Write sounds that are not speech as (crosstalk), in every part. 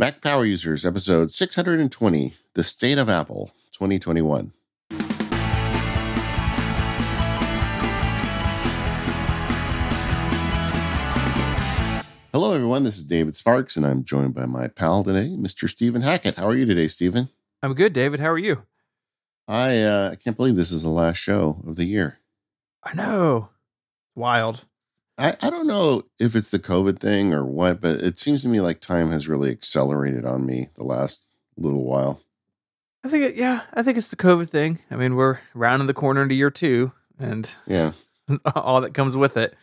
Mac Power Users, episode 620 The State of Apple 2021. Hello, everyone. This is David Sparks, and I'm joined by my pal today, Mr. Stephen Hackett. How are you today, Stephen? I'm good, David. How are you? I uh, can't believe this is the last show of the year. I know. Wild. I, I don't know if it's the COVID thing or what, but it seems to me like time has really accelerated on me the last little while. I think, it, yeah, I think it's the COVID thing. I mean, we're rounding the corner into year two and Yeah. (laughs) all that comes with it.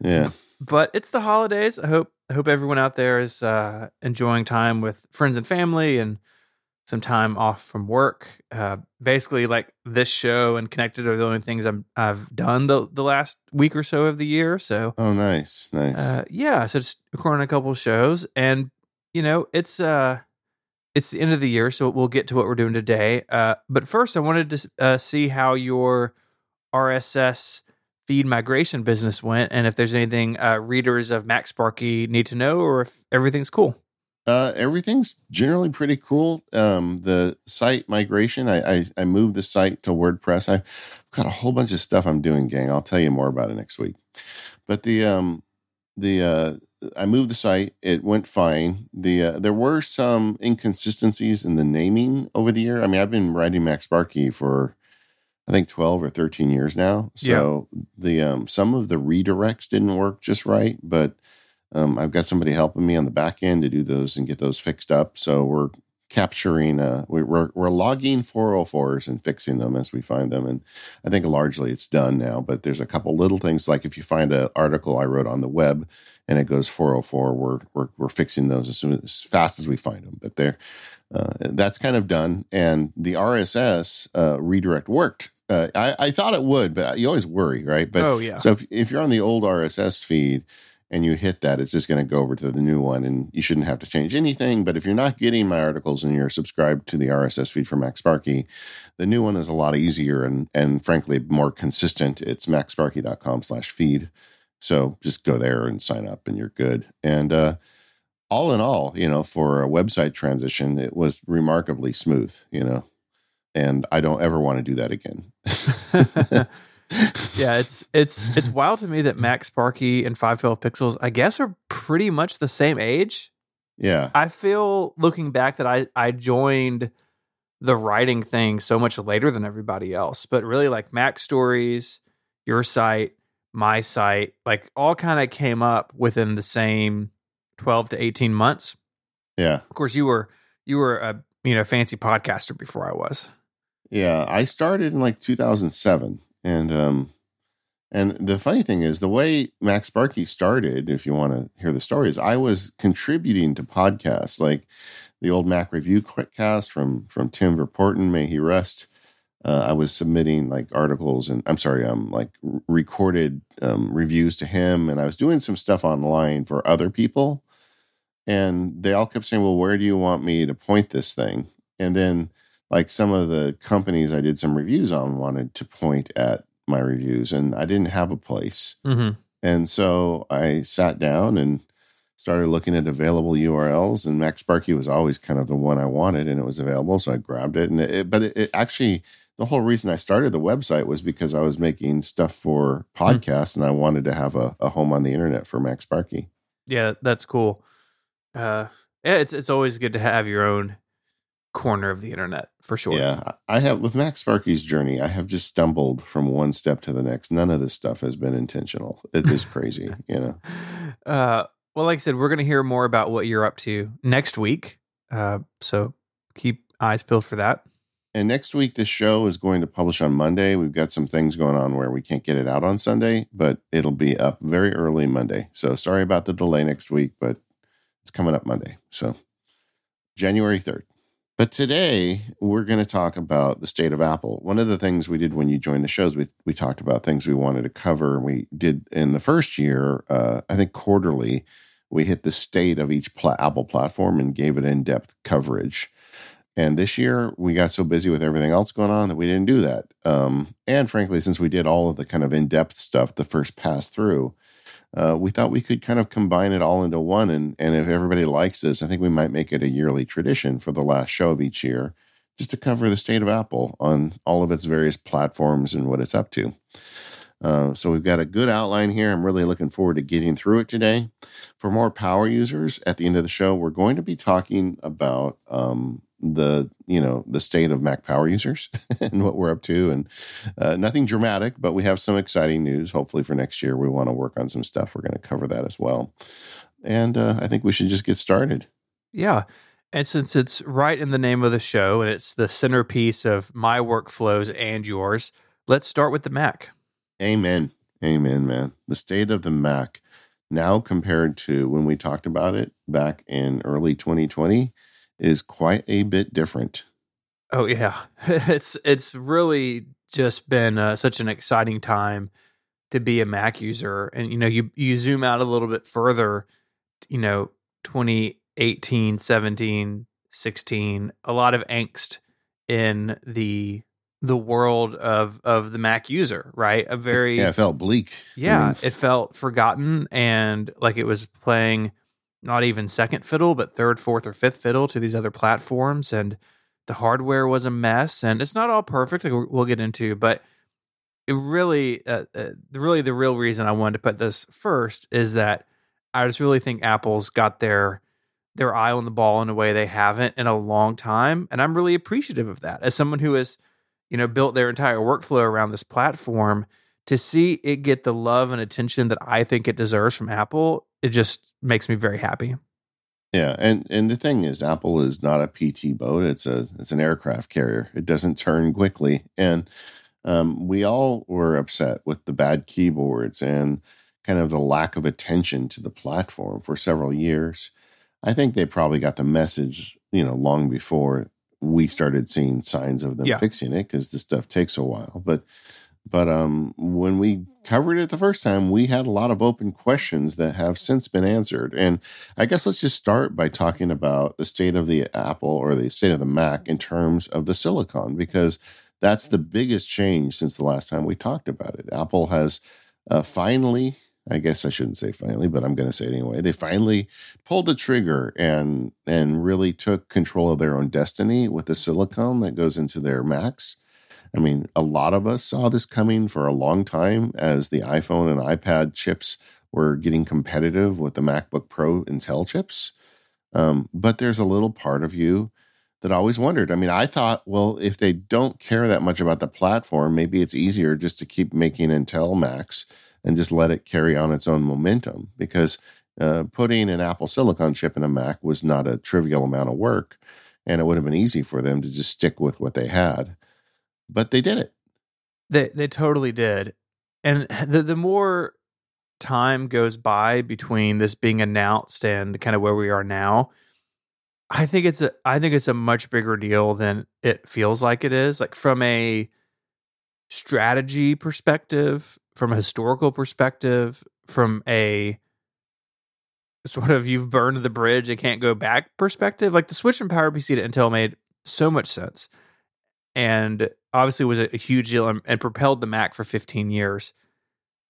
Yeah. But it's the holidays. I hope I hope everyone out there is uh, enjoying time with friends and family and some time off from work. Uh, basically, like this show and connected are the only things I'm, I've done the the last week or so of the year. So Oh, nice. Nice. Uh, yeah, so just recording a couple of shows, and you know, it's uh, it's the end of the year, so we'll get to what we're doing today. Uh, but first, I wanted to uh, see how your RSS feed migration business went, and if there's anything uh, readers of MacSparky need to know, or if everything's cool. Uh, everything's generally pretty cool. Um, the site migration, I, I, I moved the site to WordPress. I've got a whole bunch of stuff I'm doing, gang. I'll tell you more about it next week. But the um, the uh, I moved the site. It went fine. The uh, there were some inconsistencies in the naming over the year. I mean, I've been writing MacSparky for I think 12 or 13 years now. So the um, some of the redirects didn't work just right, but um, I've got somebody helping me on the back end to do those and get those fixed up. So we're capturing, uh, we, we're, we're logging 404s and fixing them as we find them. And I think largely it's done now, but there's a couple little things like if you find an article I wrote on the web and it goes 404, we're, we're, we're fixing those as soon as fast as we find them. But they're, uh, that's kind of done. And the RSS uh, redirect worked. Uh, I, I thought it would, but you always worry, right? But oh yeah, so if, if you're on the old RSS feed and you hit that, it's just going to go over to the new one and you shouldn't have to change anything. But if you're not getting my articles and you're subscribed to the RSS feed from MacSparky, the new one is a lot easier and, and frankly more consistent. It's macsparky.com slash feed. So just go there and sign up and you're good. And uh, all in all, you know, for a website transition, it was remarkably smooth, you know, and I don't ever want to do that again. (laughs) (laughs) yeah, it's it's it's wild to me that MacSparky and 512 Pixels, I guess, are pretty much the same age. Yeah. I feel looking back that I I joined the writing thing so much later than everybody else, but really like MacStories, your site, my site, like all kind of came up within the same 12 to 18 months. Yeah. Of course, you were you were a you know fancy podcaster before I was. Yeah, I started in like 2007, and um, and the funny thing is the way MacSparky started. If you want to hear the story, is I was contributing to podcasts like the old Mac Review Quickcast from from Tim Verpoorten, may he rest. Uh, I was submitting like articles and I'm sorry, um, like recorded um, reviews to him, and I was doing some stuff online for other people, and they all kept saying, "Well, where do you want me to point this thing?" And then like some of the companies I did some reviews on wanted to point at my reviews, and I didn't have a place. Mm-hmm. And so I sat down and started looking at available URLs, and MacSparky was always kind of the one I wanted, and it was available, so I grabbed it. And it, but it, it actually, the whole reason I started the website was because I was making stuff for podcasts, mm. and I wanted to have a, a home on the internet for MacSparky. Yeah, that's cool. Uh, yeah, it's it's always good to have your own corner of the internet for sure. Yeah, I have with MacSparky's journey. I have just stumbled from one step to the next. None of this stuff has been intentional. It is crazy, (laughs) you know. Uh, well, like I said, we're going to hear more about what you're up to next week. Uh, so keep eyes peeled for that. And next week, this show is going to publish on Monday. We've got some things going on where we can't get it out on Sunday, but it'll be up very early Monday. So sorry about the delay next week, but it's coming up Monday. So January 3rd. But today we're going to talk about the state of Apple. One of the things we did when you joined the shows, we we talked about things we wanted to cover. We did in the first year, uh, I think quarterly, we hit the state of each Apple platform and gave it in depth coverage. And this year we got so busy with everything else going on that we didn't do that. Um, and frankly, since we did all of the kind of in depth stuff the first pass through, uh, we thought we could kind of combine it all into one. And, and if everybody likes this, I think we might make it a yearly tradition for the last show of each year, just to cover the state of Apple on all of its various platforms and what it's up to. Uh, so we've got a good outline here. I'm really looking forward to getting through it today. For more power users, at the end of the show, we're going to be talking about um, the you know the state of Mac power users (laughs) and what we're up to, and uh, nothing dramatic, but we have some exciting news. Hopefully for next year, we want to work on some stuff. We're going to cover that as well, and uh, I think we should just get started. Yeah. And since it's right in the name of the show and it's the centerpiece of my workflows and yours, let's start with the Mac. Amen. Amen, man. The state of the Mac now compared to when we talked about it back in early 2020 is quite a bit different. Oh yeah. (laughs) It's it's really just been uh, such an exciting time to be a Mac user and you know you you zoom out a little bit further, you know, 2018, 17, 16, a lot of angst in the the world of of the Mac user, right? A very yeah, it felt bleak. Yeah, I mean, it felt forgotten and like it was playing not even second fiddle, but third, fourth, or fifth fiddle to these other platforms, and the hardware was a mess. And it's not all perfect, like we'll get into, but it really, uh, uh, really, the real reason I wanted to put this first is that I just really think Apple's got their their eye on the ball in a way they haven't in a long time, and I'm really appreciative of that as someone who has you know, built their entire workflow around this platform to see it get the love and attention that I think it deserves from Apple, it just makes me very happy. Yeah, and and the thing is, Apple is not a PT boat; it's a it's an aircraft carrier. It doesn't turn quickly, and um, we all were upset with the bad keyboards and kind of the lack of attention to the platform for several years. I think they probably got the message, you know, long before we started seeing signs of them yeah. fixing it because the stuff takes a while. But but um, when we covered it the first time, we had a lot of open questions that have since been answered. And I guess let's just start by talking about the state of the Apple or the state of the Mac in terms of the silicon, because that's the biggest change since the last time we talked about it. Apple has uh, finally I guess I shouldn't say finally, but I'm going to say it anyway. They finally pulled the trigger and and really took control of their own destiny with the silicon that goes into their Macs. I mean, a lot of us saw this coming for a long time as the iPhone and iPad chips were getting competitive with the MacBook Pro Intel chips. Um, but there's a little part of you that always wondered. I mean, I thought, well, if they don't care that much about the platform, maybe it's easier just to keep making Intel Macs and just let it carry on its own momentum because uh, putting an Apple Silicon chip in a Mac was not a trivial amount of work, and it would have been easy for them to just stick with what they had. But they did it. They they totally did, and (laughs) the the more time goes by between this being announced and kind of where we are now, I think it's a I think it's a much bigger deal than it feels like it is. Like from a strategy perspective, from a historical perspective, from a sort of you've burned the bridge and can't go back perspective, like the switch from PowerPC to Intel made so much sense. And obviously was a, a huge deal and, and, propelled the Mac for 15 years.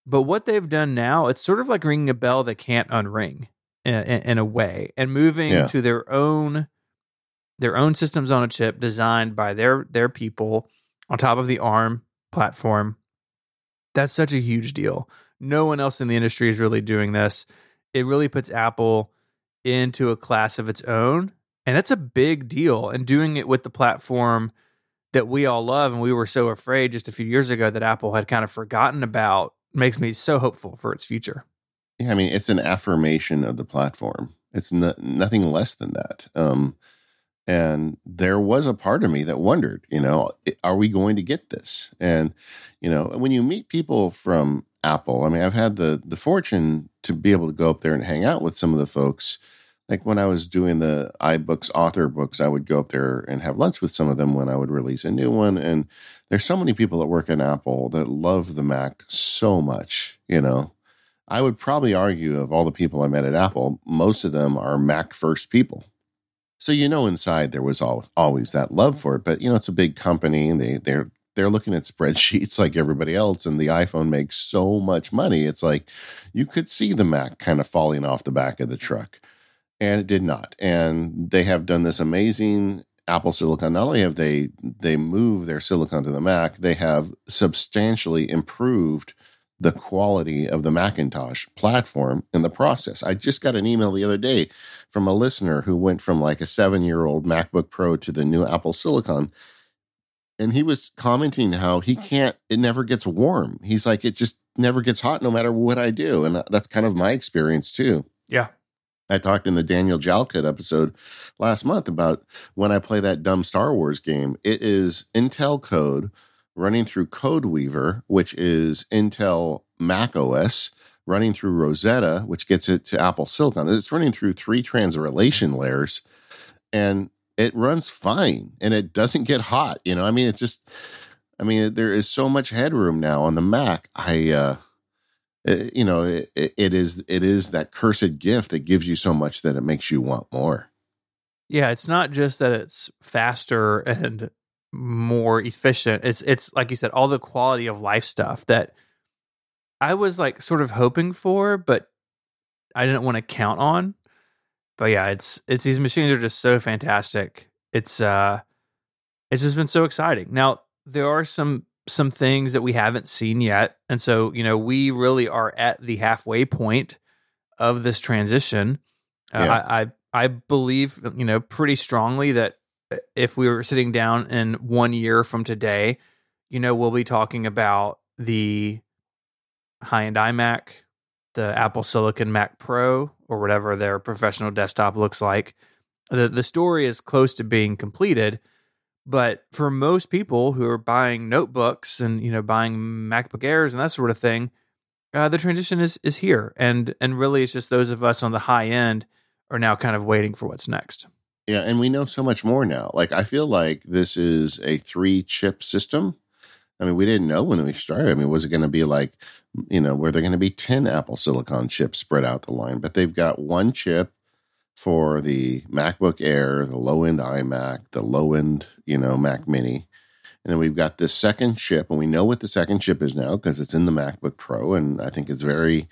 But what they've done now, it's sort of like ringing a bell that can't unring in, in, in a way and moving yeah. to their own their own systems on a chip designed by their their people on top of the ARM platform that's such a huge deal. No one else in the industry is really doing this. It really puts Apple into a class of its own. And that's a big deal. And doing it with the platform that we all love and we were so afraid just a few years ago that Apple had kind of forgotten about makes me so hopeful for its future. Yeah, I mean, it's an affirmation of the platform. It's no, nothing less than that. Um, and there was a part of me that wondered, you know, are we going to get this? And, you know, when you meet people from Apple, I mean, I've had the the fortune to be able to go up there and hang out with some of the folks. Like when I was doing the iBooks author books, I would go up there and have lunch with some of them when I would release a new one. And there's so many people that work in Apple that love the Mac so much, you know. I would probably argue of all the people I met at Apple, most of them are Mac first people so you know inside there was all, always that love for it, but you know it's a big company and they they're they're looking at spreadsheets (laughs) like everybody else, and the iPhone makes so much money. It's like you could see the Mac kind of falling off the back of the truck, and it did not. And they have done this amazing Apple Silicon. Not only have they they moved their silicon to the Mac, they have substantially improved the quality of the Macintosh platform in the process. I just got an email the other day from a listener who went from like a seven year old MacBook Pro to the new Apple Silicon. And he was commenting how he hmm. can't, it never gets warm. He's like, it just never gets hot no matter what I do. And uh, that's kind of my experience too. Yeah. I talked in the Daniel Jalkut episode last month about when I play that dumb Star Wars game. It is Intel code running through CodeWeaver, which is Intel Mac OS, running through Rosetta, which gets it to Apple Silicon. It's running through three translation layers and it runs fine and it doesn't get hot. You know, I mean, it's just, I mean, there is so much headroom now on the Mac. I, uh, it, you know, it, it is it is that cursed gift that gives you so much that it makes you want more. Yeah, it's not just that it's faster and more efficient. It's it's like you said, all the quality of life stuff that I was like sort of hoping for, but I didn't want to count on. But yeah, it's it's these machines are just so fantastic. It's uh it's just been so exciting. Now, there are some some things that we haven't seen yet. And so, you know, we really are at the halfway point of this transition. Uh, yeah. I, I I believe, you know, pretty strongly that if we were sitting down in one year from today, you know, we'll be talking about the high end iMac, the Apple Silicon Mac Pro, or whatever their professional desktop looks like. The the story is close to being completed, but for most people who are buying notebooks and you know buying MacBook Airs and that sort of thing, uh, the transition is is here, and and really it's just those of us on the high end are now kind of waiting for what's next. Yeah, and we know so much more now. Like I feel like this is a three chip system. I mean, we didn't know when we started. I mean, was it going to be like, you know, were there going to be 10 Apple Silicon chips spread out the line? But they've got one chip for the MacBook Air, the low end iMac, the low end, you know, Mac mm-hmm. Mini. And then we've got this second chip, and we know what the second chip is now because it's in the MacBook Pro. And I think it's very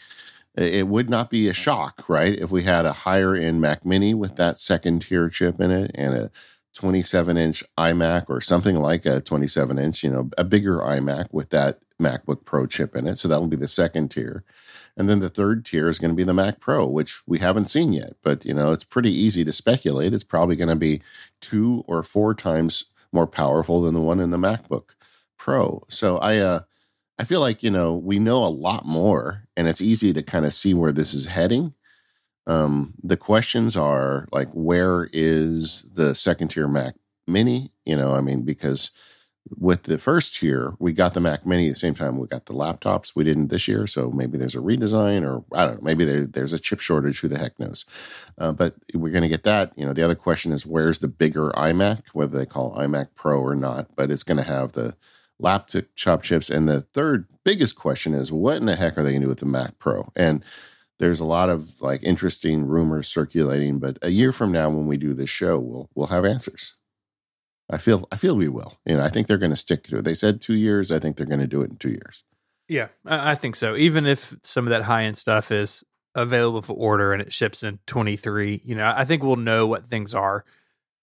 it would not be a shock, right? If we had a higher end Mac Mini with that second tier chip in it and a 27 inch iMac or something like a 27 inch, you know, a bigger iMac with that MacBook Pro chip in it. So that will be the second tier. And then the third tier is going to be the Mac Pro, which we haven't seen yet. But, you know, it's pretty easy to speculate. It's probably going to be two or four times more powerful than the one in the MacBook Pro. So I, uh, I feel like, you know, we know a lot more and it's easy to kind of see where this is heading. Um, the questions are like, where is the second tier Mac Mini? You know, I mean, because with the first year, we got the Mac Mini at the same time we got the laptops. We didn't this year, so maybe there's a redesign, or I don't know. Maybe there, there's a chip shortage. Who the heck knows? Uh, but we're going to get that. You know, the other question is where's the bigger iMac, whether they call iMac Pro or not. But it's going to have the laptop chips. And the third biggest question is what in the heck are they going to do with the Mac Pro? And there's a lot of like interesting rumors circulating, but a year from now when we do this show, we'll we'll have answers. I feel I feel we will. You know, I think they're going to stick to it. They said two years. I think they're going to do it in two years. Yeah, I think so. Even if some of that high end stuff is available for order and it ships in 23, you know, I think we'll know what things are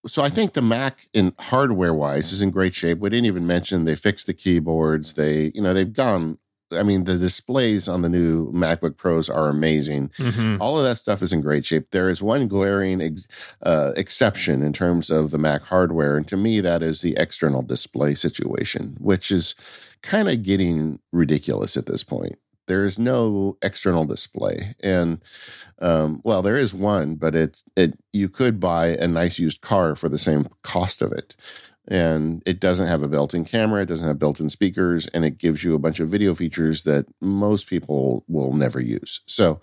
so I think the Mac in hardware wise is in great shape. We didn't even mention they fixed the keyboards. They, you know, they've gone. I mean, the displays on the new MacBook Pros are amazing. Mm-hmm. All of that stuff is in great shape. There is one glaring ex, uh, exception in terms of the Mac hardware, and to me, that is the external display situation, which is kind of getting ridiculous at this point. There is no external display, and um, well, there is one, but it's it. You could buy a nice used car for the same cost of it, and it doesn't have a built-in camera. It doesn't have built-in speakers, and it gives you a bunch of video features that most people will never use. So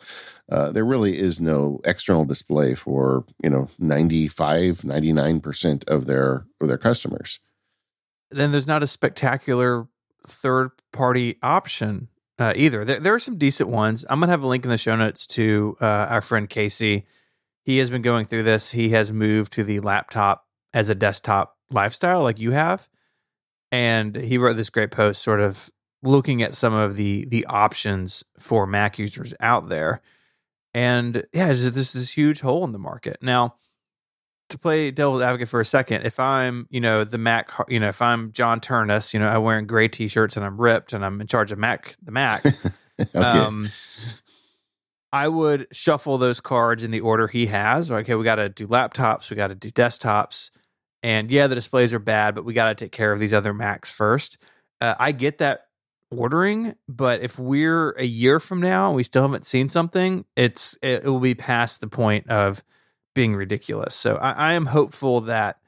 uh, there really is no external display for you know 95 99% of their of their customers then there's not a spectacular third party option uh, either. There, there, are some decent ones. I'm gonna have a link in the show notes to uh, our friend Casey. He has been going through this. He has moved to the laptop as a desktop lifestyle, like you have, and he wrote this great post, sort of looking at some of the the options for Mac users out there. And yeah, there's this this huge hole in the market now to play devil's advocate for a second, if I'm, you know, the Mac, you know, if I'm John Ternus, you know, I'm wearing gray t-shirts and I'm ripped and I'm in charge of Mac, the Mac, (laughs) okay. um, I would shuffle those cards in the order he has. Okay, we got to do laptops, we got to do desktops, and yeah, the displays are bad, but we got to take care of these other Macs first. Uh, I get that ordering, but if we're a year from now and we still haven't seen something, it's it, it will be past the point of being ridiculous. So I, I am hopeful that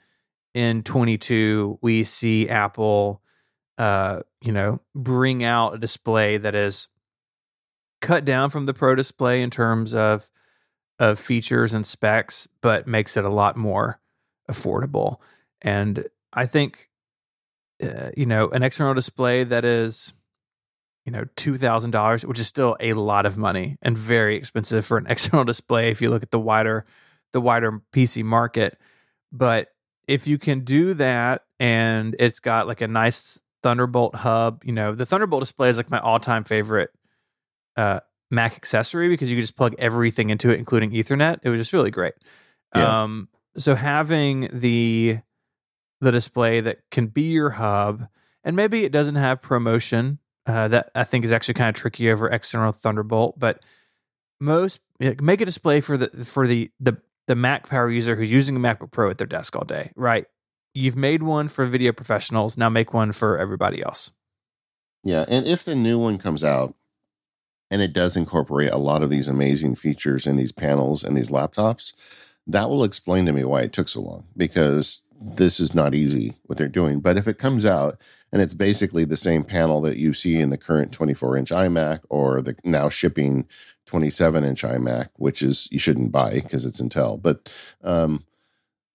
in 22 we see Apple, uh, you know, bring out a display that is cut down from the Pro display in terms of of features and specs, but makes it a lot more affordable. And I think, uh, you know, an external display that is you know two thousand dollars, which is still a lot of money and very expensive for an (laughs) external display. If you look at the wider the wider PC market. But if you can do that and it's got like a nice Thunderbolt hub, you know, the Thunderbolt display is like my all time favorite uh, Mac accessory because you can just plug everything into it, including Ethernet. It was just really great. Yeah. Um, so having the the display that can be your hub, and maybe it doesn't have ProMotion. Uh, that I think is actually kind of tricky over external Thunderbolt, but most make a display for the for the the the Mac power user who's using a MacBook Pro at their desk all day, right? You've made one for video professionals. Now make one for everybody else. Yeah. And if the new one comes out and it does incorporate a lot of these amazing features in these panels and these laptops, that will explain to me why it took so long because this is not easy what they're doing. But if it comes out and it's basically the same panel that you see in the current 24 inch iMac or the now shipping 27 inch iMac, which is you shouldn't buy because it's Intel. But um,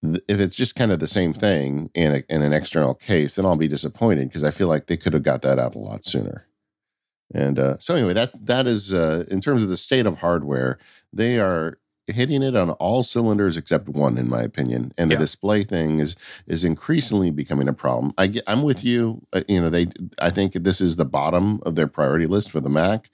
th- if it's just kind of the same thing in, a, in an external case, then I'll be disappointed because I feel like they could have got that out a lot sooner. And uh, so anyway, that that is uh, in terms of the state of hardware, they are hitting it on all cylinders except one, in my opinion. And the yeah. display thing is is increasingly becoming a problem. I get, I'm with you. Uh, you know, they. I think this is the bottom of their priority list for the Mac,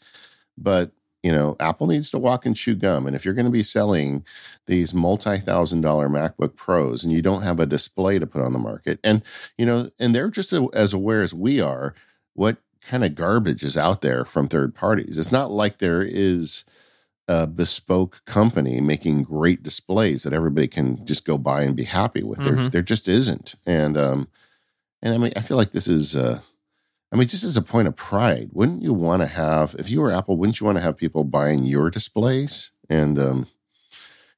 but you know, Apple needs to walk and chew gum. And if you're going to be selling these multi thousand dollar MacBook Pros and you don't have a display to put on the market, and, you know, and they're just as aware as we are what kind of garbage is out there from third parties. It's not like there is a bespoke company making great displays that everybody can just go buy and be happy with. Mm-hmm. There, there just isn't. And, um, and I mean, I feel like this is, uh, I mean, just as a point of pride, wouldn't you want to have, if you were Apple, wouldn't you want to have people buying your displays? And um,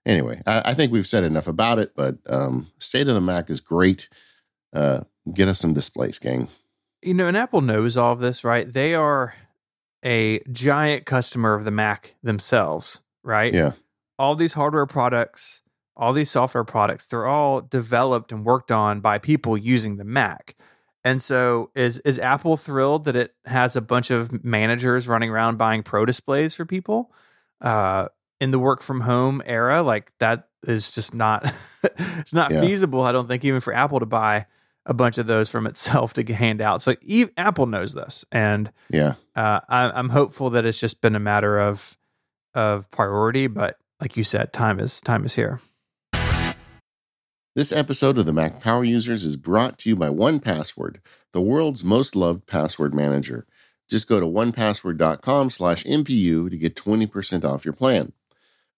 anyway, I, I think we've said enough about it, but um, State of the Mac is great. Uh, get us some displays, gang. You know, and Apple knows all of this, right? They are a giant customer of the Mac themselves, right? Yeah. All these hardware products, all these software products, they're all developed and worked on by people using the Mac. And so is is Apple thrilled that it has a bunch of managers running around buying pro displays for people uh, in the work from home era? Like that is just not (laughs) it's not yeah. feasible. I don't think even for Apple to buy a bunch of those from itself to hand out. So even, Apple knows this, and yeah, uh, I, I'm hopeful that it's just been a matter of of priority. But like you said, time is time is here. This episode of the Mac Power Users is brought to you by 1Password, the world's most loved password manager. Just go to onepassword.com/mpu to get 20% off your plan.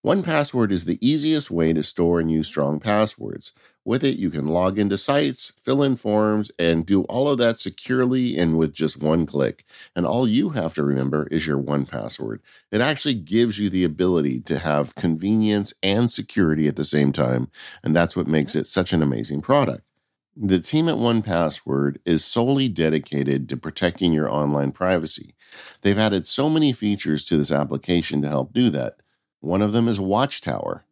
1Password is the easiest way to store and use strong passwords. With it, you can log into sites, fill in forms, and do all of that securely and with just one click. And all you have to remember is your 1Password. It actually gives you the ability to have convenience and security at the same time. And that's what makes it such an amazing product. The team at 1Password is solely dedicated to protecting your online privacy. They've added so many features to this application to help do that. One of them is Watchtower.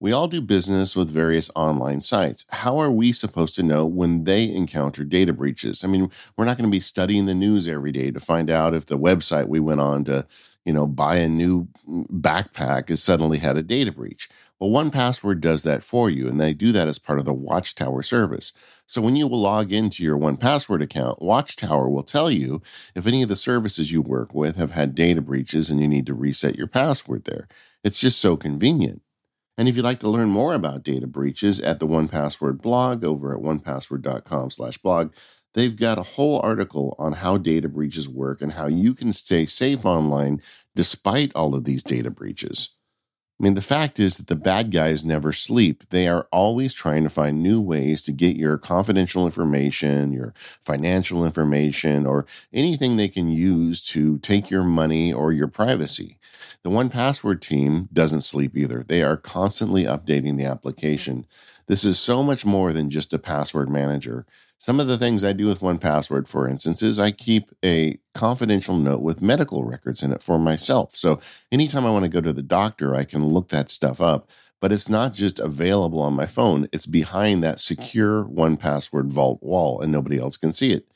We all do business with various online sites. How are we supposed to know when they encounter data breaches? I mean, we're not going to be studying the news every day to find out if the website we went on to, you know, buy a new backpack has suddenly had a data breach. Well, 1Password does that for you, and they do that as part of the Watchtower service. So when you log into your 1Password account, Watchtower will tell you if any of the services you work with have had data breaches and you need to reset your password there. It's just so convenient. And if you'd like to learn more about data breaches at the 1Password blog over at onepassword.com slash blog, they've got a whole article on how data breaches work and how you can stay safe online despite all of these data breaches. I mean, the fact is that the bad guys never sleep. They are always trying to find new ways to get your confidential information, your financial information, or anything they can use to take your money or your privacy. The 1Password team doesn't sleep either. They are constantly updating the application. This is so much more than just a password manager. Some of the things I do with 1Password, for instance, is I keep a confidential note with medical records in it for myself. So anytime I want to go to the doctor, I can look that stuff up. But it's not just available on my phone, it's behind that secure 1Password vault wall, and nobody else can see it.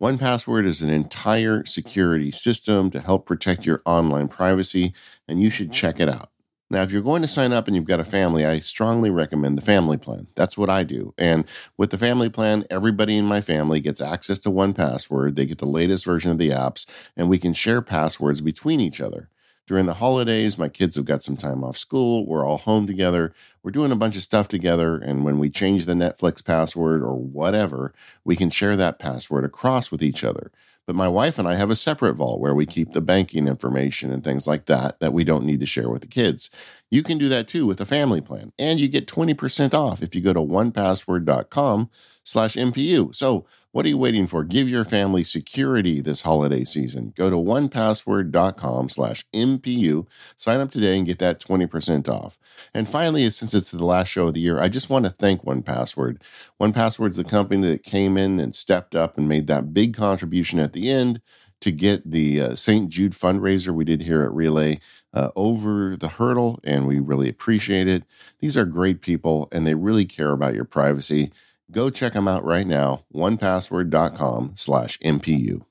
1Password is an entire security system to help protect your online privacy, and you should check it out. Now, if you're going to sign up and you've got a family, I strongly recommend the family plan. That's what I do. And with the family plan, everybody in my family gets access to 1Password. They get the latest version of the apps, and we can share passwords between each other. During the holidays, my kids have got some time off school. We're all home together. We're doing a bunch of stuff together. And when we change the Netflix password or whatever, we can share that password across with each other. But my wife and I have a separate vault where we keep the banking information and things like that that we don't need to share with the kids. You can do that too with a family plan. And you get 20% off if you go to onepassword.com slash MPU. So what are you waiting for? Give your family security this holiday season. Go to onepassword.com slash MPU. Sign up today and get that 20% off. And finally, since it's the last show of the year, I just want to thank 1Password. 1Password is the company that came in and stepped up and made that big contribution at the end to get the uh, St. Jude fundraiser we did here at Relay uh, over the hurdle, and we really appreciate it. These are great people, and they really care about your privacy. Go check them out right now, onepassword.com slash MPU.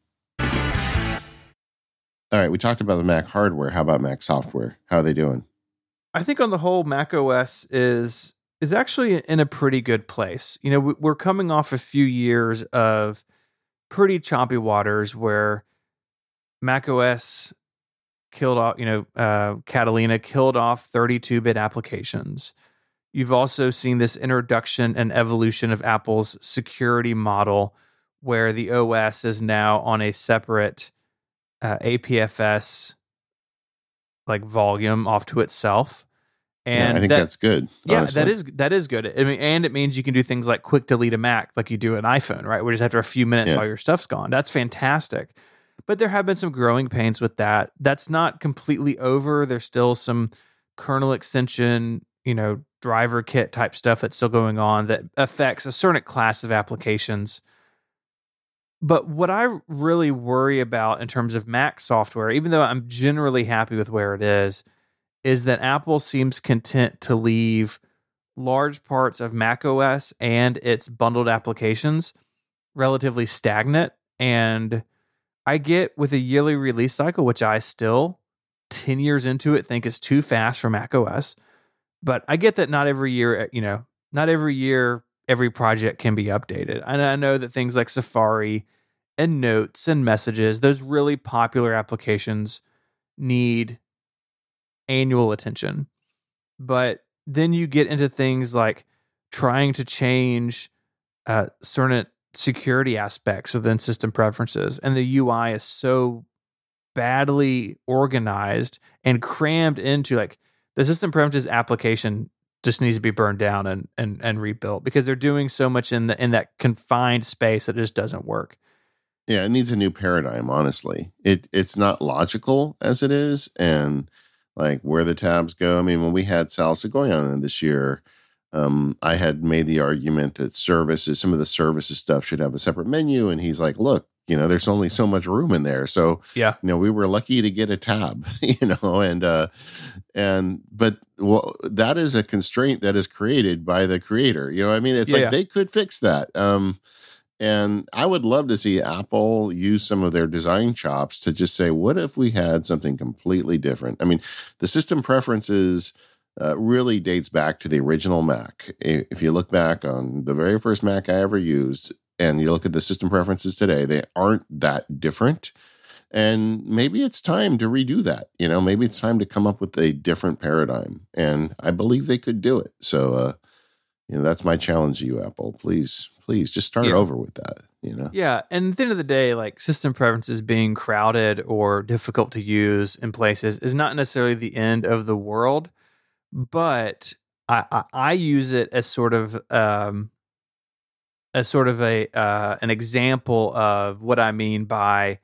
All right, we talked about the Mac hardware. How about Mac software? How are they doing? I think on the whole, Mac OS is is actually in a pretty good place. You know, we're coming off a few years of pretty choppy waters where Mac OS killed off, you know, uh, Catalina killed off 32 bit applications. You've also seen this introduction and evolution of Apple's security model, where the OS is now on a separate uh, APFS like volume off to itself. And yeah, I think that, that's good. Yeah, honestly. that is that is good. I mean, and it means you can do things like quick delete a Mac, like you do an iPhone, right? Where just after a few minutes, yeah. all your stuff's gone. That's fantastic. But there have been some growing pains with that. That's not completely over. There's still some kernel extension you know driver kit type stuff that's still going on that affects a certain class of applications. But what i really worry about in terms of mac software even though i'm generally happy with where it is is that apple seems content to leave large parts of mac os and its bundled applications relatively stagnant. And i get with a yearly release cycle which i still 10 years into it think is too fast for mac os but I get that not every year, eh, you know, not every year every project can be updated. And I know that things like Safari and notes and messages, those really popular applications need annual attention. But then you get into things like trying to change uh, certain security aspects within system preferences, and the UI is so badly organized and crammed into like the system preferences application just needs to be burned down and and and rebuilt because they're doing so much in the in that confined space that just doesn't work. Yeah, it needs a new paradigm, honestly. It it's not logical as it is and like where the tabs go. I mean, when we had Sal Soghoian this year, um, I had made the argument that services, some of the services stuff should have a separate menu. And he's like, look, you know there's only so much room in there so yeah you know we were lucky to get a tab (laughs) you know and uh and but well that is a constraint that is created by the creator you know i mean it's yeah, like yeah. they could fix that um and i would love to see apple use some of their design chops to just say what if we had something completely different i mean the system preferences uh, really dates back to the original Mac. If you look back on the very first Mac I ever used, and you look at the system preferences today, they aren't that different. And maybe it's time to redo that. You know, maybe it's time to come up with a different paradigm. And I believe they could do it. So, uh, you know, that's my challenge to you, Apple. Please, please just start Yeah. over with that. You know, Yeah, and at the end of the day, like system preferences being crowded or difficult to use in places is not necessarily the end of the world, but I I, I use it as sort of um as sort of a uh, an example of what I mean by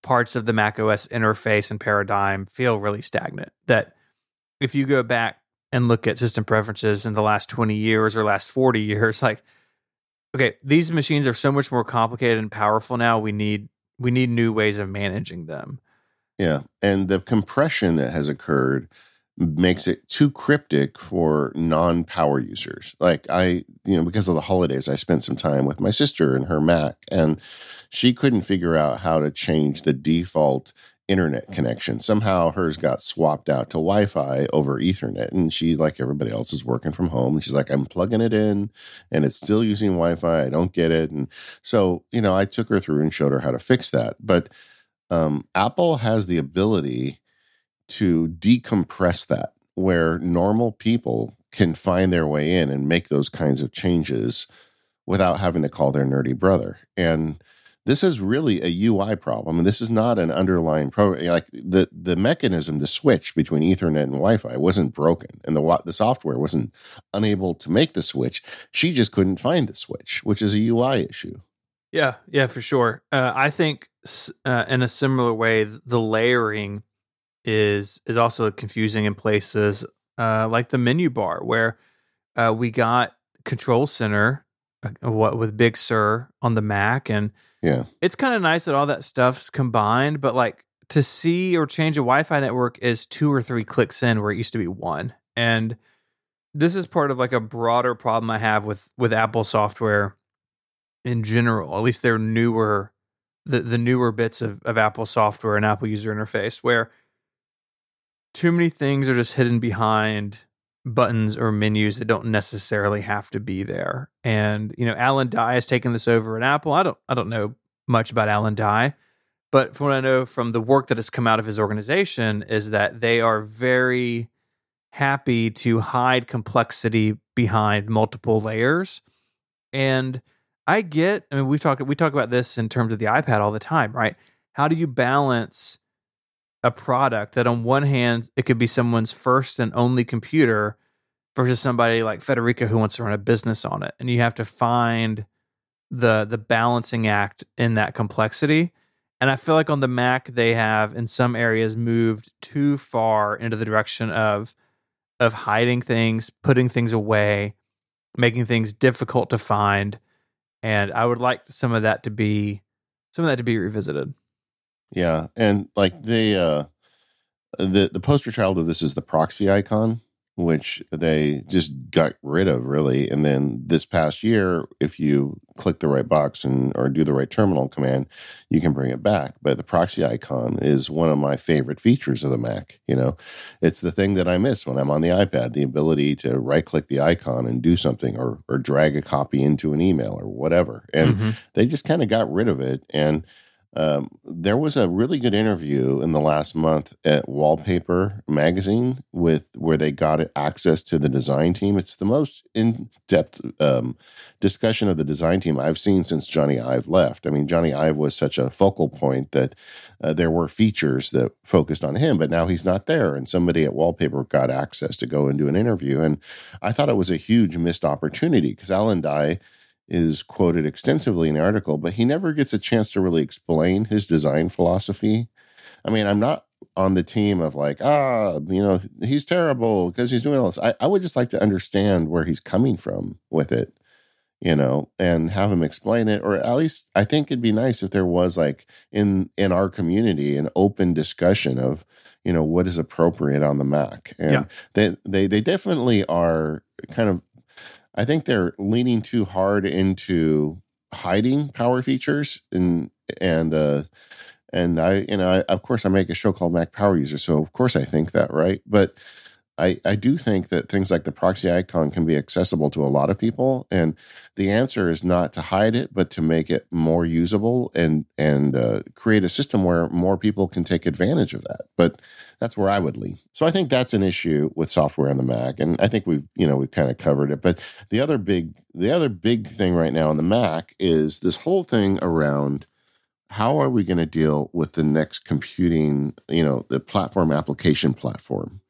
parts of the Mac OS interface and paradigm feel really stagnant. That if you go back and look at system preferences in the last 20 years or last 40 years, (laughs) like okay, these machines are so much more complicated and powerful now. We need we need new ways of managing them. Yeah. And the compression that has occurred makes it too cryptic for non power users. Like, I, you know, because of the holidays, I spent some time with my sister and her Mac, and she couldn't figure out how to change the default internet connection. Somehow hers got swapped out to Wi Fi over Ethernet. And she, like everybody else, is working from home. And she's like, I'm plugging it in and it's still using Wi Fi. I don't get it. And so, you know, I took her through and showed her how to fix that. But um, Apple has the ability to decompress that where normal people can find their way in and make those kinds of changes without having to call their nerdy brother. And this is really a UI problem. And this is not an underlying program. Like the, the mechanism to switch between Ethernet and Wi Fi wasn't broken, and the, the software wasn't unable to make the switch. She just couldn't find the switch, which is a UI issue. Yeah, yeah, for sure. Uh, I think uh, in a similar way, the layering is is also confusing in places uh, like the menu bar, where uh, we got Control Center, uh, what with Big Sur on the Mac, and Yeah. it's kind of nice that all that stuff's combined. But like to see or change a Wi-Fi network is two or three clicks in, where it used to be one, and this is part of like a broader problem I have with with Apple software in general, at least their newer the the newer bits of, of Apple software and Apple user interface where too many things are just hidden behind buttons or menus that don't necessarily have to be there. And you know, Alan Dye has taken this over at Apple. I don't I don't know much about Alan Dye, but from what I know from the work that has come out of his organization is that they are very happy to hide complexity behind multiple layers. And I get, I mean, we talk we talk about this in terms of the iPad all the time, right? How do you balance a product that on one hand it could be someone's first and only computer versus somebody like Federica who wants to run a business on it, and you have to find the the balancing act in that complexity. And I feel like on the Mac they have in some areas moved too far into the direction of of hiding things, putting things away, making things difficult to find. And I would like some of that to be some of that to be revisited. Yeah, and like they uh the the poster child of this is the proxy icon, which they just got rid of really. And then this past year, if you click the right box and or do the right terminal command, you can bring it back. But the proxy icon is one of my favorite features of the Mac. You know, it's the thing that I miss when I'm on the iPad, the ability to right click the icon and do something or or drag a copy into an email or whatever. And Mhm. they just kind of got rid of it and um, there was a really good interview in the last month at Wallpaper magazine with where they got access to the design team. It's the most in-depth um, discussion of the design team I've seen since Jony Ive left. I mean, Jony Ive was such a focal point that uh, there were features that focused on him, but now he's not there, and somebody at Wallpaper got access to go and do an interview. And I thought it was a huge missed opportunity because Alan Dye is quoted extensively in the article, but he never gets a chance to really explain his design philosophy. I mean, I'm not on the team of like, ah, you know, he's terrible because he's doing all this. I, I would just like to understand where he's coming from with it, you know, and have him explain it. Or at least I think it'd be nice if there was like in in our community an open discussion of, you know, what is appropriate on the Mac. And Yeah. they they they definitely are kind of I think they're leaning too hard into hiding power features and and uh and I you know I, of course I make a show called Mac Power User so of course I think that right but I, I do think that things like the proxy icon can be accessible to a lot of people. And the answer is not to hide it, but to make it more usable and, and uh, create a system where more people can take advantage of that. But that's where I would lean. So I think that's an issue with software on the Mac. And I think we've, you know, we've kind of covered it. But the other big, the other big thing right now on the Mac is this whole thing around how are we going to deal with the next computing, you know, the platform application platform?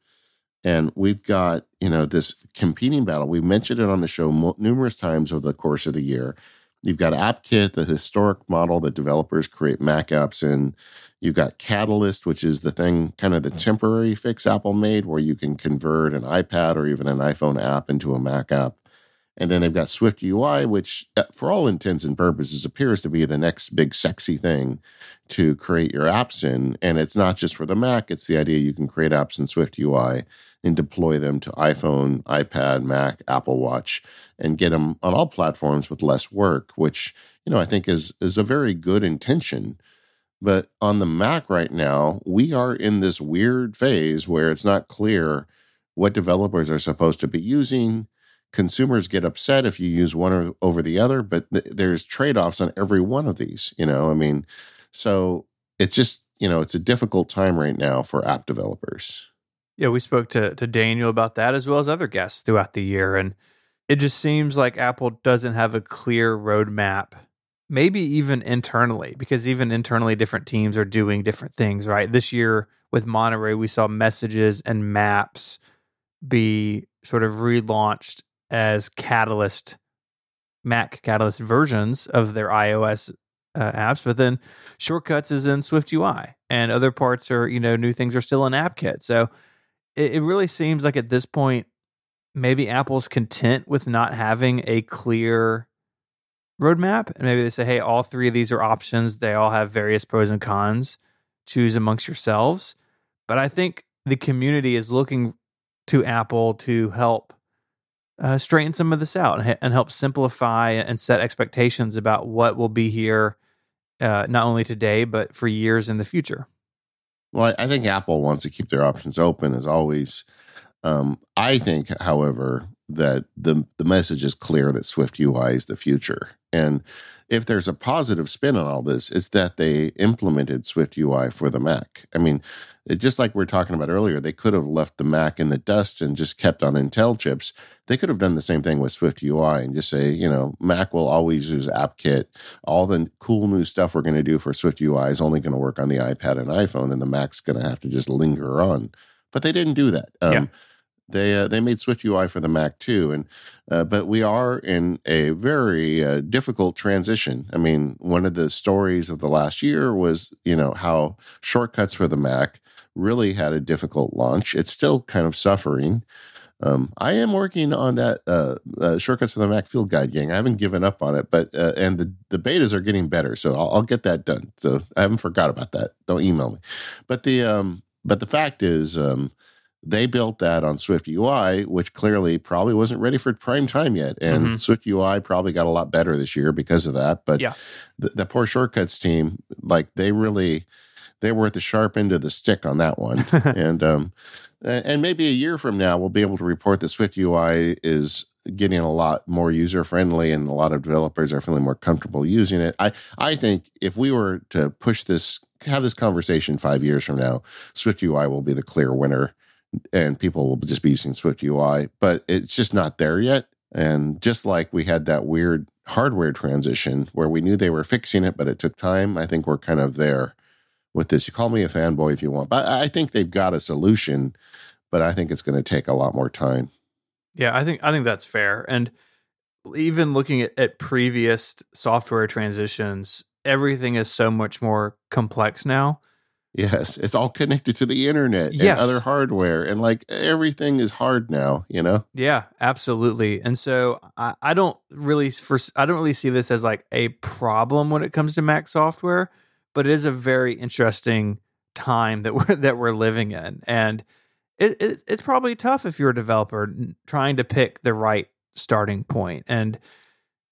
And we've got, you know, this competing battle. We mentioned it on the show numerous times over the course of the year. You've got AppKit, the historic model that developers create Mac apps in. You've got Catalyst, which is the thing, kind of the mm-hmm. temporary fix Apple made, where you can convert an iPad or even an iPhone app into a Mac app. And then they've got Swift UI, which, uh, for all intents and purposes, appears to be the next big sexy thing to create your apps in. And it's not just for the Mac, it's the idea you can create apps in Swift UI and deploy them to iPhone, iPad, Mac, Apple Watch, and get them on all platforms with less work, which, you know, I think is, is a very good intention. But on the Mac right now, we are in this weird phase where it's not clear what developers are supposed to be using consumers get upset if you use one over the other, but th- there's trade offs on every one of these. You know, I mean, so it's just you know it's a difficult time right now for app developers. Yeah, we spoke to to Daniel about that as well as other guests throughout the year, and it just seems like Apple doesn't have a clear roadmap. Maybe even internally, because even internally, different teams are doing different things. Right, this year with Monterey, we saw messages and maps be sort of relaunched as Catalyst, Mac Catalyst versions of their iOS uh, apps, but then Shortcuts is in Swift UI, and other parts are you know new things are still in AppKit. So it, it really seems like at this point, maybe Apple's content with not having a clear roadmap, and maybe they say, hey, all three of these are options. They all have various pros and cons. Choose amongst yourselves. But I think the community is looking to Apple to help uh, straighten some of this out and, and, help simplify and set expectations about what will be here, uh, not only today, but for years in the future. Well, I think Apple wants to keep their options open as always. Um, I think, however, that the the message is clear that Swift UI is the future, and if there's a positive spin on all this, it's that they implemented Swift UI for the Mac. I mean, it, just like we are talking about earlier, they could have left the Mac in the dust and just kept on Intel chips. They could have done the same thing with Swift UI and just say, you know, Mac will always use AppKit. All the cool new stuff we're going to do for Swift UI is only going to work on the iPad and iPhone, and the Mac's going to have to just linger on. But they didn't do that. Um, yeah. They uh, they made Swift UI for the Mac too, and uh, but we are in a very uh, difficult transition. I mean, one of the stories of the last year was you know how shortcuts for the Mac really had a difficult launch. It's still kind of suffering. Um, I am working on that uh, uh, shortcuts for the Mac field guide, gang. I haven't given up on it, but uh, and the, the betas are getting better, so I'll, I'll, get that done. So I haven't forgot about that. Don't email me. But the um, but the fact is, um, they built that on Swift UI, which clearly probably wasn't ready for prime time yet. And mm-hmm. Swift UI probably got a lot better this year because of that. But yeah. the, the poor shortcuts team, like they really, they were at the sharp end of the stick on that one. (laughs) and, um, and maybe a year from now, we'll be able to report that Swift UI is getting a lot more user friendly and a lot of developers are feeling more comfortable using it. I, I think if we were to push this, have this conversation five years from now, Swift UI will be the clear winner and people will just be using Swift UI, but it's just not there yet. And just like we had that weird hardware transition where we knew they were fixing it, but it took time, I think we're kind of there with this. You call me a fanboy if you want, but I think they've got a solution, but I think it's going to take a lot more time. Yeah, I think I think that's fair. And even looking at, at previous software transitions, everything is so much more complex now Yes, it's all connected to the internet yes. and other hardware, and like everything is hard now. You know. Yeah, absolutely. And so I, I don't really for I don't really see this as like a problem when it comes to Mac software, but it is a very interesting time that (laughs) we're that we're living in, and it, it it's probably tough if you're a developer trying to pick the right starting point and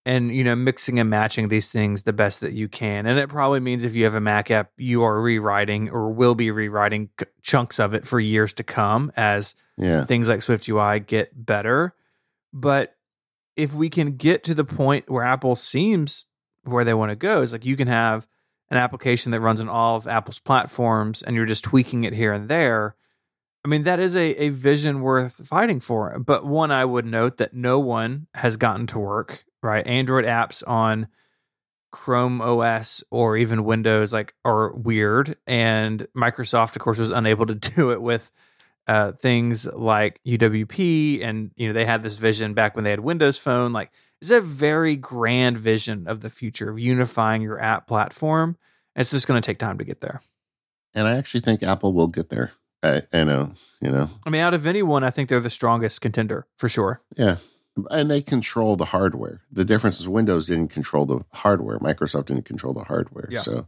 and you know mixing and matching these things the best that you can and it probably means if you have a mac app you are rewriting or will be rewriting chunks of it for years to come as yeah. things like swift ui get better but if we can get to the point where apple seems where they want to go is like you can have an application that runs on all of apple's platforms and you're just tweaking it here and there I mean, that is a, a vision worth fighting for. But one, I would note that no one has gotten to work right? Android apps on Chrome OS or even Windows like are weird, and Microsoft, of course, was unable to (laughs) do it with uh, things like UWP, and you know they had this vision back when they had Windows Phone. Like, it's a very grand vision of the future of unifying your app platform. It's just going to take time to get there. And I actually think Apple will get there. I, I know, you know. I mean, out of anyone, I think they're the strongest contender for sure. Yeah, and they control the hardware. The difference is Windows didn't control the hardware. Microsoft didn't control the hardware. Yeah. So,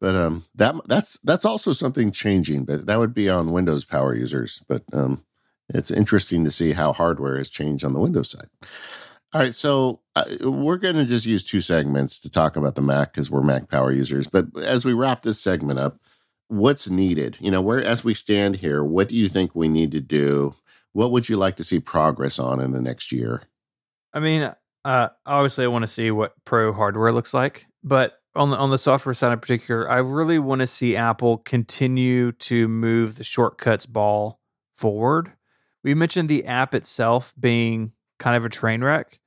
but um, that that's that's also something changing. But that would be on Windows power users. But um, it's interesting to see how hardware has changed on the Windows side. All right, so uh, we're going to just use two segments to talk about the Mac because we're Mac power users. But as we wrap this segment up, what's needed? You know, where as we stand here, what do you think we need to do what would you like to see progress on in the next year? I mean, uh, obviously, I want to see what pro hardware looks like, but on the on the software side in particular, I really want to see Apple continue to move the shortcuts ball forward. We mentioned the app itself being kind of a train wreck,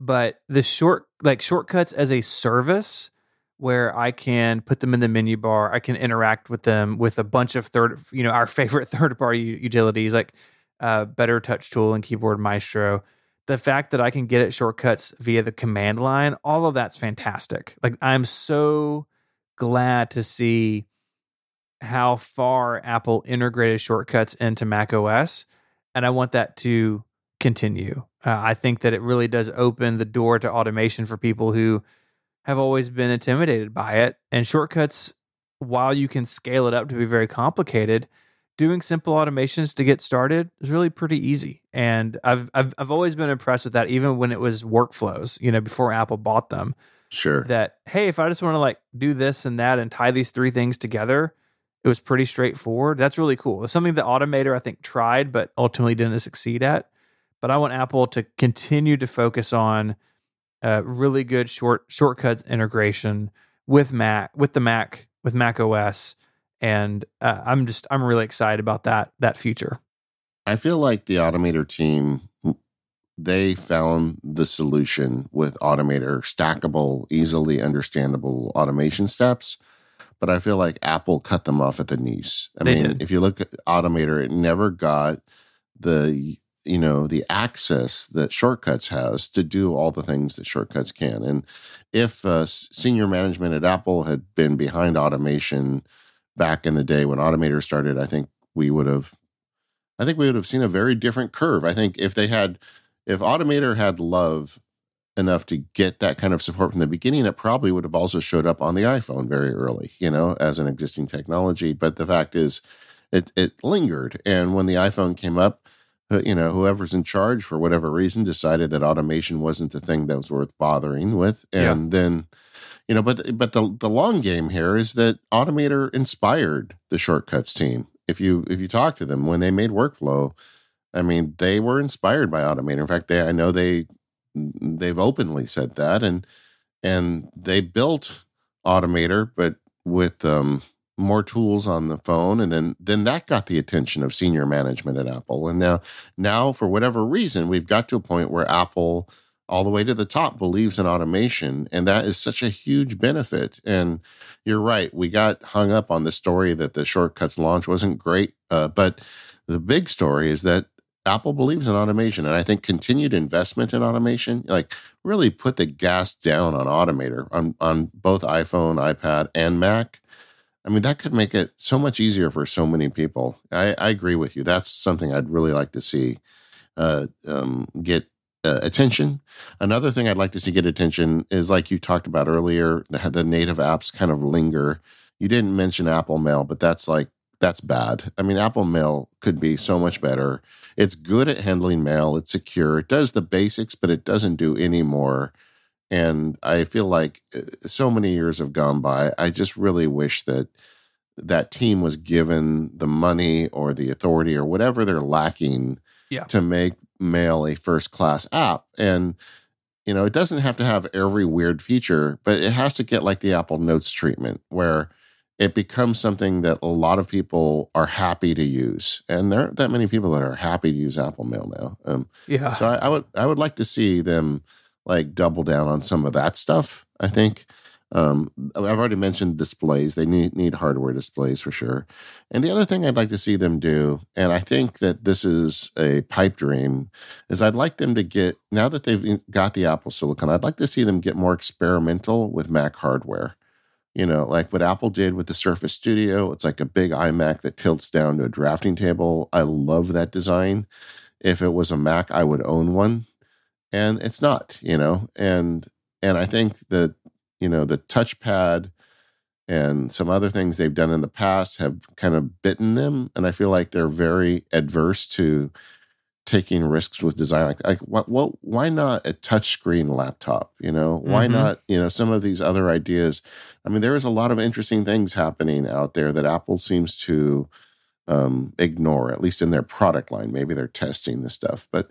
but the short like shortcuts as a service where I can put them in the menu bar, I can interact with them with a bunch of third, you know, our (laughs) favorite third party utilities like uh, Better Touch Tool and Keyboard Maestro. The fact that I can get it shortcuts via the command line, all of that's fantastic. Like I'm so glad to see how far Apple integrated shortcuts into Mac OS, and I want that to continue. Uh, I think that it really does open the door to automation for people who have always been intimidated by it. And shortcuts, while you can scale it up to be very complicated, doing simple automations to get started is really pretty easy. And I've I've I've always been impressed with that, even when it was workflows, you know, before Apple bought them. Sure. That hey, if I just want to like do this and that and tie these three things together, it was pretty straightforward. That's really cool. It's something that Automator I think tried, but ultimately didn't succeed at. But I want Apple to continue to focus on uh, really good short shortcut integration with Mac with the Mac with Mac OS and uh, I'm just I'm really excited about that that future. I feel like the Automator team they found the solution with Automator stackable, easily understandable automation steps. But I feel like Apple cut them off at the knees. I they mean, did. if you look at Automator, it never got the you know the access that shortcuts has to do all the things that shortcuts can and if uh, senior management at apple had been behind automation back in the day when Automator started, I think we would have, I think we would have seen a very different curve. I think if they had, if Automator had love enough to get that kind of support from the beginning, it probably would have also showed up on the iPhone very early, you know, as an existing technology. But the fact is, it it lingered, and when the iPhone came up, you know, whoever's in charge for whatever reason decided that automation wasn't the thing that was worth bothering with, and yeah. then you know but but the the long game here is that automator inspired the shortcuts team. If you if you talk to them when they made workflow i mean they were inspired by automator. In fact they i know they they've openly said that and and they built automator but with um more tools on the phone and then then that got the attention of senior management at apple. And now now for whatever reason we've got to a point where apple all the way to the top believes in automation and that is such a huge benefit. And you're right we got hung up on the story that the shortcuts launch wasn't great uh, but the big story is that apple believes in automation and i think continued investment in automation like really put the gas down on automator on, on both iphone ipad and mac. I mean that could make it so much easier for so many people. I, I agree with you. That's something i'd really like to see uh, um, get uh, attention. Another thing I'd like to see get attention is like you talked about earlier, the, the native apps kind of linger. You didn't mention Apple Mail, but that's like that's bad. I mean, Apple Mail could be so much better. It's good at handling mail. It's secure. It does the basics, but it doesn't do any more and I feel like uh, so many years have gone by. I just really wish that that team was given the money or the authority or whatever they're lacking Yeah. to make Mail a first class app. And you know, it doesn't have to have every weird feature, but it has to get like the Apple Notes treatment where it becomes something that a lot of people are happy to use. And there aren't that many people that are happy to use Apple Mail now. Um, Yeah. so I, I would I would like to see them like double down on some of that stuff. I think um, I've already mentioned displays. They need need hardware displays for sure. And the other thing I'd like to see them do, and I think that this is a pipe dream, is I'd like them to get now that they've got the Apple Silicon. I'd like to see them get more experimental with Mac hardware. You know, like what Apple did with the Surface Studio. It's like a big iMac that tilts down to a drafting table. I love that design. If it was a Mac, I would own one and it's not you know and and i think that you know the touchpad and some other things they've done in the past have kind of bitten them and i feel like they're very adverse to taking risks with design like, like what, what why not a touchscreen laptop you know? Why Mhm. not you know some of these other ideas? I mean there is a lot of interesting things happening out there that apple seems to um, ignore at least in their product line. Maybe they're testing this stuff but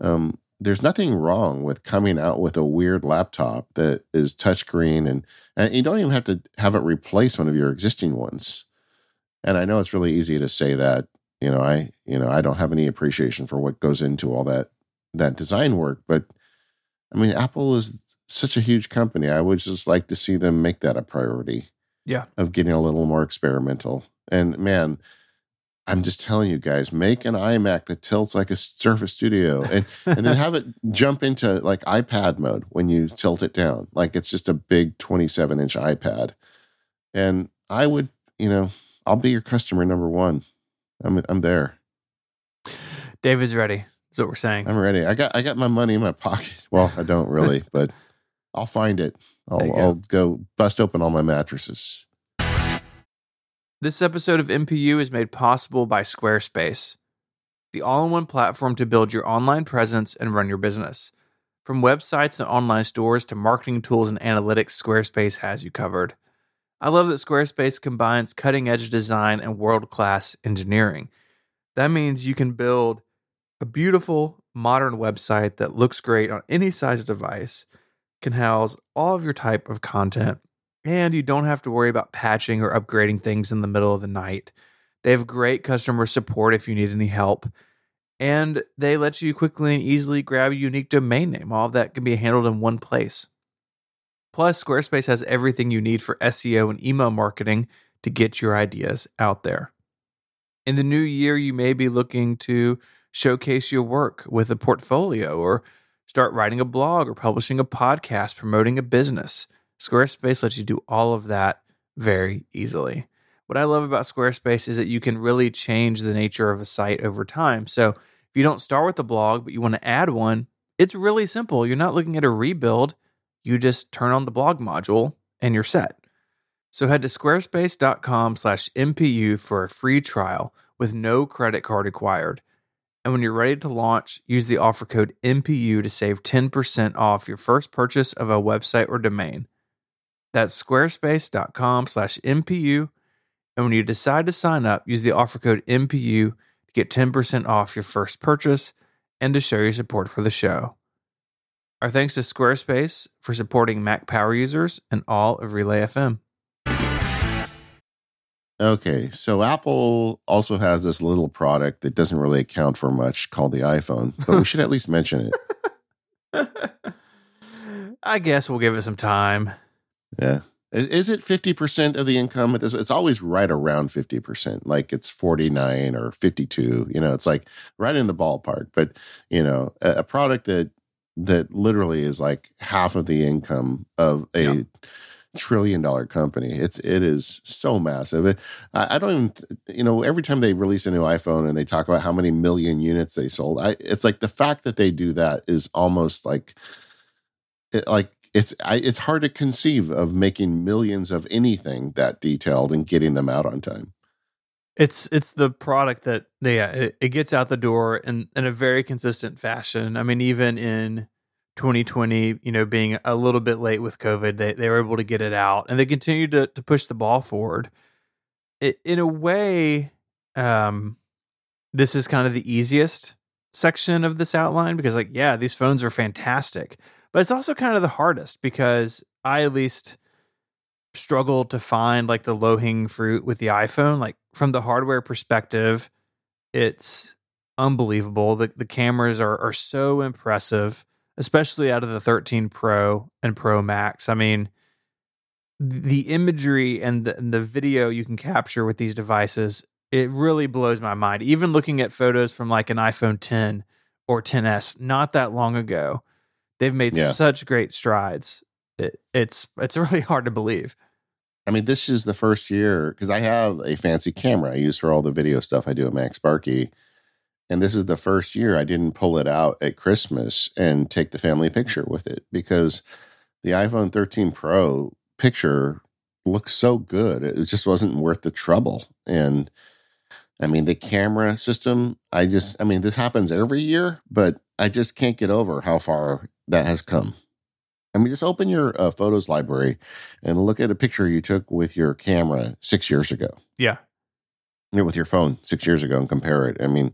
um, there's nothing wrong with coming out with a weird laptop that is touchscreen and and you don't even have to have it replace one of your existing ones. And I know it's really easy to say that, you know, I you know, I don't have any appreciation for what goes into all that that design work, but I mean, Apple is such a huge company. I would just like to see them make that a priority. Yeah. Of getting a little more experimental. And man, I'm just telling you guys, make an iMac that tilts like a Surface Studio, and and then have it (laughs) jump into like iPad mode when you tilt it down, like it's just a big 27 inch iPad. And I would, you know, I'll be your customer number one. I'm I'm there. David's ready. That's what we're saying. I'm ready. I got I got my money in my pocket. Well, I don't really, (laughs) but I'll find it. I'll go. I'll go bust open all my mattresses. This episode of MPU is made possible by Squarespace, the all in one platform to build your online presence and run your business. From websites and online stores to marketing tools and analytics, Squarespace has you covered. I love that Squarespace combines cutting edge design and world class engineering. That means you can build a beautiful, modern website that looks great on any size device, can house all of your type of content, and you don't have to worry about patching or upgrading things in the middle of the night. They have great customer support if you need any help. And they let you quickly and easily grab a unique domain name. All of that can be handled in one place. Plus, Squarespace has everything you need for SEO and email marketing to get your ideas out there. In the new year, you may be looking to showcase your work with a portfolio or start writing a blog or publishing a podcast, promoting a business. Squarespace lets you do all of that very easily. What I love about Squarespace is that you can really change the nature of a site over time. So if you don't start with a blog, but you want to add one, it's really simple. You're not looking at a rebuild. You just turn on the blog module and you're set. So head to squarespace.com slash MPU for a free trial with no credit card required. And when you're ready to launch, use the offer code MPU to save 10% off your first purchase of a website or domain. That's squarespace.com slash MPU. And when you decide to sign up, use the offer code MPU to get 10% off your first purchase and to show your support for the show. Our thanks to Squarespace for supporting Mac Power users and all of Relay FM. Okay, so Apple also has this little product that doesn't really account for much called the iPhone, but we should at least mention it. (laughs) I guess we'll give it some time. Yeah. Is it 50% of the income? It is- always right around 50%, like it's 49 or 52. You know, it's like right in the ballpark. But, you know, a, a product that that literally is like half of the income of a Yeah. trillion dollar company. It's it is so massive. It, I, I don't even you know, every time they release a new iPhone and they talk about how many million units they sold, I it's like the fact that they do that is almost like it, like it's I, it's hard to conceive of making millions of anything that detailed and getting them out on time. It's it's the product that yeah it, it gets out the door in in a very consistent fashion. I mean, even in 2020, you know, being a little bit late with COVID, they, they were able to get it out and they continue to, to push the ball forward. It, in a way, um, this is kind of the easiest section of this outline because, like, yeah, these phones are fantastic, but it's also kind of the hardest because I at least struggle to find like the low hanging fruit with the iPhone. Like, from the hardware perspective, it's unbelievable. The, the cameras are, are so impressive especially out of the 13 Pro and Pro Max. I mean, the imagery and the, and the video you can capture with these devices, it really blows my mind. Even looking at photos from like an iPhone 10 or 10s not that long ago, they've made yeah. such great strides. It, it's it's (laughs) really hard to believe. I mean, this is the first year because I have a fancy camera I use for all the video stuff I do at MacSparky and this is the first year I didn't pull it out at Christmas and take the family mm-hmm. picture with it because the iPhone 13 Pro picture looks so good. It just wasn't worth the trouble. And I mean, the camera system, I just, I mean, this happens every year, but I just can't get over how far that has come. I mean, just open your uh, photos library and look at a picture you took with your camera six years ago. Yeah. With your phone six years ago and compare it. I mean,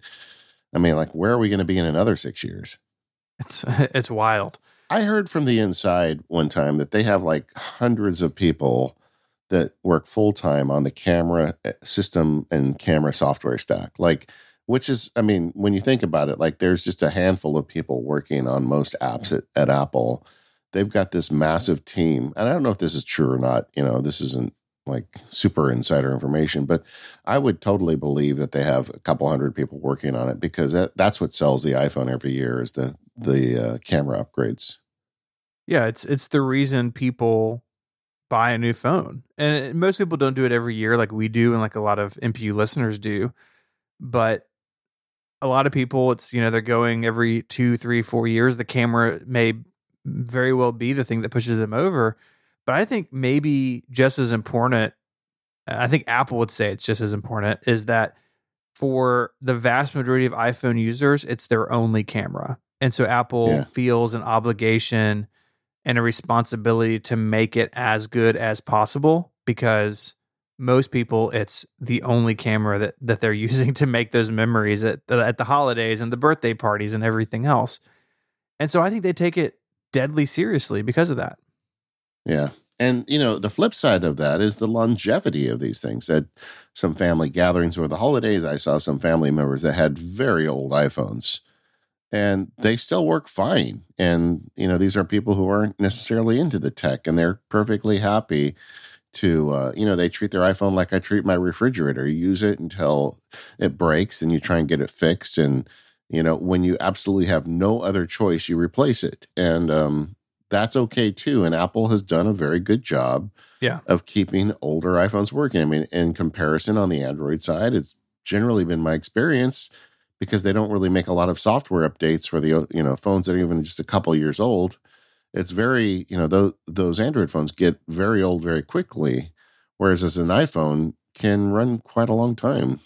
I mean, like, where are we going to be in another six years? It's (laughs) it's wild. I heard from the inside one time that they have like hundreds of people that work full time on the camera eh, system and camera software stack. Like, which is, I mean, when you think about it, like there's just a handful of people working on most apps at, at Apple. They've got this massive team, and I don't know if this is true or not. You know, this isn't like super insider information, but I would totally believe that they have a couple hundred people working on it because that, that's what sells the iPhone every year is the the uh, camera upgrades. Yeah, it's it's the reason people buy a new phone, and most people don't do it every year like we do, and like a lot of MPU listeners do. But a lot of people, it's you know they're going every two, three, four years. The camera may very well be the thing that pushes them over but I think maybe just as important, uh, I think Apple would say it's just as important, is that for the vast majority of iPhone users, it's their only camera. And so Apple yeah. feels an obligation and a responsibility to make it as good as possible because most people it's the only camera that, that they're (laughs) using to make those memories at, at the holidays and the birthday parties and everything else. And so I think they take it deadly seriously because of that. Yeah. And you know, the flip side of that is the longevity of these things. At some family gatherings or the holidays, I saw some family members that had very old iPhones and they still work fine. And you know, these are people who aren't necessarily into the tech and they're perfectly happy to uh, you know they treat their iphone like i treat my refrigerator you use it until it breaks and you try and get it fixed and you know when you absolutely have no other choice you replace it and um, that's okay too. And Apple has done a very good job yeah. of keeping older iPhones working. I mean, in comparison on the Android side, it's generally been my experience because they don't really make a lot of software updates for the you know phones that are even just a couple years old. It's very you know those those Android phones get very old very quickly, whereas as an iPhone can run quite a long time.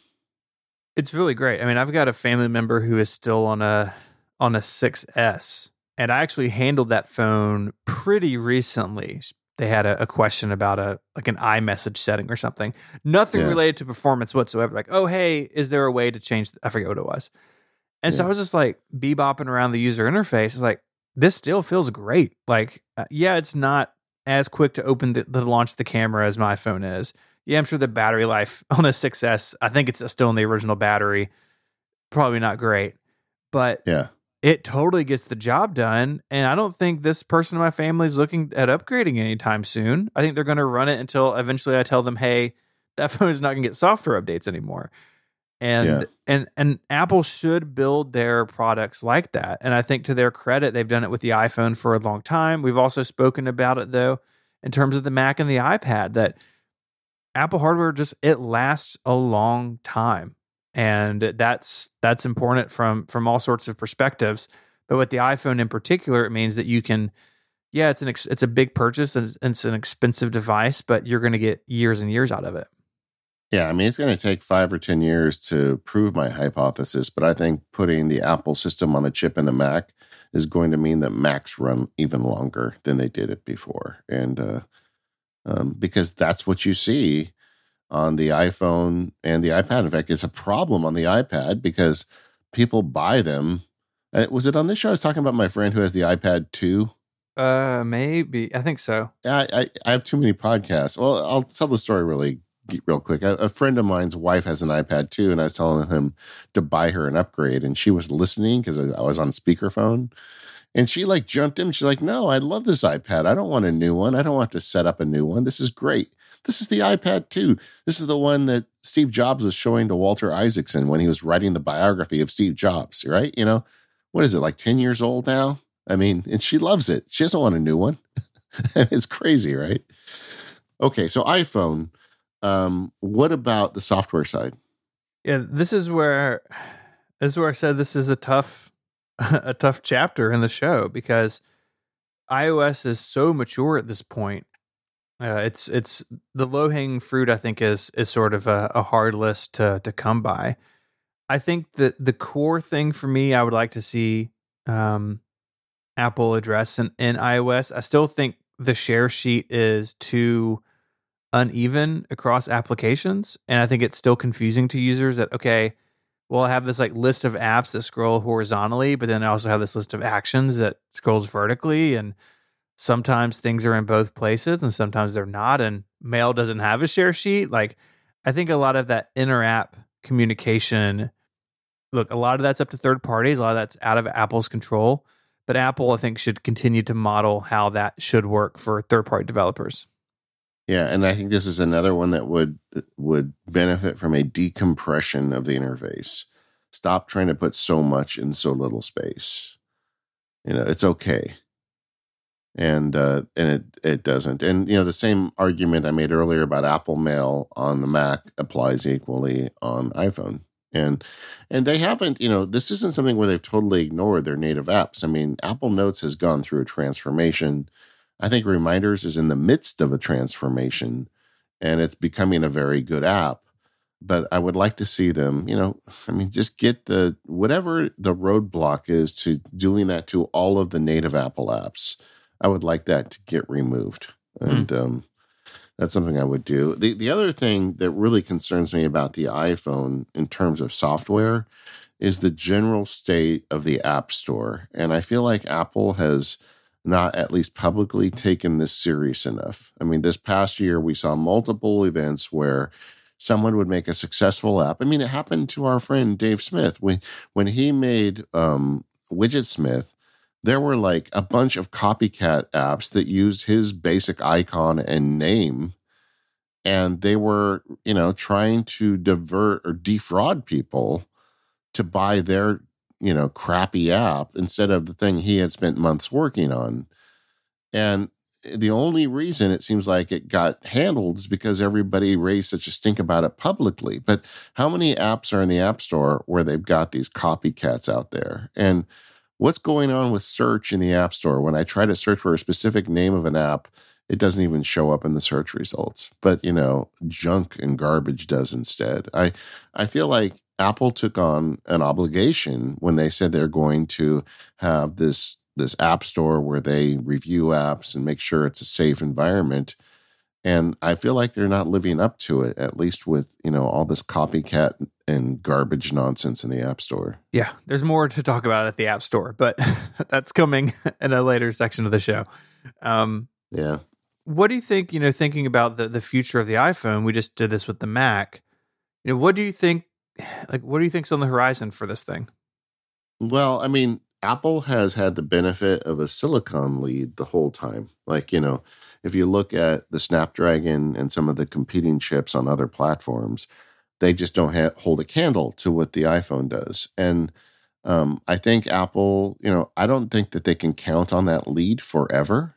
It's really great. I mean, I've got a family member who is still on a on a 6S and I actually handled that phone pretty recently. They had a, a question about a like an iMessage setting or something. Nothing yeah. related to performance whatsoever. Like, oh hey, is there a way to change? I forget what it was. And yeah. so I was just like bebopping around the user interface. It's like this still feels great. Like, uh, yeah, it's not as quick to open the, to launch the camera as my phone is. Yeah, I'm sure the battery life (laughs) on a 6S, I think it's still in the original battery. Probably not great, but yeah, it totally gets the job done. And I don't think this person in my family is looking at upgrading anytime soon. I think they're going to run it until eventually I tell them, hey, that (laughs) phone is not going to get software updates anymore. And yeah. and and Apple should build their products like that. And I think to their credit, they've done it with the iPhone for a long time. We've also spoken about it though in terms of the Mac and the iPad that Apple hardware just it lasts a long time and that's that's important from from all sorts of perspectives. But with the iPhone in particular, it means that you can, yeah, it's an ex, it's a big purchase and it's, it's an expensive device, but you're going to get years and years out of it. Yeah, I mean, it's going to take five or 10 years to prove my hypothesis, but I think putting the Apple system on a chip in a Mac is going to mean that Macs run even longer than they did it before. And uh, um, because that's what you see on the iPhone and the iPad. In fact, it's a problem on the iPad because people buy them. Uh, was it on this show? I was talking about my friend who has the iPad 2. Uh, maybe. I think so. I, I, I have too many podcasts. Well, I'll tell the story really real quick. A, a, friend of mine's wife has an iPad 2, and I was telling him to buy her an upgrade, and she was listening because I was on speakerphone. And she like jumped in. She's like, "No, I love this iPad. I don't want a new one. I don't want to set up a new one. This is great. This is the iPad 2. This is the one that Steve Jobs was showing to Walter Isaacson when he was writing the biography of Steve Jobs, right? You know, what is it, like 10 years old now? I mean, and she loves it. She doesn't want a new one. (laughs) it's crazy, right? Okay, so iPhone. Um, what about the software side? Yeah, this is where this is where I said this is a tough (laughs) a tough chapter in the show because iOS is so mature at this point uh, it's it's the low hanging fruit. I think is is sort of a, a hard list to to come by. I think that the core thing for me, I would like to see um, Apple address in, in iOS. I still think the share sheet is too uneven across applications, and I think it's still confusing to users. That okay, well, I have this like list of apps that scroll horizontally, but then I also have this list of actions that scrolls vertically, and sometimes things are in both places and sometimes they're not. And mail doesn't have a share sheet. Like i think a lot of that inter app communication look a lot of that's up to third parties. A lot of that's out of apple's control. But apple i think should continue to model how that should work for third party developers yeah and i think this is another one that would would benefit from a decompression of the interface stop trying to put so much in so little space you know it's okay and uh, and it it doesn't. And you know the same argument I made earlier about Apple Mail on the Mac applies equally on iPhone. And and they haven't, you know, this isn't something where they've totally ignored their native apps. I mean, Apple Notes has gone through a transformation. I think Reminders is in the midst of a transformation, and it's becoming a very good app. But I would like to see them, you know, I mean, just get the whatever the roadblock is to doing that to all of the native Apple apps I would like that to get removed. Hmm. And mm. um, that's something I would do. The the other thing that really concerns me about the iPhone in terms of software is the general state of the App Store. And I feel like Apple has not at least publicly taken this serious enough. I mean, this past year we saw multiple events where someone would make a successful app. I mean, it happened to our friend Dave Smith when when he made um, Widgetsmith there were like a bunch of copycat apps that used his basic icon and name and they were you know trying to divert or defraud people to buy their you know crappy app instead of the thing he had spent months working on and eh, the only reason it seems like it got handled is because everybody raised such a stink about it publicly but how many apps are in the app store where they've got these copycats out there and what's going on with search in the App Store? When I try to search for a specific name of an app, it doesn't even show up in the search results. But you know, junk and garbage does instead. I I feel like Apple took on an obligation when they said they're going to have this this app store where they review apps and make sure it's a safe environment and I feel like they're not living up to it, at least with you know all this copycat and garbage nonsense in the App Store. Yeah, there's more to talk about at the App Store, but (laughs) that's coming in a later section of the show. Um, yeah. What do you think? You know, thinking about the the future of the iPhone, we just did this with the Mac. You know, what do you think? (sighs) Like, what do you think's on the horizon for this thing? Well, I mean, Apple has had the benefit of a silicon lead the whole time. Like, you know, if you look at the Snapdragon and some of the competing chips on other platforms, they just don't ha- hold a candle to what the iPhone does. And um, I think Apple, you know, I don't think that they can count on that lead forever.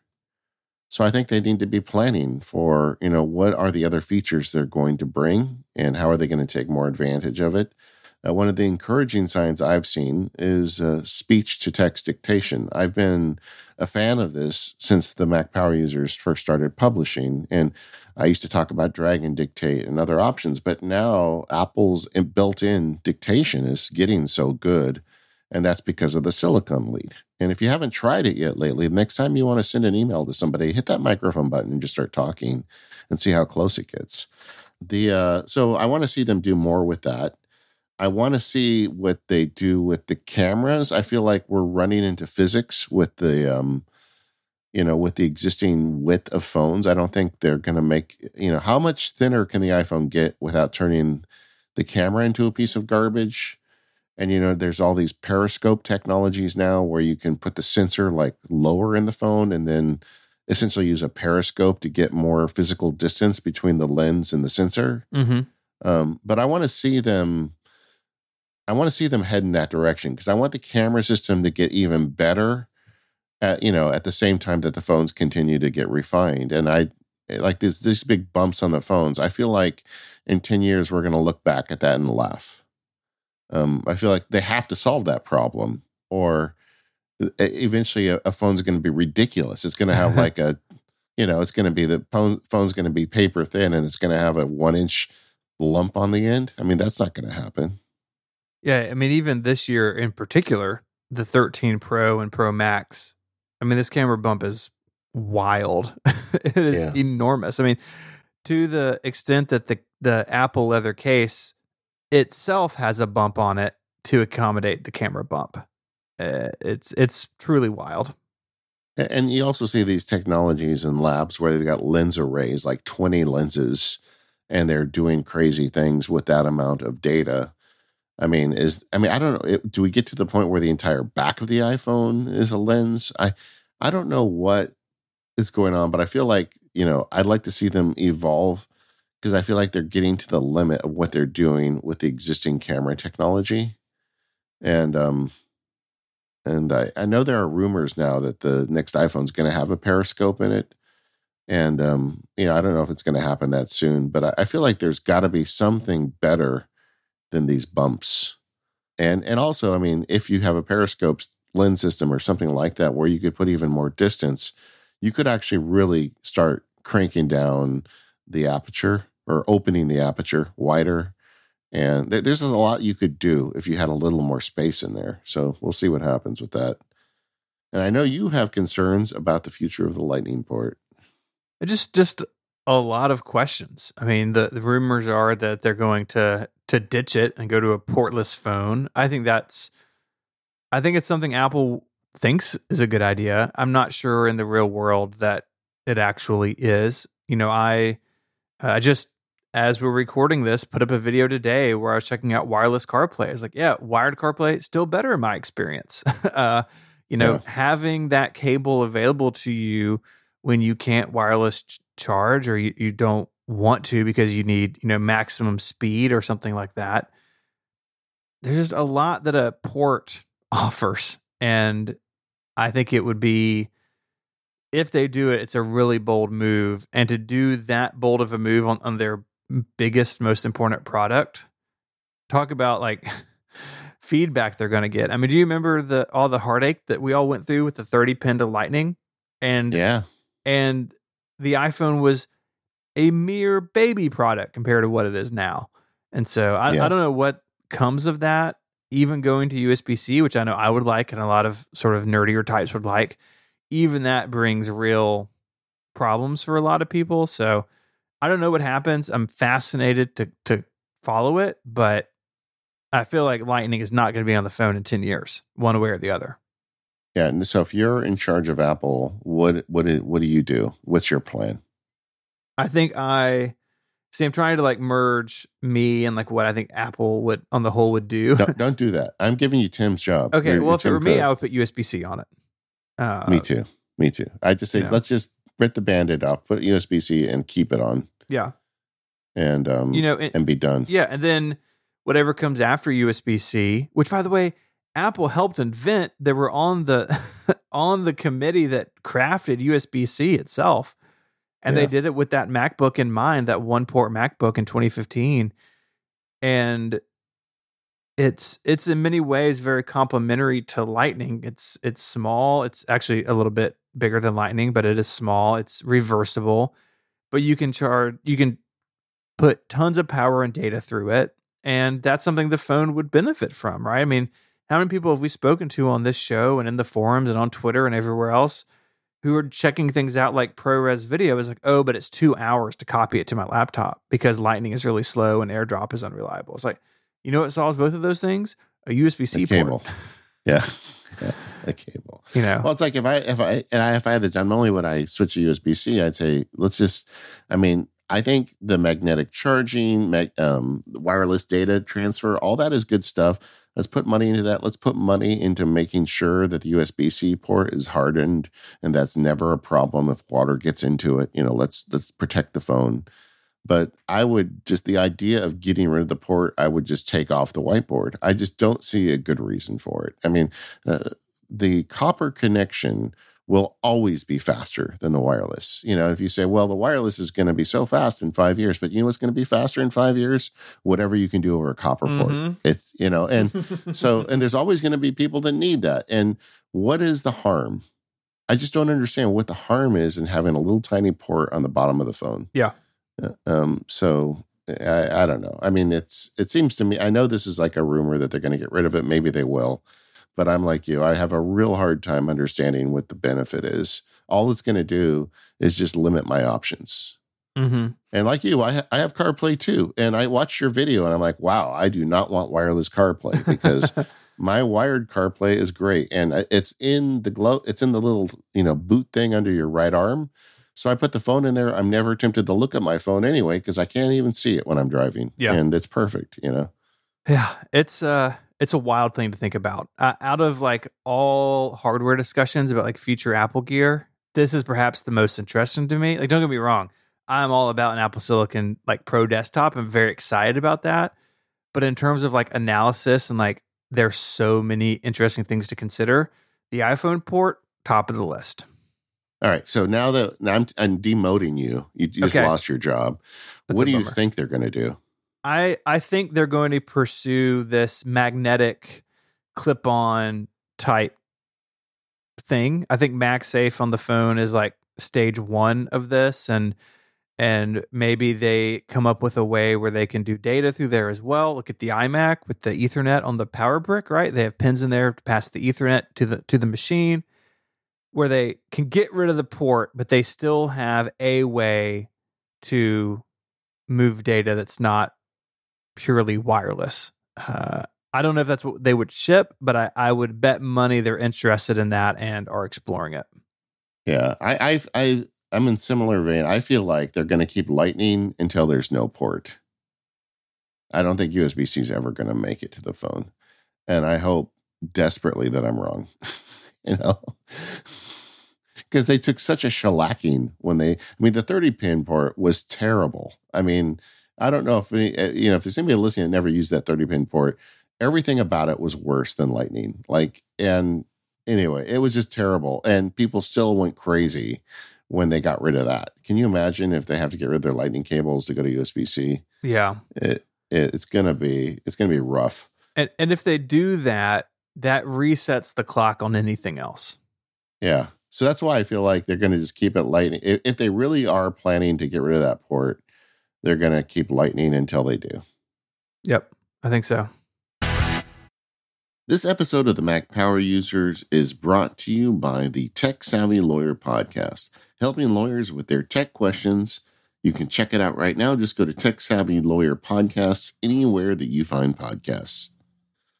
So I think they need to be planning for, you know, what are the other features they're going to bring and how are they going to take more advantage of it. Uh, one of the encouraging signs I've seen is uh, speech to text dictation. I've been a fan of this since the Mac Power users first started publishing. And I used to talk about Dragon Dictate and other options, but now Apple's built in dictation is getting so good. And that's because of the silicon lead. And if you haven't tried it yet lately, next time you want to send an email to somebody, hit that microphone button and just start talking and see how close it gets. The uh, so I want to see them do more with that. I want to see what they do with the cameras. I feel like we're running into physics with the um, you know, with the existing width of phones. I don't think they're going to make, you know, how much thinner can the iPhone get without turning the camera into a piece of garbage? And you know, there's all these periscope technologies now where you can put the sensor like lower in the phone and then essentially use a periscope to get more physical distance between the lens and the sensor. Mm-hmm. Um, but I want to see them. I want to see them head in that direction because I want the camera system to get even better. At you know, at the same time that the phones continue to get refined, and I like these these big bumps on the phones. I feel like in ten years we're going to look back at that and laugh. Um, I feel like they have to solve that problem, or eventually a, a phone's going to be ridiculous. It's going to have (laughs) like a, you know, it's going to be the phone, phone's going to be paper thin and it's going to have a one inch lump on the end. I mean, that's not going to happen. Yeah, I mean, even this year in particular, the 13 Pro and Pro Max. I mean, this camera bump is wild. (laughs) it is Yeah. enormous. I mean, to the extent that the the Apple leather case itself has a bump on it to accommodate the camera bump. Uh, it's it's truly wild. And you also see these technologies in labs where they've got lens arrays, like 20 lenses, and they're doing crazy things with that amount of data. I mean, is I mean, I don't know. Do we get to the point where the entire back of the iPhone is a lens? I I don't know what is going on, but I feel like you know I'd like to see them evolve because I feel like they're getting to the limit of what they're doing with the existing camera technology, and um, and I, I know there are rumors now that the next iPhone's going to have a periscope in it. And, um, you know, I don't know if it's going to happen that soon, but I, I feel like there's got to be something better than these bumps. And, and also, I mean, if you have a periscope lens system or something like that where you could put even more distance, you could actually really start cranking down the aperture or opening the aperture wider and th- there's a lot you could do if you had a little more space in there. So we'll see what happens with that. And I know you have concerns about the future of the Lightning port. Just just a lot of questions. I mean, the, the rumors are that they're going to to ditch it and go to a portless phone. I think that's I think it's something Apple thinks is a good idea. I'm not sure in the real world that it actually is. You know, I I just as we're recording this, put up a video today where I was checking out wireless CarPlay. I was like, yeah, wired CarPlay is still better in my experience. (laughs) uh, you know, Yeah. having that cable available to you when you can't wireless ch- charge or you, you don't want to because you need, you know, maximum speed or something like that. There's just a lot that a port (laughs) offers. And I think it would be if they do it, it's a really bold move. And to do that bold of a move on, on their biggest, most important product, talk about like (laughs) feedback they're going to get. I mean, do you remember the all the heartache that we all went through with the 30 pin to lightning? And Yeah. and the iPhone was a mere baby product compared to what it is now. And so I, Yeah. I don't know what comes of that. Even going to USB C, which I know I would like, and a lot of sort of nerdier types would like, even that brings real problems for a lot of people. So I don't know what happens. I'm fascinated to to follow it, but I feel like Lightning is not going to be on the phone in 10 years, one way or the other. Yeah. And so if you're in charge of Apple, what what do- what do you do? What's your plan? I think I see. I'm trying to like merge me and like what I think Apple would on the whole would do. don't, (laughs) don't do that. I'm giving you Tim's job. okay, You're- well, you're if it were Tim me. I would put USB C on it. Uh, me too. Me too. I just say Yeah. let's just rip the band-aid off, put USB C and keep it on Yeah, and um you know, and, and be done. yeah, and then whatever comes after USB C, which by the way, Apple helped invent. They were on the (laughs) on the committee that crafted USB C itself, and Yeah. they did it with that MacBook in mind, that one port MacBook in 2015, and it's it's in many ways very complementary to Lightning. It's it's small. It's actually a little bit bigger than Lightning, but it is small. It's reversible, but you can charge. You can put tons of power and data through it, and that's something the phone would benefit from, right? I mean, How many people have we spoken to on this show and in the forums and on Twitter and everywhere else who are checking things out like ProRes video is like, oh, but it's two hours to copy it to my laptop because Lightning is really slow and AirDrop is unreliable. It's like, you know what solves both of those things? A USB C cable. port. (laughs) Yeah. yeah. A cable. You know. Well, it's like if I if I and I if I had the time only would I switch to USB C, I'd say let's just. I mean, I think the magnetic charging, um, wireless data transfer, all that is good stuff. Let's put money into that. Let's put money into making sure that the USB C port is hardened and that's never a problem if water gets into it. You know, let's let's protect the phone. But I would just the idea of getting rid of the port, I would just take off the whiteboard. I just don't see a good reason for it. I mean, uh, the copper connection will always be faster than the wireless. You know, if you say, well, the wireless is going to be so fast in five years, but you know what's going to be faster in five years? Whatever you can do over a copper port. Mhm. It's, you know, and (laughs) so, and there's always going to be people that need that. And what is the harm? I just don't understand what the harm is in having a little tiny port on the bottom of the phone. Yeah. Uh, Um, so I, I don't know. I mean, it's, it seems to me, I know this is like a rumor that they're going to get rid of it. Maybe they will but I'm like you. I have a real hard time understanding what the benefit is. All it's going to do is just limit my options. hmm And like you, I, ha- I have CarPlay too. And I watched your video and I'm like, wow, I do not want wireless CarPlay because (laughs) my wired CarPlay is great. And it's in the glove, it's in the little, you know, boot thing under your right arm. So I put the phone in there. I'm never tempted to look at my phone anyway because I can't even see it when I'm driving. Yeah. And it's perfect, you know? Yeah, it's uh it's a wild thing to think about. Uh, out of like all hardware discussions about like future Apple gear, this is perhaps the most interesting to me. Like don't get me wrong, I'm all about an Apple Silicon like Pro desktop. I'm very excited about that. But in terms of like analysis and like there's so many interesting things to consider, the iPhone port top of the list. All right. So now that now I'm, I'm demoting you, you, just Okay. lost your job. That's what do you think they're going to do? I I think they're going to pursue this magnetic clip-on type thing. I think MagSafe on the phone is like stage 1 of this and and maybe they come up with a way where they can do data through there as well. Look at the iMac with the Ethernet on the power brick, right? They have pins in there to pass the Ethernet to the to the machine where they can get rid of the port, but they still have a way to move data that's not purely wireless. Uh, I don't know if that's what they would ship, but I, I would bet money they're interested in that and are exploring it. Yeah, I, I, I, I'm in similar vein. I feel like they're going to keep Lightning until there's no port. I don't think USB C is ever going to make it to the phone, and I hope desperately that I'm wrong. (laughs) (laughs) you know, because they took such a shellacking when they. I mean, the 30 pin port was terrible. I mean, I don't know if any, uh, you know if there's anybody listening that never used that 30 pin port. Everything about it was worse than Lightning. Like, and anyway, it was just terrible, and people still went crazy when they got rid of that. Can you imagine if they have to get rid of their Lightning cables to go to USB C? Yeah. It, it it's gonna be it's gonna be rough. And and if they do that, that resets the clock on anything else. Yeah. So that's why I feel like they're going to just keep it lightning. If, if they really are planning to get rid of that port, they're going to keep lightning until they do. Yep. I think so. This episode of the Mac Power Users is brought to you by the Tech Savvy Lawyer Podcast, helping lawyers with their tech questions. You can check it out right now. Just go to Tech Savvy Lawyer Podcast anywhere that you find podcasts.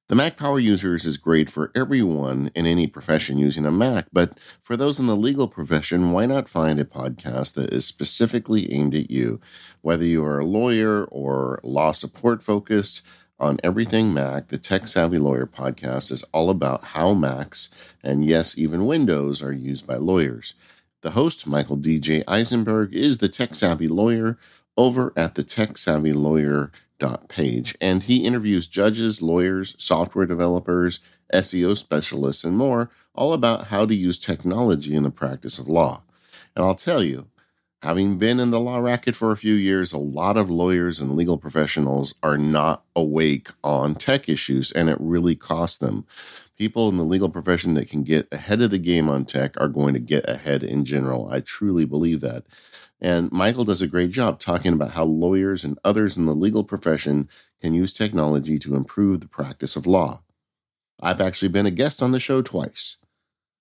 The Mac Power Users is great for everyone in any profession using a Mac, but for those in the legal profession, why not find a podcast that is specifically aimed at you? Whether you are a lawyer or law support focused, on Everything Mac, the Tech Savvy Lawyer podcast is all about how Macs, and yes, even Windows, are used by lawyers. The host, Michael DJ Eisenberg, is the Tech Savvy Lawyer over at the Tech Savvy Lawyer page, and he interviews judges, lawyers, software developers, SEO specialists, and more, all about how to use technology in the practice of law. And I'll tell you, Having been in the law racket for a few years, a lot of lawyers and legal professionals are not awake on tech issues, and it really costs them. People in the legal profession that can get ahead of the game on tech are going to get ahead in general. I truly believe that. And Michael does a great job talking about how lawyers and others in the legal profession can use technology to improve the practice of law. I've actually been a guest on the show twice.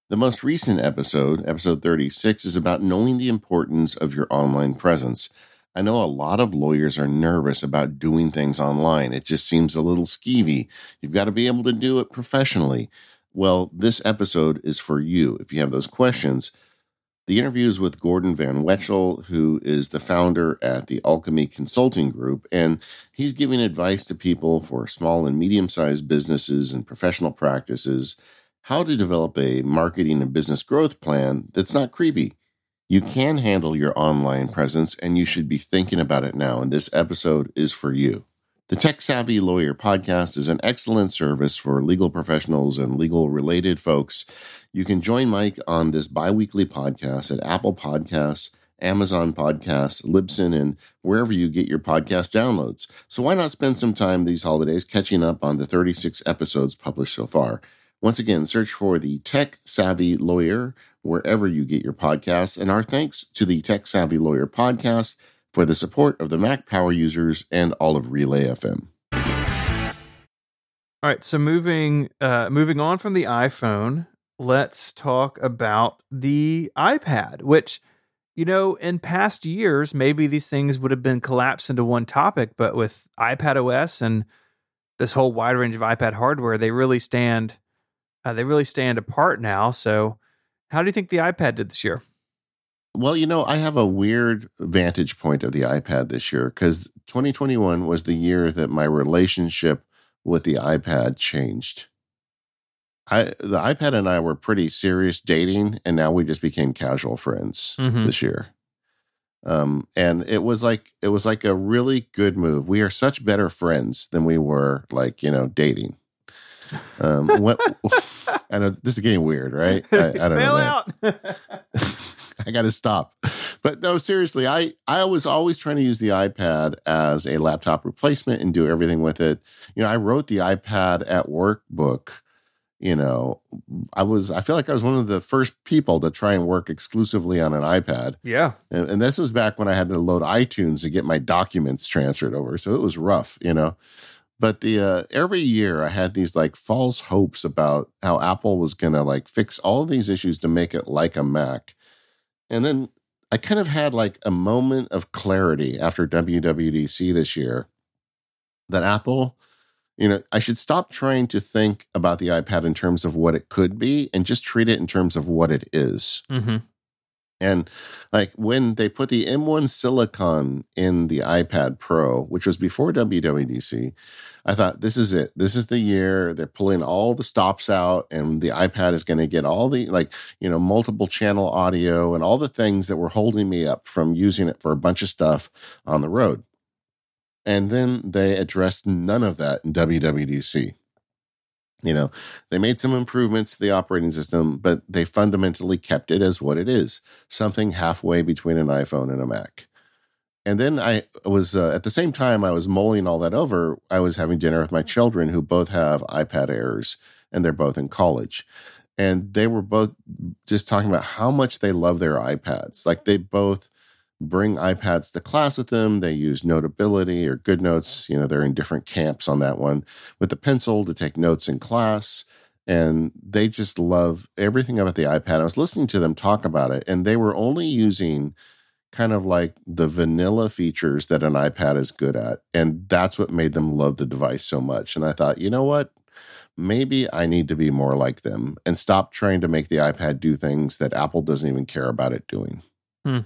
The most recent episode, episode 36, is about knowing the importance of your online presence. I know a lot of lawyers are nervous about doing things online. It just seems a little skeevy. You've got to be able to do it professionally. Well, this episode is for you. If you have those questions, the interview is with Gordon Van Wetchel, who is the founder at the Alchemy Consulting Group, and he's giving advice to people for small and medium sized businesses and professional practices how to develop a marketing and business growth plan that's not creepy. You can handle your online presence, and you should be thinking about it now. And this episode is for you. The Tech Savvy Lawyer podcast is an excellent service for legal professionals and legal related folks. You can join Mike on this bi weekly podcast at Apple Podcasts, Amazon Podcasts, Libsyn, and wherever you get your podcast downloads. So why not spend some time these holidays catching up on the 36 episodes published so far? Once again, search for the Tech Savvy Lawyer wherever you get your podcasts. And our thanks to the Tech Savvy Lawyer podcast for the support of the Mac Power users and all of Relay FM. All right, so moving uh, moving on from the iPhone, let's talk about the iPad, which you know, in past years, maybe these things would have been collapsed into one topic, but with iPad OS and this whole wide range of iPad hardware, they really stand uh, they really stand apart now. So, how do you think the iPad did this year? Well, you know, I have a weird vantage point of the iPad this year because 2021 was the year that my relationship with the iPad changed. I the iPad and I were pretty serious dating, and now we just became casual friends mm-hmm. this year. Um, and it was like it was like a really good move. We are such better friends than we were like you know dating. Um, what (laughs) (laughs) I know this is getting weird, right? I, I don't Bail know. out. (laughs) I got to stop. (laughs) But no, seriously, I I was always trying to use the iPad as a laptop replacement and do everything with it. You know, I wrote the iPad at work book. You know, I was I feel like I was one of the first people to try and work exclusively on an iPad. Yeah, and, and this was back when I had to load iTunes to get my documents transferred over, so it was rough. You know, but the uh, every year I had these like false hopes about how Apple was gonna like fix all these issues to make it like a Mac, and then I kind of had like a moment of clarity after WWDC this year that Apple, you know, I should stop trying to think about the iPad in terms of what it could be and just treat it in terms of what it is. Mm-hmm. And like when they put the M1 Silicon in the iPad Pro, which was before WWDC, I thought this is it. This is the year they're pulling all the stops out, and the iPad is going to get all the like you know multiple channel audio and all the things that were holding me up from using it for a bunch of stuff on the road. And then they addressed none of that in WWDC. You know, they made some improvements to the operating system, but they fundamentally kept it as what it is something halfway between an iPhone and a Mac. And then I was, uh, at the same time, I was mulling all that over. I was having dinner with my children who both have iPad Airs and they're both in college. And they were both just talking about how much they love their iPads. Like they both bring iPads to class with them. They use Notability or GoodNotes. You know, they're in different camps on that one with the pencil to take notes in class. And they just love everything about the iPad. I was listening to them talk about it, and they were only using kind of like the vanilla features that an iPad is good at. And that's what made them love the device so much. And I thought, you know what? Maybe I need to be more like them and stop trying to make the iPad do things that Apple doesn't even care about it doing. Hmm.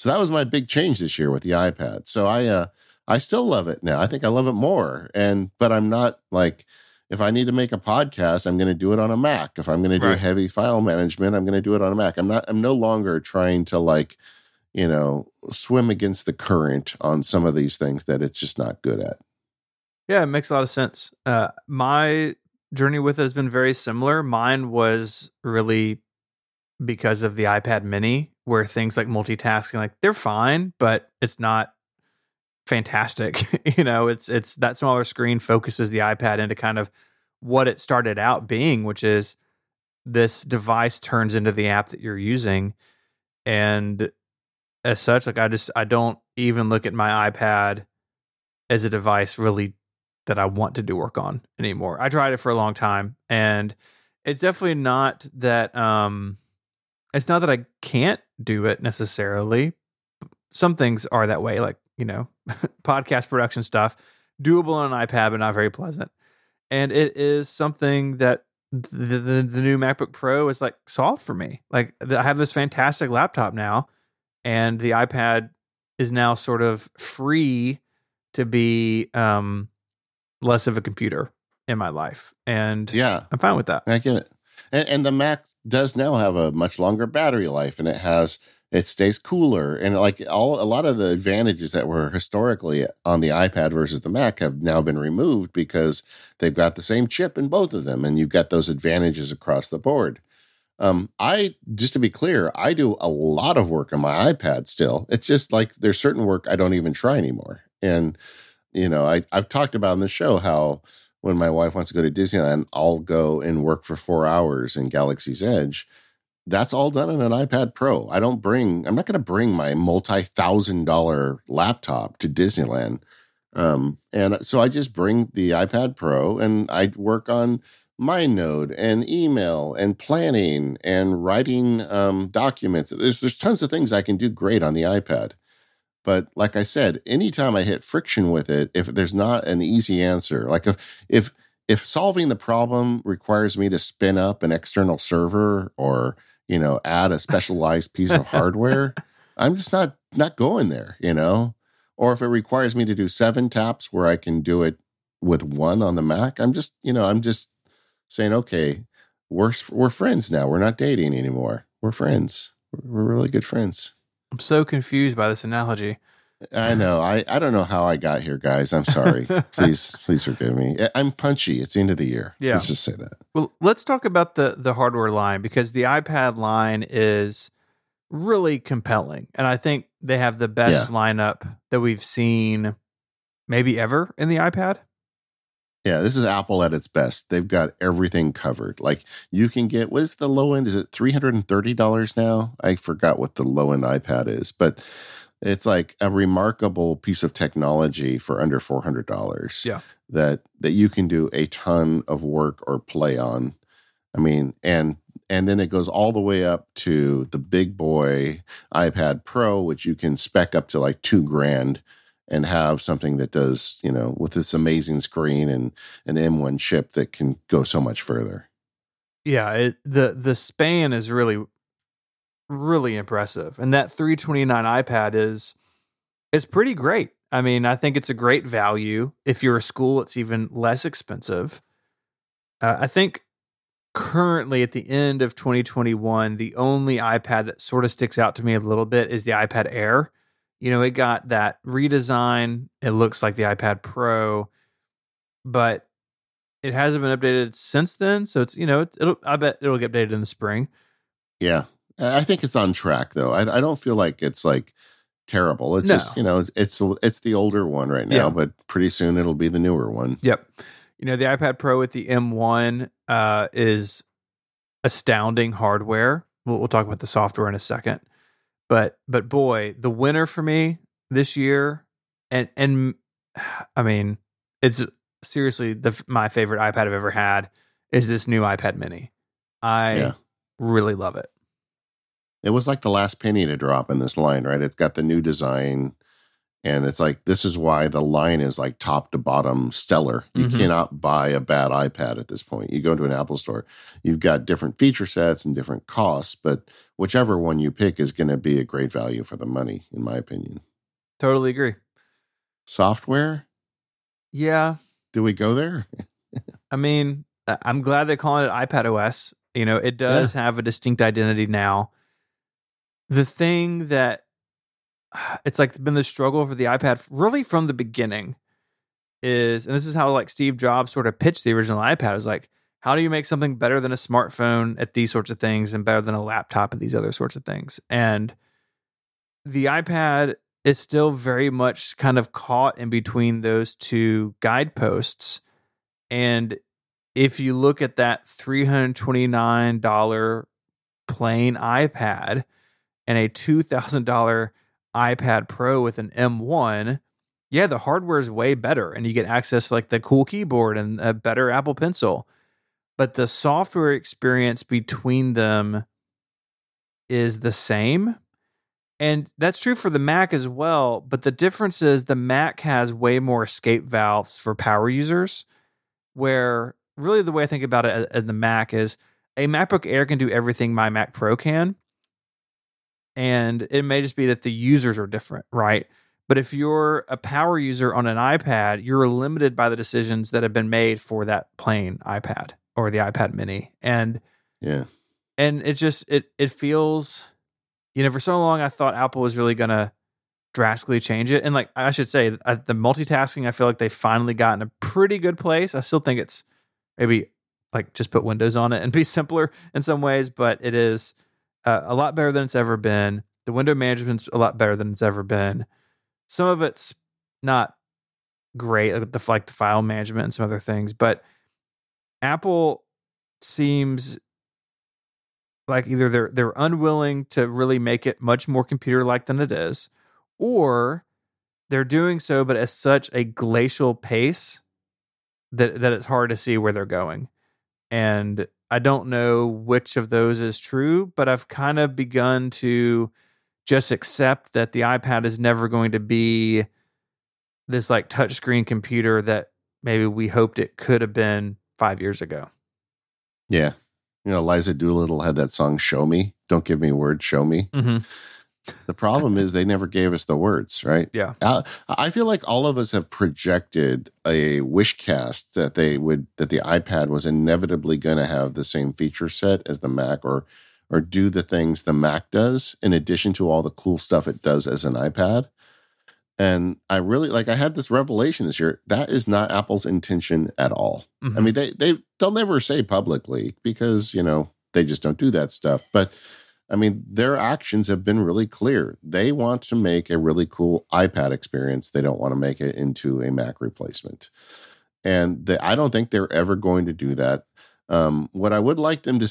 So that was my big change this year with the iPad. So I uh I still love it now. I think I love it more. And but I'm not like if I need to make a podcast, I'm going to do it on a Mac. If I'm going to do right. heavy file management, I'm going to do it on a Mac. I'm not I'm no longer trying to like, you know, swim against the current on some of these things that it's just not good at. Yeah, it makes a lot of sense. Uh my journey with it has been very similar. Mine was really because of the iPad mini where things like multitasking like they're fine but it's not fantastic (laughs) you know it's it's that smaller screen focuses the ipad into kind of what it started out being which is this device turns into the app that you're using and as such like i just i don't even look at my ipad as a device really that I want to do work on anymore. I tried it for a long time and it's definitely not that um it's not that I can't do it necessarily. Some things are that way like, you know, (laughs) podcast production stuff, doable on an iPad but not very pleasant. And it is something that the, the, the new MacBook Pro is like solved for me. Like I have this fantastic laptop now and the iPad is now sort of free to be um less of a computer in my life. And Yeah, I'm fine with that. I get it. And, and the Mac does now have a much longer battery life, and it has it stays cooler, and like all a lot of the advantages that were historically on the iPad versus the Mac have now been removed because they've got the same chip in both of them, and you've got those advantages across the board. Um, I just to be clear, I do a lot of work on my iPad still. It's just like there's certain work I don't even try anymore, and you know I I've talked about in the show how when my wife wants to go to Disneyland, I'll go and work for four hours in Galaxy's Edge. That's all done on an iPad Pro. I don't bring, I'm not going to bring my multi thousand dollar laptop to Disneyland. Um, and so I just bring the iPad Pro and I work on my MindNode and email and planning and writing um, documents. There's, there's tons of things I can do great on the iPad. But like I said, anytime I hit friction with it, if there's not an easy answer, like if if if solving the problem requires me to spin up an external server or you know add a specialized piece of (laughs) hardware, I'm just not not going there, you know. Or if it requires me to do seven taps where I can do it with one on the Mac, I'm just you know I'm just saying okay, we're we're friends now. We're not dating anymore. We're friends. We're really good friends. I'm so confused by this analogy. I know. I, I don't know how I got here, guys. I'm sorry. (laughs) please please forgive me. I'm punchy. It's the end of the year. Yeah. Let's just say that. Well, let's talk about the the hardware line because the iPad line is really compelling, and I think they have the best lineup that we've seen maybe ever in the iPad. Yeah, this is Apple at its best. They've got everything covered. Like you can get what is the low end? Is it three hundred and thirty dollars now? I forgot what the low end iPad is, but it's like a remarkable piece of technology for under four hundred dollars. Yeah. That that you can do a ton of work or play on. I mean, and and then it goes all the way up to the big boy iPad Pro, which you can spec up to like two grand and have something that does, you know, with this amazing screen and an M1 chip that can go so much further. Yeah, it, the the span is really really impressive. And that 329 iPad is is pretty great. I mean, I think it's a great value. If you're a school, it's even less expensive. Uh, I think currently at the end of 2021, the only iPad that sort of sticks out to me a little bit is the iPad Air. You know, it got that redesign. It looks like the iPad Pro, but it hasn't been updated since then. So it's you know, it'll I bet it'll get updated in the spring. Yeah, I think it's on track though. I, I don't feel like it's like terrible. It's No. just you know it's it's the older one right now, Yeah. but pretty soon it'll be the newer one. Yep. You know, the iPad Pro with the M1 uh, is astounding hardware. We'll, we'll talk about the software in a second. But but boy, the winner for me this year, and and (sighs) I mean, it's seriously the my favorite iPad I've ever had is this new iPad Mini. I Yeah. really love it. It was like the last penny to drop in this line, right? It's got the new design. And it's like, this is why the line is like top to bottom stellar. You Mhm. cannot buy a bad iPad at this point. You go to an Apple store, you've got different feature sets and different costs, but whichever one you pick is going to be a great value for the money, in my opinion. Totally agree. Software, Yeah, do we go there? I mean, I'm glad they're calling it iPad OS. You know, it does have a distinct identity now. The thing that (sighs) it's like been the struggle for the iPad really from the beginning is, and this is how like Steve Jobs sort of pitched the original iPad is like, how do you make something better than a smartphone at these sorts of things and better than a laptop at these other sorts of things? And the iPad is still very much kind of caught in between those two guideposts. And if you look at that $329 plain iPad and a $2,000 iPad Pro with an M1, yeah, the hardware is way better and you get access to like the cool keyboard and a better Apple Pencil. But the software experience between them is the same. And that's true for the Mac as well. But the difference is the Mac has way more escape valves for power users, where really the way I think about it uh, in the Mac is a MacBook Air can do everything my Mac Pro can. And it may just be that the users are different, right? But if you're a power user on an iPad, you're limited by the decisions that have been made for that plain iPad or the iPad mini. And yeah. And it just it it feels you know, for so long I thought Apple was really going to drastically change it. And like I should say, uh, the multitasking, I feel like they finally got in a pretty good place. I still think it's maybe like just put Windows on it and be (laughs) simpler in some ways, but it is uh, a lot better than it's ever been. The window management's a lot better than it's ever been. Some of it's not great, like the, like the file management and some other things, but Apple seems like either they're they're unwilling to really make it much more computer like than it is, or they're doing so but at such a glacial pace that that it's hard to see where they're going. And I don't know which of those is true, but I've kind of begun to just accept that the iPad is never going to be this like touchscreen computer that maybe we hoped it could have been five years ago. Yeah. You know, Liza Doolittle had that song, Show Me. Don't give me words, show me. Mm-hmm. The problem is they never gave us the words, right? Yeah. I feel like all of us have projected a wish cast that they would that the iPad was inevitably going to have the same feature set as the Mac or or do the things the Mac does in addition to all the cool stuff it does as an iPad. And I really like I had this revelation this year. That is not Apple's intention at all. Mm-hmm. I mean, they they they'll never say publicly because, you know, they just don't do that stuff. But I mean, their actions have been really clear. They want to make a really cool iPad experience. They don't want to make it into a Mac replacement. And they, I don't think they're ever going to do that. Um, what I would like them to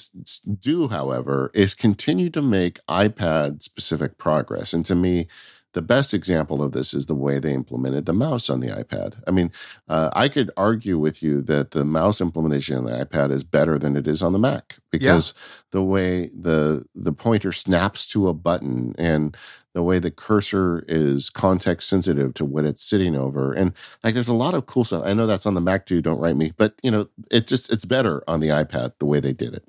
do, however, is continue to make iPad specific progress. And to me, the best example of this is the way they implemented the mouse on the iPad. I mean, uh, I could argue with you that the mouse implementation on the iPad is better than it is on the Mac because yeah. the way the the pointer snaps to a button and the way the cursor is context sensitive to what it's sitting over and like there's a lot of cool stuff. I know that's on the Mac too, don't write me, but you know, it just it's better on the iPad the way they did it.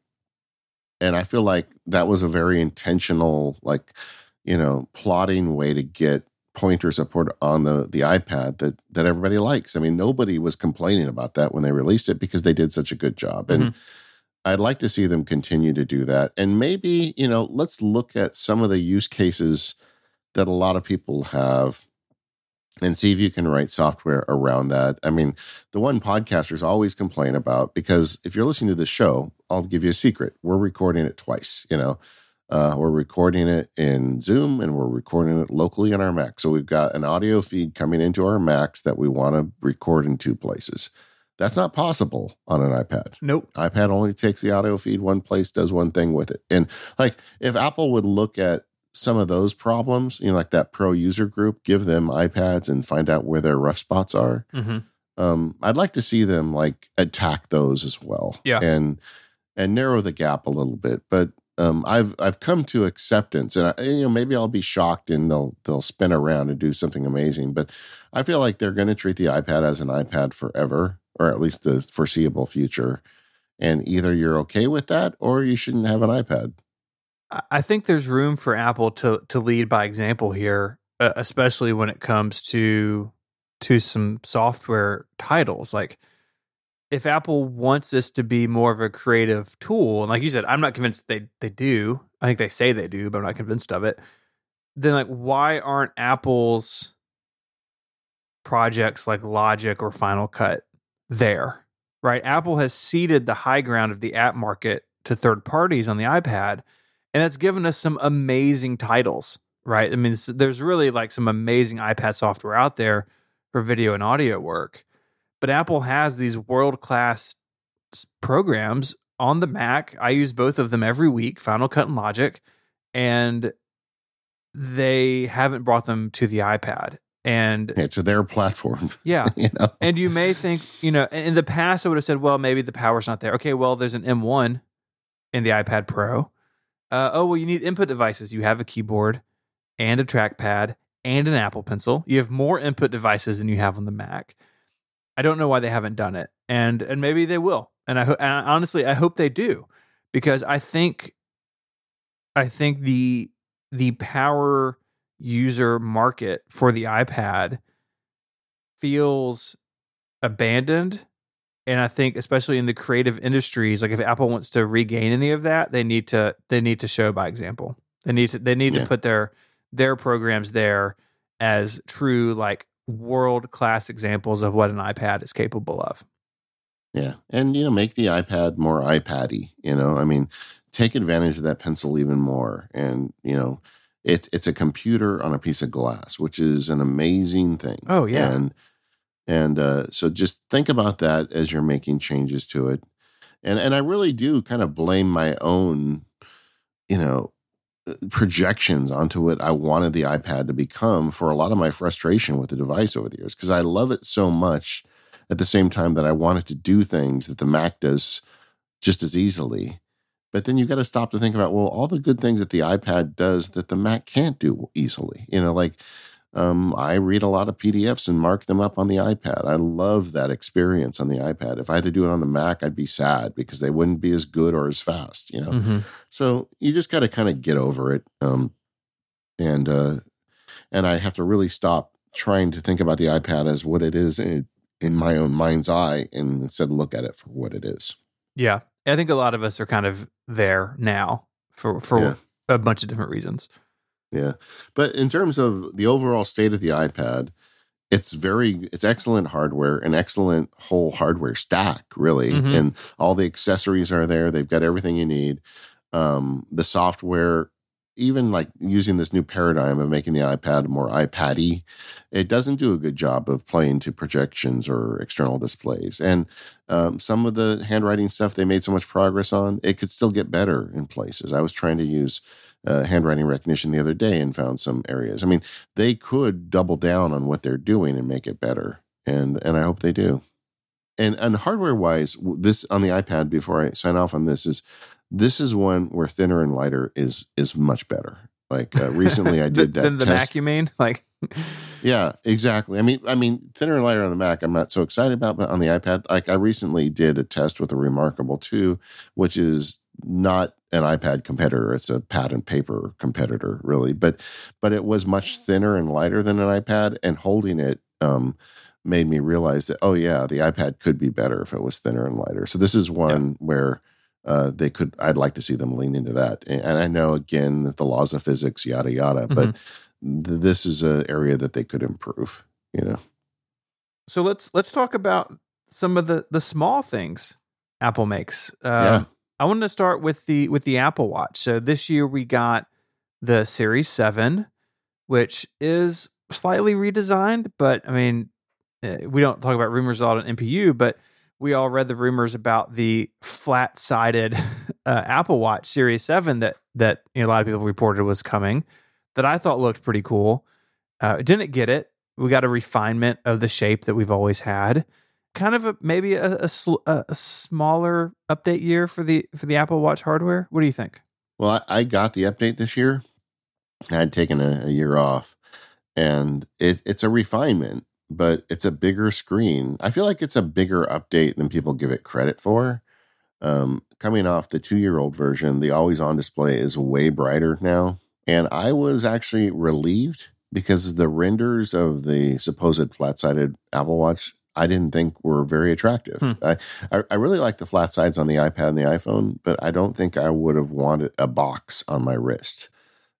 And I feel like that was a very intentional like you know, plotting way to get pointer support on the the iPad that that everybody likes. I mean, nobody was complaining about that when they released it because they did such a good job. And mm-hmm. I'd like to see them continue to do that. And maybe, you know, let's look at some of the use cases that a lot of people have and see if you can write software around that. I mean, the one podcasters always complain about because if you're listening to the show, I'll give you a secret. We're recording it twice, you know. Uh, we're recording it in Zoom and we're recording it locally on our Mac. So we've got an audio feed coming into our Macs that we want to record in two places. That's not possible on an iPad. Nope. iPad only takes the audio feed one place, does one thing with it. And like if Apple would look at some of those problems, you know, like that pro user group, give them iPads and find out where their rough spots are. Mm-hmm. Um, I'd like to see them like attack those as well. Yeah. And and narrow the gap a little bit. But um, I've I've come to acceptance, and I, you know maybe I'll be shocked and they'll they'll spin around and do something amazing. But I feel like they're going to treat the iPad as an iPad forever, or at least the foreseeable future. And either you're okay with that, or you shouldn't have an iPad. I think there's room for Apple to to lead by example here, especially when it comes to to some software titles like if Apple wants this to be more of a creative tool, and like you said, I'm not convinced they they do. I think they say they do, but I'm not convinced of it. Then like why aren't Apple's projects like Logic or Final Cut there? Right? Apple has ceded the high ground of the app market to third parties on the iPad, and that's given us some amazing titles, right? I mean, there's really like some amazing iPad software out there for video and audio work but Apple has these world class programs on the Mac. I use both of them every week, Final Cut and Logic, and they haven't brought them to the iPad. And it's their platform. (laughs) Yeah. you know? And you may think, you know, in the past, I would have said, well, maybe the power's not there. Okay, well, there's an M1 in the iPad Pro. Uh, oh, well, you need input devices. You have a keyboard and a trackpad and an Apple Pencil. You have more input devices than you have on the Mac. I don't know why they haven't done it, and and maybe they will. And I, ho- and honestly, I hope they do, because I think, I think the the power user market for the iPad feels abandoned and i think especially in the creative industries like if apple wants to regain any of that they need to they need to show by example they need to they need Yeah. to put their their programs there as true like world class examples of what an ipad is capable of Yeah. And, you know, make the iPad more iPad-y, you know, I mean, take advantage of that pencil even more. And, you know, it's, it's a computer on a piece of glass, which is an amazing thing. Oh, yeah. And, and, uh, so just think about that as you're making changes to it. And, and I really do kind of blame my own, you know, projections onto what I wanted the iPad to become for a lot of my frustration with the device over the years because I love it so much at the same time that I wanted to do things that the Mac does just as easily. But then you got to stop to think about, well, all the good things that the iPad does that the Mac can't do easily. You know, like um, I read a lot of PDFs and mark them up on the iPad. I love that experience on the iPad. If I had to do it on the Mac, I'd be sad because they wouldn't be as good or as fast, you know? mm-hmm. So you just got to kind of get over it. Um, and, uh, and I have to really stop trying to think about the iPad as what it is in, in my own mind's eye and instead look at it for what it is. yeah i think a lot of us are kind of there now for for Yeah. a bunch of different reasons Yeah. But in terms of the overall state of the iPad, it's very it's excellent hardware, an excellent whole hardware stack, really. Mhm. And all the accessories are there. They've got everything you need. Um, the software, even like using this new paradigm of making the iPad more iPad-y, it doesn't do a good job of playing to projections or external displays. And um, some of the handwriting stuff they made so much progress on, it could still get better in places. I was trying to use uh, handwriting recognition the other day and found some areas. I mean, they could double down on what they're doing and make it better, and and I hope they do. And and hardware wise, this on the iPad before I sign off on this is this is one where thinner and lighter is is much better. Like uh, recently, I (laughs) did that Than the test. mac you mean like (laughs) Yeah, exactly. I mean, I mean, thinner and lighter on the Mac, I'm not so excited about, but on the iPad, like I recently did a test with a Remarkable 2, which is not an iPad competitor. It's a pad and paper competitor, really. But but it was much thinner and lighter than an iPad, and holding it um, made me realize that oh yeah, the iPad could be better if it was thinner and lighter. So this is one where. Uh, they could. I'd like to see them lean into that, and, and I know again that the laws of physics, yada yada. But th- this is an area that they could improve. You know, So let's let's talk about some of the the small things Apple makes. Um, Yeah. I wanted to start with the with the Apple Watch. So this year we got the Series Seven, which is slightly redesigned, but I mean, eh, we don't talk about rumors on MPU, but we all read the rumors about the flat sided (laughs) uh, Apple Watch Series Seven that that you know, a lot of people reported was coming. That I thought looked pretty cool. Uh, didn't get it. We got a refinement of the shape that we've always had. Kind of a maybe a, a, sl- a smaller update year for the for the Apple Watch hardware. What do you think? well, I, I got the update this year. I had taken a, a year off, and it, it's a refinement, but it's a bigger screen. I feel like it's a bigger update than people give it credit for. Um, coming off the two year old version, the always on display is way brighter now. And I was actually relieved because the renders of the supposed flat sided Apple Watch I didn't think were very attractive. Hmm. I, I, really like the flat sides on the iPad and the iPhone, but I don't think I would have wanted a box on my wrist.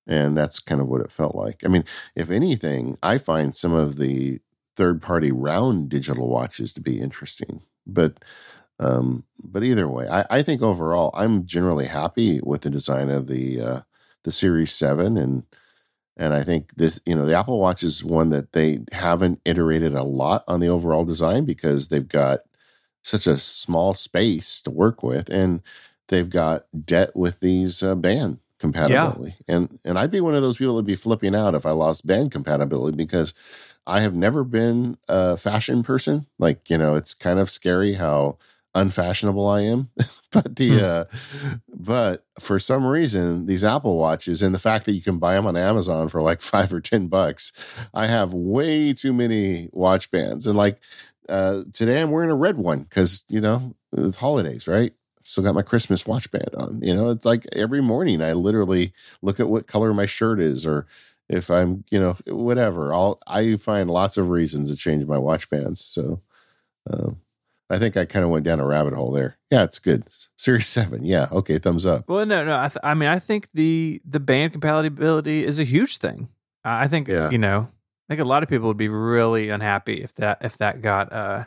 And that's kind of what it felt like. I mean, if anything, I find some of the third party round digital watches to be interesting. But um, but either way, I, I think overall I'm generally happy with the design of the uh, the Series Seven, and and I think this you know the Apple Watch is one that they haven't iterated a lot on the overall design because they've got such a small space to work with, and they've got debt with these uh, band compatibility. Yeah. And and I'd be one of those people that'd be flipping out if I lost band compatibility because I have never been a fashion person. Like, you know, it's kind of scary how unfashionable I am. (laughs) but the hmm. uh but for some reason these Apple watches and the fact that you can buy them on Amazon for like (laughs) 5 or 10 bucks, I have way too many watch bands and like uh today I'm wearing a red one cuz you know, it's holidays, right? Still got my Christmas watch band on. You know, it's like every morning I literally look at what color my shirt is or if I'm, you know, whatever. I'll I find lots of reasons to change my watch bands. So uh, I think I kind of went down a rabbit hole there. Yeah, it's good. Series seven. Yeah. Okay. Thumbs up. Well, no, no. I, th- I mean, I think the the band compatibility is a huge thing. I think yeah. you know, I think a lot of people would be really unhappy if that if that got uh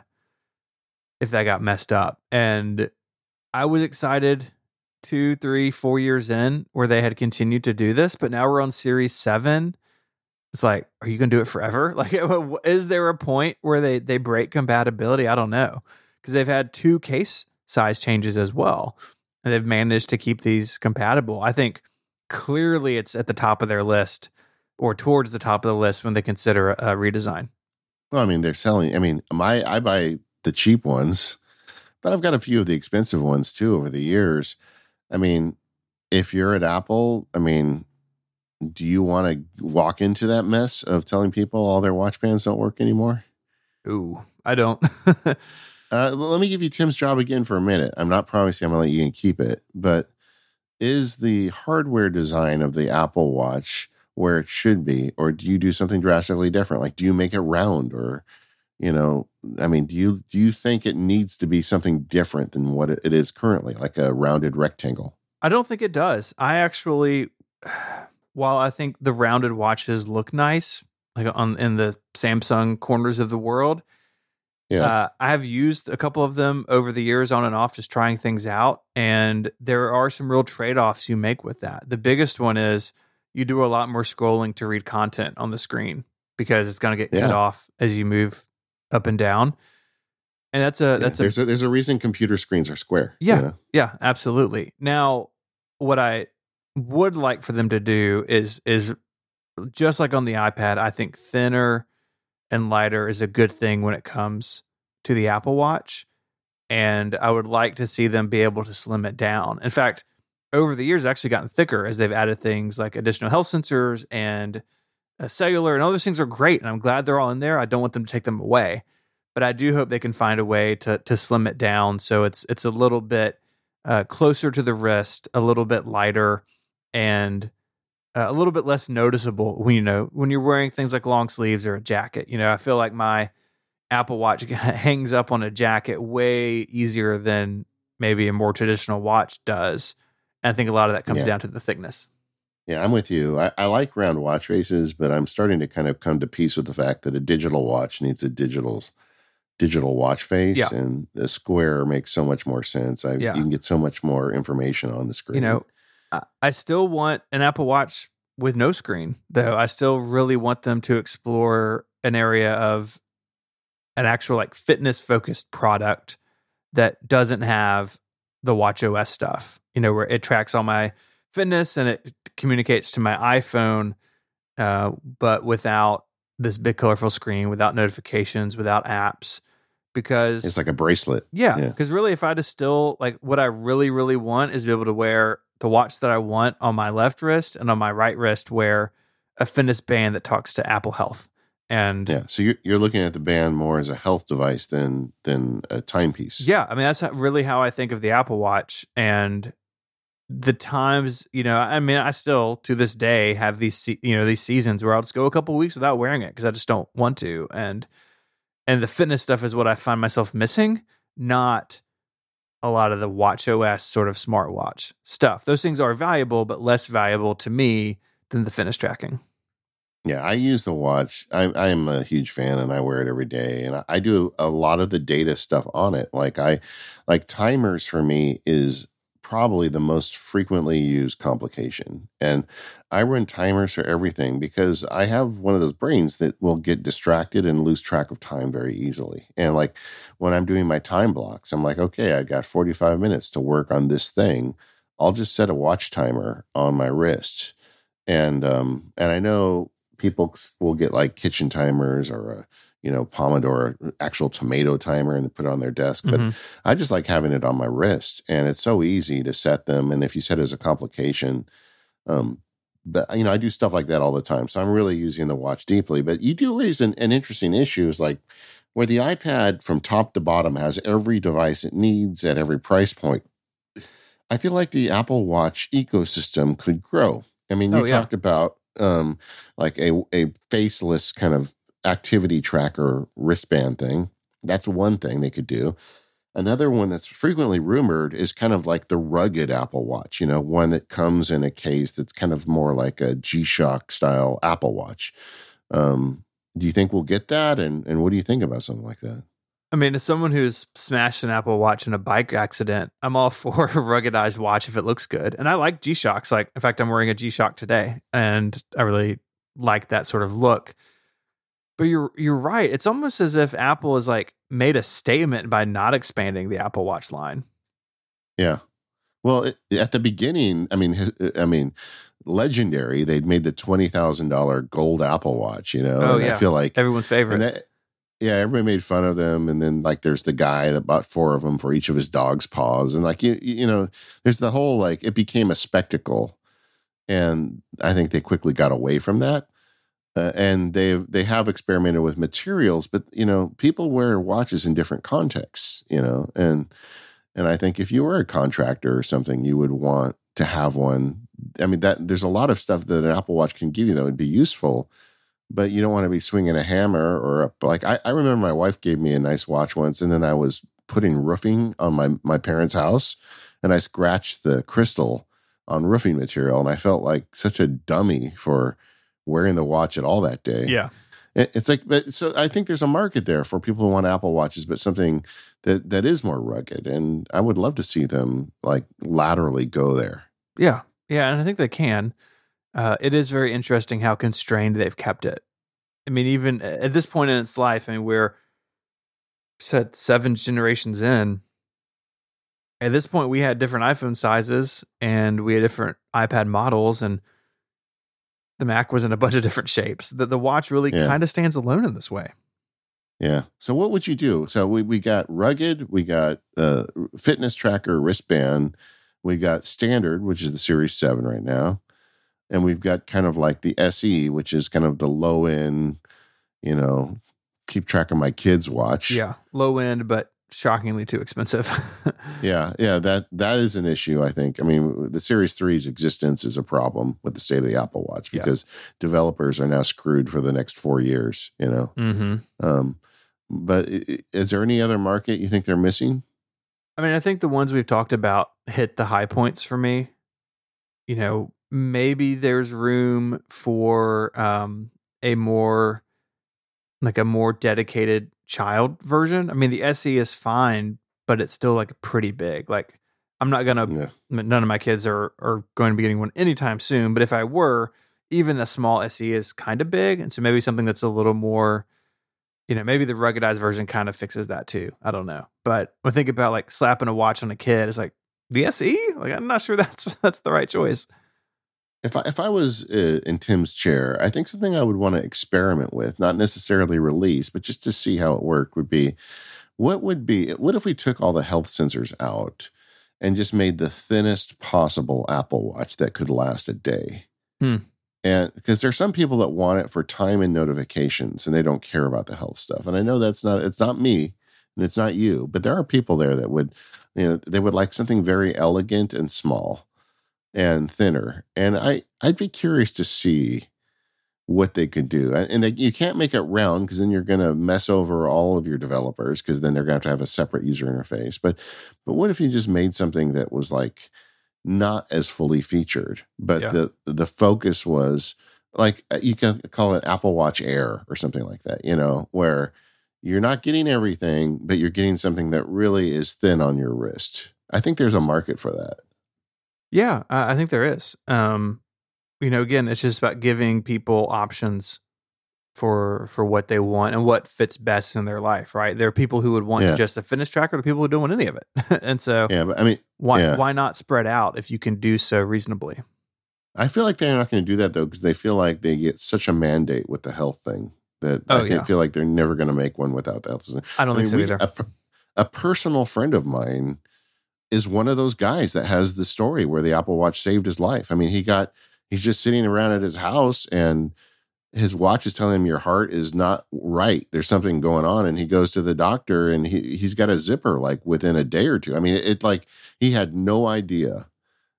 if that got messed up. And I was excited two, three, four years in where they had continued to do this, but now we're on series seven. It's like, are you going to do it forever? (laughs) Like, (laughs) is there a point where they they break compatibility? I don't know because they've had two case size changes as well, and they've managed to keep these compatible. I think clearly it's at the top of their list or towards the top of the list when they consider a, a redesign. Well, I mean, they're selling. I mean, my I buy the cheap ones, but I've got a few of the expensive ones too over the years. I mean, if you're at Apple, I mean, do you want to walk into that mess of telling people all their watch bands don't work anymore? Ooh, I don't. (laughs) uh, well, let me give you Tim's job again for a minute. I'm not promising I'm going to let you keep it, but is the hardware design of the Apple Watch where it should be, or do you do something drastically different? Like, do you make it round, or you know, I mean, do you do you think it needs to be something different than what it is currently, like a rounded rectangle? I don't think it does. I actually (sighs) while I think the rounded watches look nice, like on in the Samsung corners of the world, yeah, uh, I have used a couple of them over the years, on and off, just trying things out. And there are some real trade offs you make with that. The biggest one is you do a lot more scrolling to read content on the screen because it's going to get yeah. cut off as you move up and down. And that's a that's yeah, there's a, there's a reason computer screens are square. Yeah, you know? yeah, absolutely. Now, what I would like for them to do is is just like on the iPad, I think thinner and lighter is a good thing when it comes to the Apple Watch. And I would like to see them be able to slim it down. In fact, over the years, it's actually gotten thicker as they've added things like additional health sensors and cellular and all those things are great. And I'm glad they're all in there. I don't want them to take them away, but I do hope they can find a way to to slim it down so it's it's a little bit uh, closer to the wrist, a little bit lighter, and uh, a little bit less noticeable when you know when you're wearing things like long sleeves or a jacket. You know, I feel like my Apple Watch (laughs) hangs up on a jacket way easier than maybe a more traditional watch does. And I think a lot of that comes yeah. down to the thickness. Yeah, I'm with you. I, I, like round watch faces, but I'm starting to kind of come to peace with the fact that a digital watch needs a digital digital watch face, yeah. and the square makes so much more sense. I, yeah. You can get so much more information on the screen. You know, I still want an Apple Watch with no screen, though. I still really want them to explore an area of an actual like fitness focused product that doesn't have the Watch OS stuff. You know, where it tracks all my fitness and it communicates to my iPhone, uh, but without this big colorful screen, without notifications, without apps. Because it's like a bracelet. Yeah. Because yeah. really, if I distill like what I really, really want is to be able to wear the watch that I want on my left wrist and on my right wrist wear a fitness band that talks to Apple Health. And yeah, so you're you're looking at the band more as a health device than than a timepiece. Yeah, I mean that's really how I think of the Apple Watch, and the times you know i mean i still to this day have these you know these seasons where i'll just go a couple weeks without wearing it because i just don't want to and and the fitness stuff is what i find myself missing not a lot of the watch os sort of smartwatch stuff. Those things are valuable but less valuable to me than the fitness tracking. Yeah i use the watch. I i am a huge fan and i wear it every day and I, I do a lot of the data stuff on it. Like i like timers for me is probably the most frequently used complication. And I run timers for everything because I have one of those brains that will get distracted and lose track of time very easily. And like when I'm doing my time blocks, I'm like, okay, I got 45 minutes to work on this thing. I'll just set a watch timer on my wrist. And um and I know people will get like kitchen timers or a you know Pomodoro actual tomato timer and put it on their desk. But Mhm. I just like having it on my wrist, and it's so easy to set them. And if you set it as a complication, um, but you know I do stuff like that all the time. So I'm really using the watch deeply. But you do raise an, an interesting issue. Is like where the iPad from top to bottom has every device it needs at every price point. I feel like the Apple Watch ecosystem could grow. I mean, you Oh, yeah. talked about um, like a a faceless kind of activity tracker wristband thing. That's one thing they could do. Another one that's frequently rumored is kind of like the rugged Apple Watch, you know, one that comes in a case that's kind of more like a G Shock style Apple Watch. Um, do you think we'll get that? And and what do you think about something like that? I mean, as someone who's smashed an Apple Watch in a bike accident, I'm all (laughs) for a ruggedized watch if it looks good. And I like G Shocks. Like, in fact, I'm wearing a G Shock today, and I really like that sort of look. But you're you're right. It's almost as if Apple has like made a statement by not expanding the Apple Watch line. Yeah. Well, it, at the beginning, I mean, uh, I mean, legendary. They'd made the twenty thousand dollar gold Apple Watch. You know, Oh, and yeah. I feel like Everyone's favorite. That, yeah, everybody made fun of them, and then like there's the guy that bought four of them for each of his dog's paws, and like you, you know, there's the whole like it became a spectacle, and I think they quickly got away from that, uh, and they've they have experimented with materials, but you know, people wear watches in different contexts, you know, and and I think if you were a contractor or something, you would want to have one. I mean, that there's a lot of stuff that an Apple Watch can give you that would be useful but you don't want to be swinging a hammer or a, like I, I remember my wife gave me a nice watch once and then i was putting roofing on my my parents house and i scratched the crystal on roofing material and i felt like such a dummy for wearing the watch at all that day yeah. It's like but so i think there's a market there for people who want apple watches but something that that is more rugged and i would love to see them like laterally go there Yeah. Yeah. And I think they can. Uh, it is very interesting how constrained they've kept it. I mean, even at this point in its life, I mean, we're said seven generations in. At this point, we had different iPhone sizes and we had different iPad models, and the Mac was in a bunch of different shapes. The, the watch really Yeah. kind of stands alone in this way. Yeah. So what would you do? So we, we got rugged, we got uh, fitness tracker wristband, we got standard, which is the Series 7 right now. And we've got kind of like the SE, which is kind of the low end, you know, keep track of my kids watch. Yeah. Low end, but shockingly too expensive. (laughs) Yeah. Yeah. That that is an issue, I think. I mean, the Series 3's existence is a problem with the state of the Apple Watch Yeah. because developers are now screwed for the next four years, you know. mm-hmm. Um, but is there any other market you think they're missing? I mean, I think the ones we've talked about hit the high points for me. You know, maybe there's room for um a more like a more dedicated child version. I mean, the SE is fine, but it's still like pretty big. Like I'm not gonna Yeah. none of my kids are are going to be getting one anytime soon, but if I were, even the small SE is kind of big, and so maybe something that's a little more you know, maybe the ruggedized version kind of fixes that too. I don't know. But when I think about like slapping a watch on a kid, it's like the SE? Like I'm not sure (laughs) that's that's the right choice. If I if I was uh, in Tim's chair, I think something I would want to experiment with, not necessarily release, but just to see how it worked, would be what would be what if we took all the health sensors out and just made the thinnest possible Apple Watch that could last a day. Hmm. And because there's some people that want it for time and notifications, and they don't care about the health stuff. And I know that's not it's not me, and it's not you, but there are people there that would, you know, they would like something very elegant and small and thinner. And I I'd be curious to see what they could do. And and they, you can't make it round because then you're going to mess over all of your developers because then they're going to have to have a separate user interface. But but what if you just made something that was like not as fully featured, but Yeah. the the focus was like uh, you can call it Apple Watch Air or something like that, you know, where you're not getting everything, but you're getting something that really is thin on your wrist. I think there's a market for that. Yeah, I think there is. Um, you know, again, it's just about giving people options for for what they want and what fits best in their life, right? There are people who would want Yeah. just a fitness tracker, the people who don't want any of it. (laughs) and so Yeah, but I mean, why yeah. why not spread out if you can do so reasonably? I feel like they're not going to do that though because they feel like they get such a mandate with the health thing that Oh, I yeah. feel like they're never going to make one without the health. I don't I think so we- either. A, a personal friend of mine is one of those guys that has the story where the Apple Watch saved his life. I mean, he got he's just sitting around at his house and his watch is telling him your heart is not right. There's something going on, and he goes to the doctor and he he's got a zipper like within a day or two. I mean, it, it like he had no idea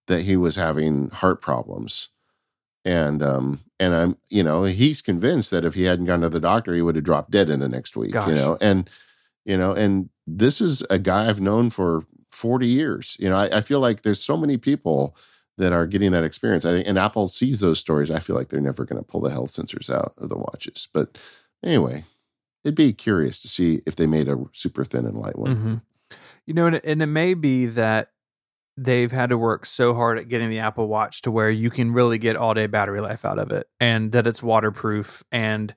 that he was having heart problems. And um and I'm you know he's convinced that if he hadn't gone to the doctor he would have dropped dead in the next week Gosh. you know and you know and this is a guy I've known for 40 years you know I, I feel like there's so many people that are getting that experience I think and Apple sees those stories I feel like they're never going to pull the health sensors out of the watches but anyway it'd be curious to see if they made a super thin and light one hmm You know, and it, and it may be that they've had to work so hard at getting the Apple Watch to where you can really get all day battery life out of it, and that it's waterproof, and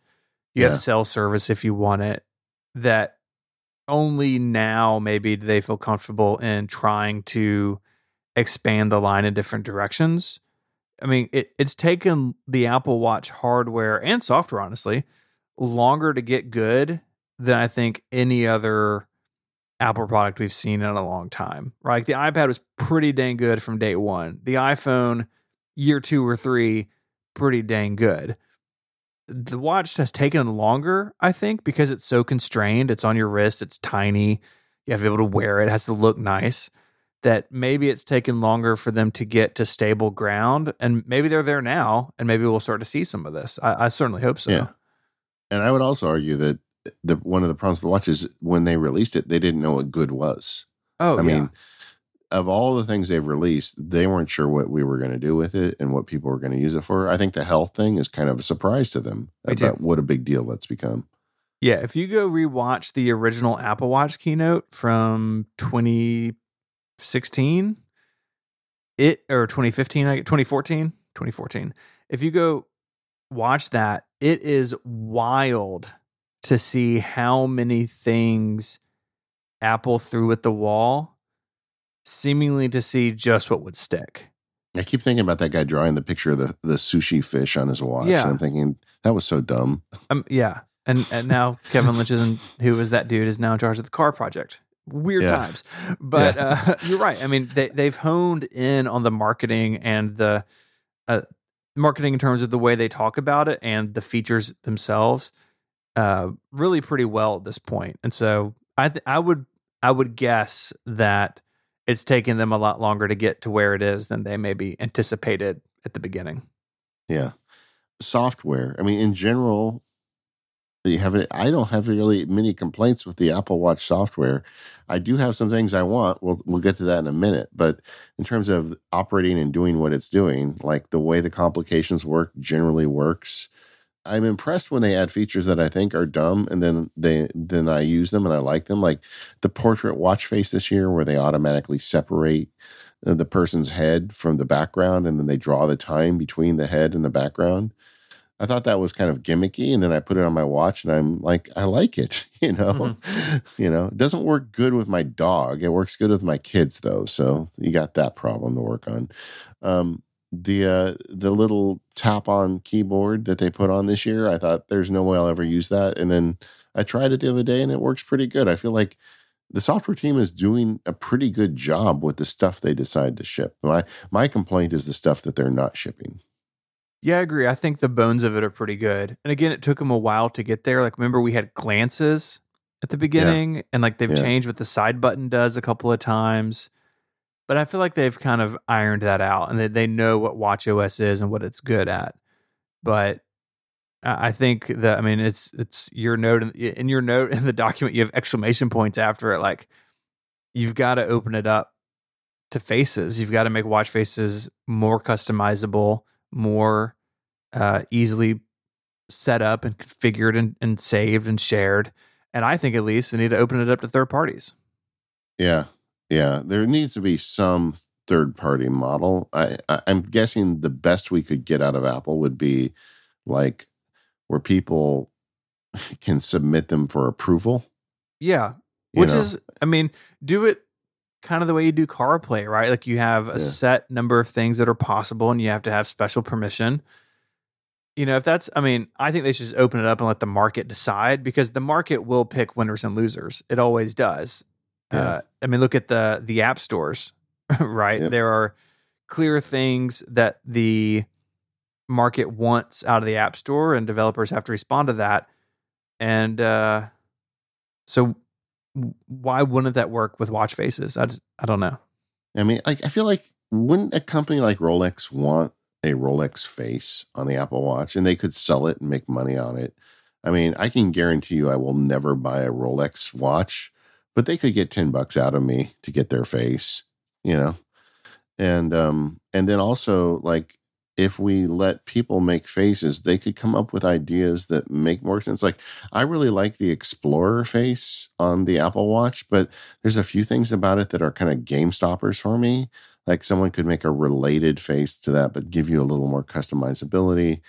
you Yeah. have cell service if you want it. That only now maybe do they feel comfortable in trying to expand the line in different directions. I mean, it, it's taken the Apple Watch hardware and software, honestly, longer to get good than I think any other Apple product we've seen in a long time. Right? The iPad was pretty dang good from day one. The iPhone, year two or three, pretty dang good. The watch has taken longer, I think, because it's so constrained. It's on your wrist, it's tiny. You have to be able to wear it, it has to look nice. That maybe it's taken longer for them to get to stable ground. And maybe they're there now, and maybe we'll start to see some of this. I, I certainly hope so. Yeah. and I would also argue that the one of the problems with the watch is when they released it they didn't know what good was Oh, I yeah. mean, of all the things they've released, they weren't sure what we were going to do with it and what people were going to use it for. I think the health thing is kind of a surprise to them about what a big deal that's become. Yeah, if you go rewatch the original Apple Watch keynote from 2016, it or 2015, I- 2014, 2014. If you go watch that, it is wild to see how many things Apple threw at the wall, seemingly to see just what would stick. I keep thinking about that guy drawing the picture of the, the sushi fish on his watch. Yeah. And I'm thinking, that was so dumb. Um, yeah, and and now (laughs) Kevin Lynch is in, who was that dude is now in charge of the car project. Weird Yeah. times, but Yeah. uh, (laughs) you're right. I mean, they they've honed in on the marketing and the uh, marketing in terms of the way they talk about it and the features themselves, uh, really pretty well at this point. And so I th- I would I would guess that it's taken them a lot longer to get to where it is than they maybe anticipated at the beginning. Yeah. Software. I mean, in general, you have it. I don't have really many complaints with the Apple Watch software. I do have some things I want. We'll we'll get to that in a minute. But in terms of operating and doing what it's doing, like the way the complications work generally works. I'm impressed when they add features that I think are dumb, and then they then I use them and I like them. Like the portrait watch face this year, where they automatically separate uh, the person's head from the background, and then they draw the time between the head and the background. I thought that was kind of gimmicky, and then I put it on my watch, and I'm like, I like it. (laughs) You know, (laughs) you know, it doesn't work good with my dog. It works good with my kids, though. So you got that problem to work on. Um, the uh, the little tap on keyboard that they put on this year, I thought there's no way I'll ever use that, and then I tried it the other day, and it works pretty good. I feel like the software team is doing a pretty good job with the stuff they decide to ship. My my complaint is the stuff that they're not shipping. Yeah, I agree. I think the bones of it are pretty good. And again, it took them a while to get there. Like, remember we had glances at the beginning, and like they've Yeah. changed what the side button does a couple of times. But I feel like they've kind of ironed that out, and they they know what WatchOS is and what it's good at. But I think that I mean it's it's your note in, in your note in the document you have exclamation points after it. Like you've got to open it up to faces. You've got to make watch faces more customizable, more uh, easily set up and configured and, and saved and shared. And I think at least they need to open it up to third parties. Yeah, yeah. There needs to be some third party model. I, I I'm guessing the best we could get out of Apple would be like where people (laughs) can submit them for approval. Yeah. Which know? is, I mean, do it kind of the way you do CarPlay, right? Like you have a Yeah. set number of things that are possible and you have to have special permission. You know, if that's, I mean, I think they should just open it up and let the market decide because the market will pick winners and losers. It always does. Yeah. Uh, I mean, look at the the app stores, (laughs) right? Yep. There are clear things that the market wants out of the app store, and developers have to respond to that. And uh, so, why wouldn't that work with watch faces? I just, I don't know. I mean, like I feel like wouldn't a company like Rolex want a Rolex face on the Apple Watch and they could sell it and make money on it? I mean, I can guarantee you I will never buy a Rolex watch, but they could get 10 bucks out of me to get their face, you know. And um and then also like if we let people make faces, they could come up with ideas that make more sense. Like I really like the Explorer face on the Apple Watch, but there's a few things about it that are kind of game stoppers for me. Like someone could make a related face to that, but give you a little more customizability.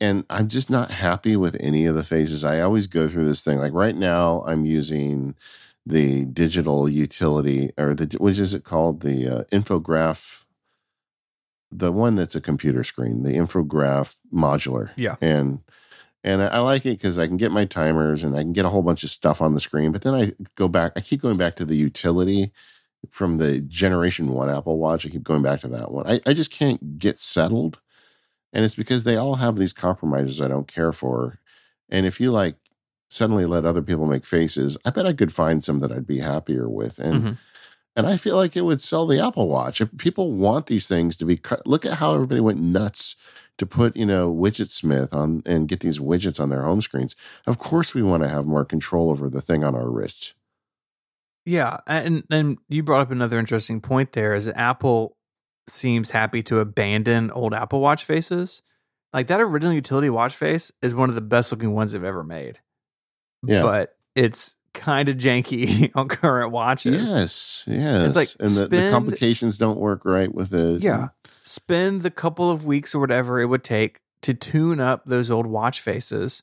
And I'm just not happy with any of the faces. I always go through this thing. Like right now, I'm using the digital utility, or the which is it called? The uh, infograph, the one that's a computer screen, the infograph modular. Yeah. and and I, like it because I can get my timers and I can get a whole bunch of stuff on the screen. But then I go back. I keep going back to the utility from the Generation One Apple Watch. I keep going back to that one. I, I just can't get settled, and it's because they all have these compromises I don't care for. And if you like suddenly let other people make faces, I bet I could find some that I'd be happier with. And Mhm. and I feel like it would sell the Apple Watch. If people want these things to be cut, look at how everybody went nuts to put, you know, Widgetsmith on and get these widgets on their home screens. Of course, we want to have more control over the thing on our wrist. Yeah, and and you brought up another interesting point there is that Apple seems happy to abandon old Apple Watch faces. Like that original utility watch face is one of the best looking ones they've ever made. Yeah. But it's kind of janky (laughs) on current watches. Yes, yes. It's like and the, the complications don't work right with it. Yeah. Spend the couple of weeks or whatever it would take to tune up those old watch faces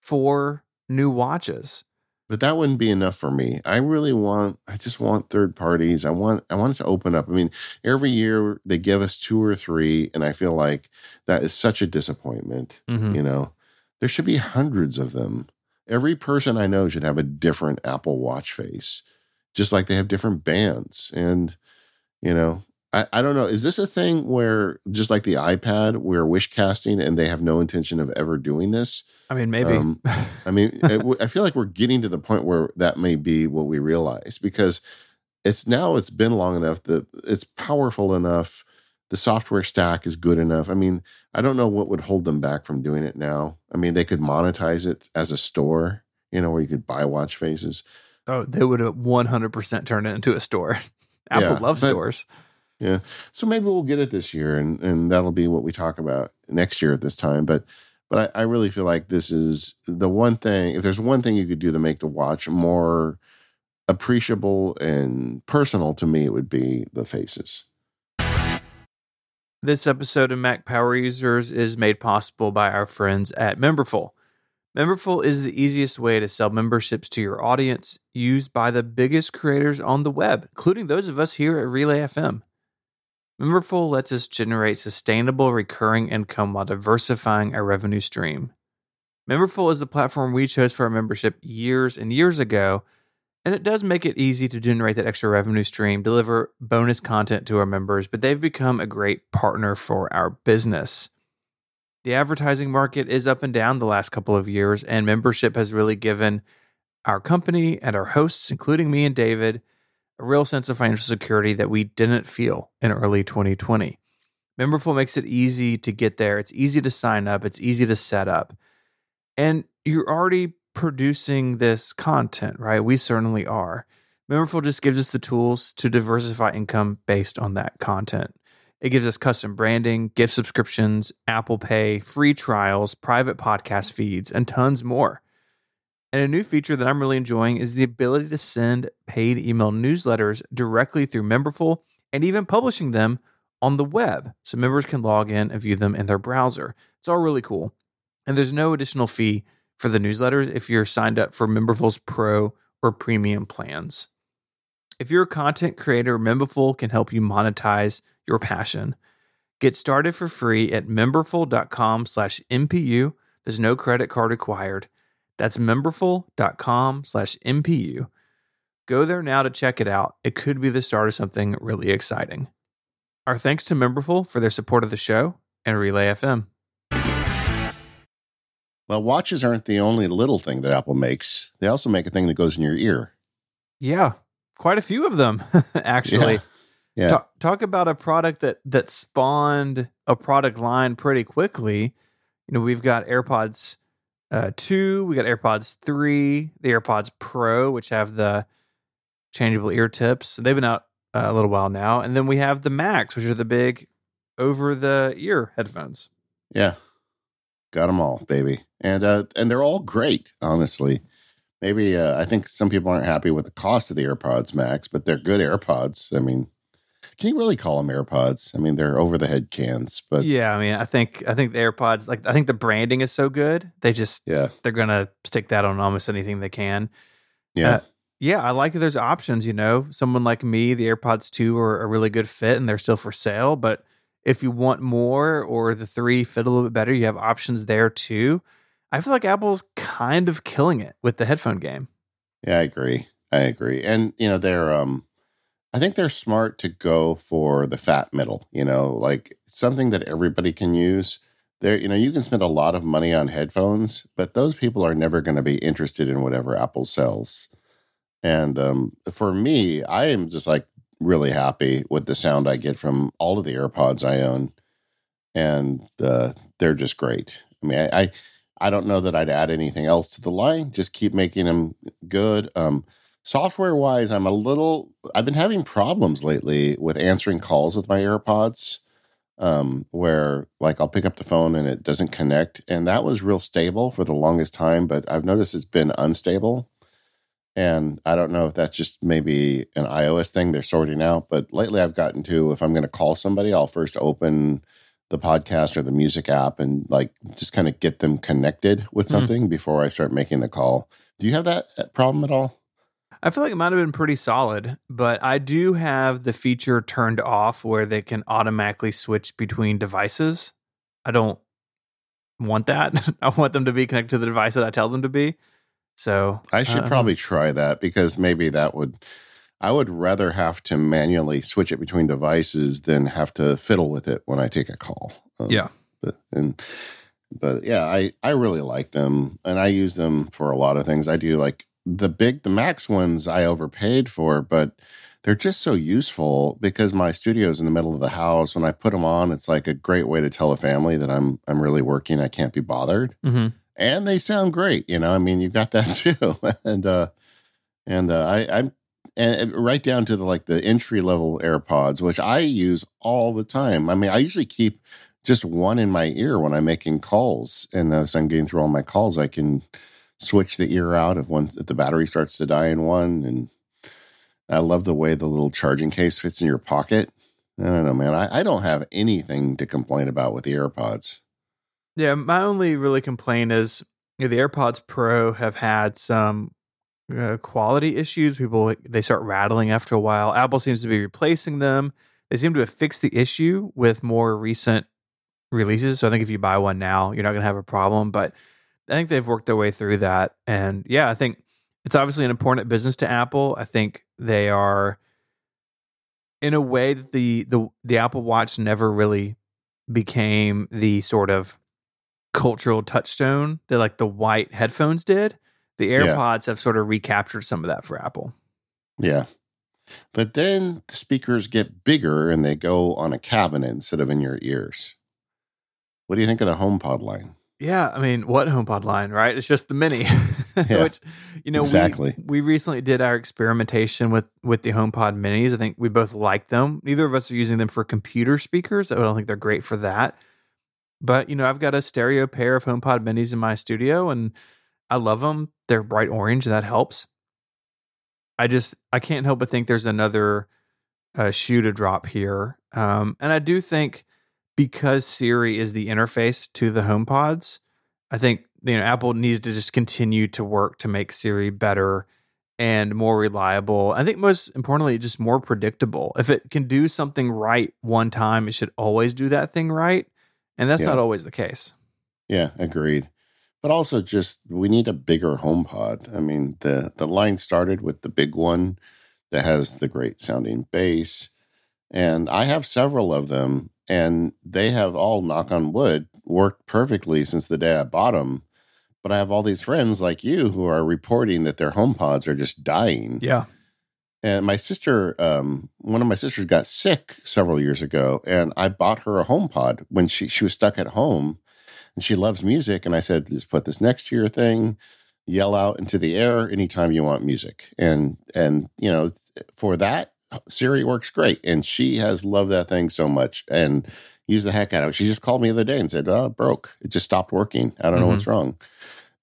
for new watches. but that wouldn't be enough for me. I really want. I just want third parties. I want. I want it to open up. I mean, every year they give us two or three, and I feel like that is such a disappointment. Mhm. You know, there should be hundreds of them. Every person I know should have a different Apple Watch face, just like they have different bands. And you know, I, I don't know. Is this a thing where just like the iPad, we're wish casting, and they have no intention of ever doing this? I mean, maybe. Um, I mean, (laughs) I feel like we're getting to the point where that may be what we realize because it's now it's been long enough that it's powerful enough. The software stack is good enough. I mean, I don't know what would hold them back from doing it now. I mean, they could monetize it as a store, you know, where you could buy watch faces. oh, they would 100% turn it into a store. (laughs) Apple Yeah, loves but- stores. Yeah. So maybe we'll get it this year, and and that'll be what we talk about next year at this time. But but I, I really feel like this is the one thing. If there's one thing you could do to make the watch more appreciable and personal to me, it would be the faces. This episode of Mac Power Users is made possible by our friends at Memberful. Memberful is the easiest way to sell memberships to your audience, used by the biggest creators on the web, including those of us here at Relay FM. Memberful lets us generate sustainable recurring income while diversifying our revenue stream. Memberful is the platform we chose for our membership years and years ago, and it does make it easy to generate that extra revenue stream, deliver bonus content to our members, but they've become a great partner for our business. The advertising market is up and down the last couple of years, and membership has really given our company and our hosts, including me and David, a real sense of financial security that we didn't feel in early 2020. Memberful makes it easy to get there. It's easy to sign up. It's easy to set up. And you're already producing this content, right? We certainly are. Memberful just gives us the tools to diversify income based on that content. It gives us custom branding, gift subscriptions, Apple Pay, free trials, private podcast feeds, and tons more. And a new feature that I'm really enjoying is the ability to send paid email newsletters directly through Memberful and even publishing them on the web so members can log in and view them in their browser. It's all really cool. And there's no additional fee for the newsletters if you're signed up for Memberful's Pro or Premium plans. If you're a content creator, Memberful can help you monetize your passion. Get started for free at memberful.com slash MPU. There's no credit card required. That's memberful.com slash MPU. Go there now to check it out. It could be the start of something really exciting. Our thanks to Memberful for their support of the show and Relay FM. Well, watches aren't the only little thing that Apple makes. They also make a thing that goes in your ear. Yeah, quite a few of them, (laughs) actually. Yeah. Yeah. Talk, talk about a product that that spawned a product line pretty quickly. You know, we've got AirPods uh, two, we got AirPods three, the AirPods Pro, which have the changeable ear tips. They've been out uh, a little while now, and then we have the Max, which are the big over the ear headphones. Yeah. Got them all, baby. And uh and they're all great, honestly. Maybe uh, I think some people aren't happy with the cost of the AirPods Max, but they're good AirPods. I mean, can you really call them AirPods? I mean, they're over the head cans, but Yeah, I mean, I think I think the AirPods, like I think the branding is so good, they just yeah, they're gonna stick that on almost anything they can. yeah, Uh, yeah, I like that there's options, you know. Someone like me, the AirPods 2 are a really good fit and they're still for sale. But if you want more or the three fit a little bit better, you have options there too. I feel like Apple's kind of killing it with the headphone game. yeah. I agree. I agree. And you know, they're um, I think they're smart to go for the fat middle. You know, like something that everybody can use. There, you know, you can spend a lot of money on headphones, but those people are never going to be interested in whatever Apple sells. And um, for me, I am just like really happy with the sound I get from all of the AirPods I own, and uh, they're just great. I mean, I, I I don't know that I'd add anything else to the line. Just keep making them good. Um, software wise, I'm a little. I've been having problems lately with answering calls with my AirPods. Um, where like I'll pick up the phone and it doesn't connect, and that was real stable for the longest time. But I've noticed it's been unstable. And I don't know if that's just maybe an iOS thing they're sorting out. But lately I've gotten to if I'm going to call somebody, I'll first open the podcast or the music app and like just kind of get them connected with Mm. something before I start making the call. Do you have that uh, problem at all? I feel like it might have been pretty solid, but I do have the feature turned off where they can automatically switch between devices. I don't want that. (laughs) I want them to be connected to the device that I tell them to be. So I should uh, probably try that because maybe that would. I would rather have to manually switch it between devices than have to fiddle with it when I take a call. Um, Yeah. but and but yeah, I I really like them and I use them for a lot of things. I do like the big the Max ones I overpaid for, but they're just so useful because my studio's in the middle of the house. When I put them on, it's like a great way to tell a family that I'm I'm really working. I can't be bothered mhm. And they sound great. You know, I mean, you've got that (laughs) too, and uh, and uh, I I'm and right down to the like the entry level AirPods, which I use all the time. I mean, I usually keep just one in my ear when I'm making calls, and as I'm getting through all my calls, I can switch the ear out if one if the battery starts to die in one, and I love the way the little charging case fits in your pocket. I don't know, man. I, I don't have anything to complain about with the AirPods. Yeah, my only really complaint is you know, the AirPods Pro have had some uh, quality issues. People they start rattling after a while. Apple seems to be replacing them. They seem to have fixed the issue with more recent releases. So I think if you buy one now, you're not going to have a problem. But I think they've worked their way through that. And yeah, I think it's obviously an important business to Apple. I think they are in a way that the the the Apple Watch never really became the sort of cultural touchstone that like the white headphones did. The Yeah. AirPods have sort of recaptured some of that for Apple. Yeah. But then the speakers get bigger and they go on a cabinet instead of in your ears. What do you think of the HomePod line? Yeah, I mean, what HomePod line, right? It's just the mini, (laughs) Yeah, which you know exactly. we we recently did our experimentation with with the HomePod minis. I think we both like them. Neither of us are using them for computer speakers. I don't think they're great for that. But you know, I've got a stereo pair of HomePod minis in my studio, and I love them. They're bright orange, and that helps. I just I can't help but think there's another uh, shoe to drop here, um, and I do think because Siri is the interface to the HomePods, I think you know Apple needs to just continue to work to make Siri better and more reliable. I think most importantly, just more predictable. If it can do something right one time, it should always do that thing right. And that's Yeah. not always the case. Yeah, agreed. But also just we need a bigger HomePod. I mean, the the line started with the big one that has the great sounding bass. And I have several of them and they have all knock on wood worked perfectly since the day I bought them. But I have all these friends like you who are reporting that their HomePods are just dying. Yeah. And my sister, um, one of my sisters got sick several years ago, and I bought her a HomePod when she she was stuck at home, and she loves music. And I said, just put this next to your thing, yell out into the air anytime you want music, and and you know for that Siri works great, and she has loved that thing so much and used the heck out of it. She just called me the other day and said, "Oh, it broke. It just stopped working. I don't know what's wrong,"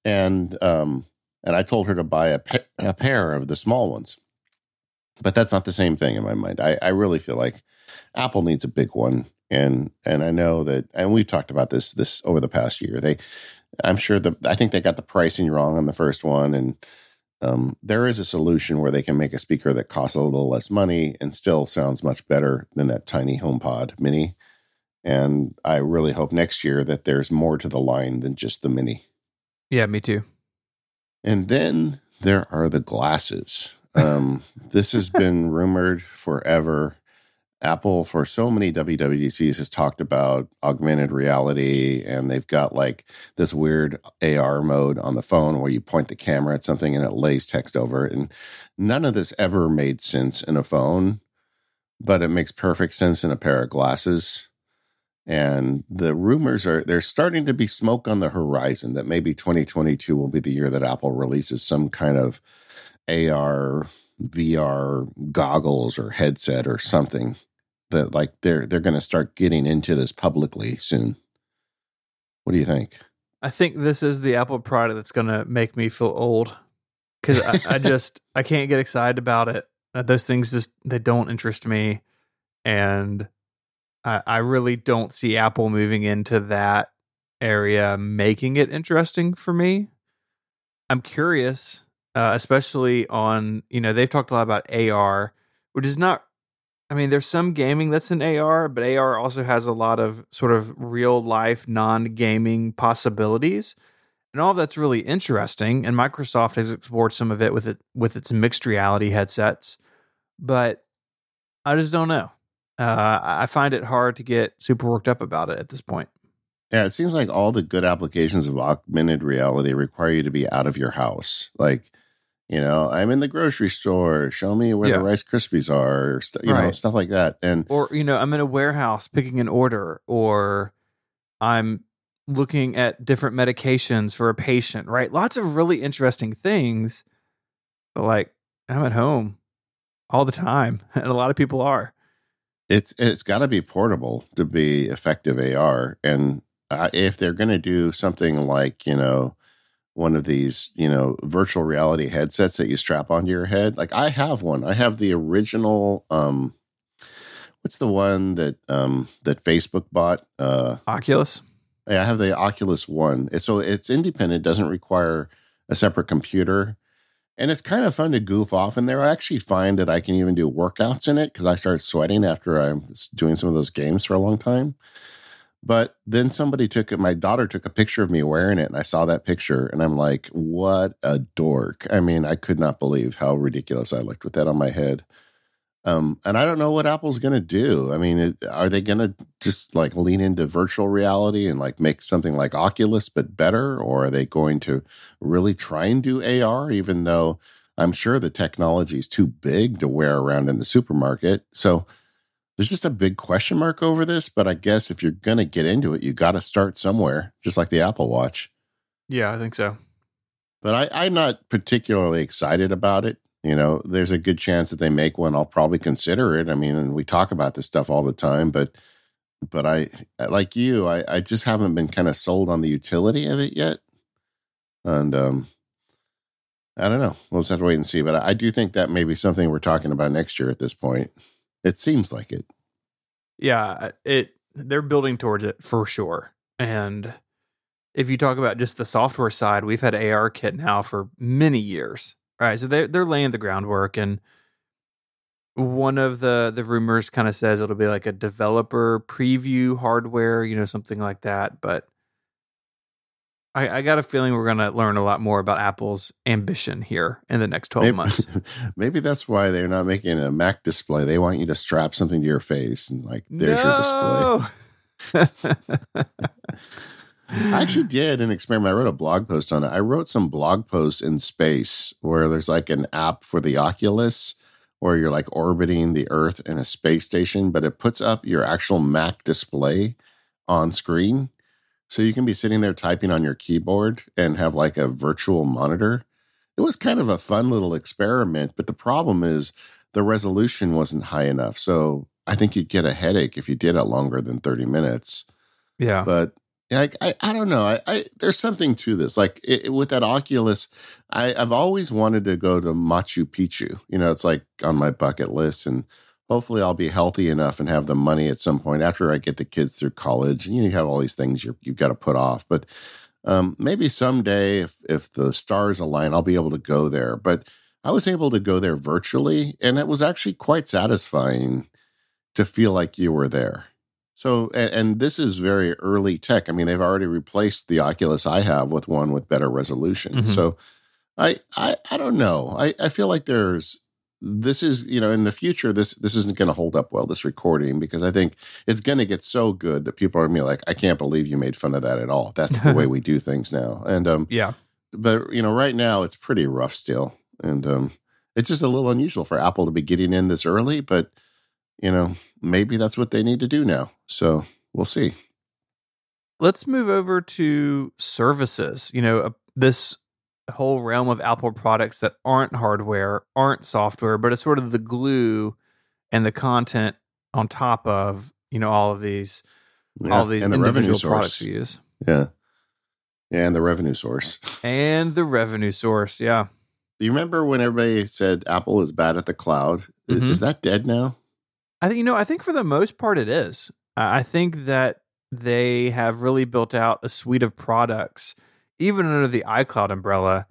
and um, and I told her to buy a, pa- a pair of the small ones but that's not the same thing in my mind. I, I really feel like Apple needs a big one, and and I know that, and we've talked about this this over the past year. They, I'm sure the I think they got the pricing wrong on the first one, and um, there is a solution where they can make a speaker that costs a little less money and still sounds much better than that tiny HomePod Mini. And I really hope next year that there's more to the line than just the Mini. Yeah, me too. And then there are the glasses. Um, this has been rumored forever. Apple, for so many WWDCs, has talked about augmented reality, and they've got like this weird AR mode on the phone where you point the camera at something and it lays text over it. And none of this ever made sense in a phone, but it makes perfect sense in a pair of glasses. And the rumors are there's starting to be smoke on the horizon that maybe 2022 will be the year that Apple releases some kind of AR, VR goggles or headset or something that like they're they're going to start getting into this publicly soon. What do you think? I think this is the Apple product that's going to make me feel old because I, I (laughs) just I can't get excited about it. Uh, Those things just they don't interest me, and I, I really don't see Apple moving into that area, making it interesting for me. I'm curious, uh, especially on you know they've talked a lot about AR, which is not. I mean, there's some gaming that's in AR, but AR also has a lot of sort of real life non gaming possibilities, and all that's really interesting. And Microsoft has explored some of it with it with its mixed reality headsets, but I just don't know. Uh, I find it hard to get super worked up about it at this point. Yeah, it seems like all the good applications of augmented reality require you to be out of your house. Like, you know, I'm in the grocery store. Show me where Yeah. the Rice Krispies are, or st- you know, stuff like that. And or you know i'm in a warehouse picking an order or i'm looking at different medications for a patient right lots of really interesting things but like i'm at home all the time (laughs) and a lot of people are it's it's got to be portable to be effective AR. And uh, if they're going to do something like you know one of these you know virtual reality headsets that you strap onto your head, like I have one. I have the original. um What's the one that um that Facebook bought? Uh, oculus Yeah, I have the Oculus One. It's- So it's independent, doesn't require a separate computer. And it's kind of fun to goof off in there. I actually find that I can even do workouts in it because I start sweating after I'm doing some of those games for a long time. But then somebody took it, my daughter took a picture of me wearing it, and I saw that picture, and I'm like, what a dork. I mean, I could not believe how ridiculous I looked with that on my head. Um, and I don't know what Apple's going to do. I mean, it, are they going to just like lean into virtual reality and like make something like Oculus but better, or are they going to really try and do AR? Even though I'm sure the technology is too big to wear around in the supermarket, so there's just a big question mark over this. But I guess if you're going to get into it, you got to start somewhere, just like the Apple Watch. yeah i think so But I, I'm not particularly excited about it. You know, there's a good chance that they make one. I'll probably consider it. I mean, and we talk about this stuff all the time, but but I like you, I, I just haven't been kind of sold on the utility of it yet. And um I don't know. We'll just have to wait and see. But I, I do think that may be something we're talking about next year at this point. It seems like it. yeah it they're building towards it for sure and if you talk about just the software side we've had ARKit now for many years Right. so they they're laying the groundwork, and one of the the rumors kind of says it'll be like a developer preview hardware, you know, something like that. But I, I got a feeling we're going to learn a lot more about Apple's ambition here in the next twelve maybe, months. (laughs) maybe that's why they're not making a Mac display. They want you to strap something to your face and like, there's no! your display. (laughs) I actually did an experiment. I wrote a blog post on it. I wrote some blog posts in space where there's like an app for the Oculus where you're like orbiting the Earth in a space station, but it puts up your actual Mac display on screen. So you can be sitting there typing on your keyboard and have like a virtual monitor. It was kind of a fun little experiment, but the problem is the resolution wasn't high enough. So I think you'd get a headache if you did it longer than 30 minutes. yeah, But yeah, I, I, I don't know. I, I there's something to this. Like it, with that Oculus, I, I've always wanted to go to Machu Picchu. You know, it's like on my bucket list, and hopefully I'll be healthy enough and have the money at some point after I get the kids through college. You know, you have all these things you you've got to put off, but um, maybe someday, if if the stars align, I'll be able to go there. But I was able to go there virtually, and it was actually quite satisfying to feel like you were there. So, and, and, this is very early tech. I mean, they've already replaced the Oculus I have with one with better resolution. Mm-hmm. So, I, I, I don't know. I, I feel like there's this is you know in the future this this isn't going to hold up well this recording because I think it's going to get so good that people are going to be like I can't believe you made fun of that at all. That's the way (laughs) we do things now. And um, yeah, but you know right now it's pretty rough still, and um, it's just a little unusual for Apple to be getting in this early, but you know, maybe that's what they need to do now. So we'll see. Let's move over to services. You know, uh, this whole realm of Apple products that aren't hardware, aren't software, but it's sort of the glue and the content on top of, you know, all of these yeah, all of these and the individual products we use. Yeah. Yeah, and the revenue source. And the revenue source, yeah. Do you remember when everybody said Apple is bad at the cloud? Mhm. Is that dead now? I think you know. I think for the most part, it is. I think that they have really built out a suite of products, even under the iCloud umbrella,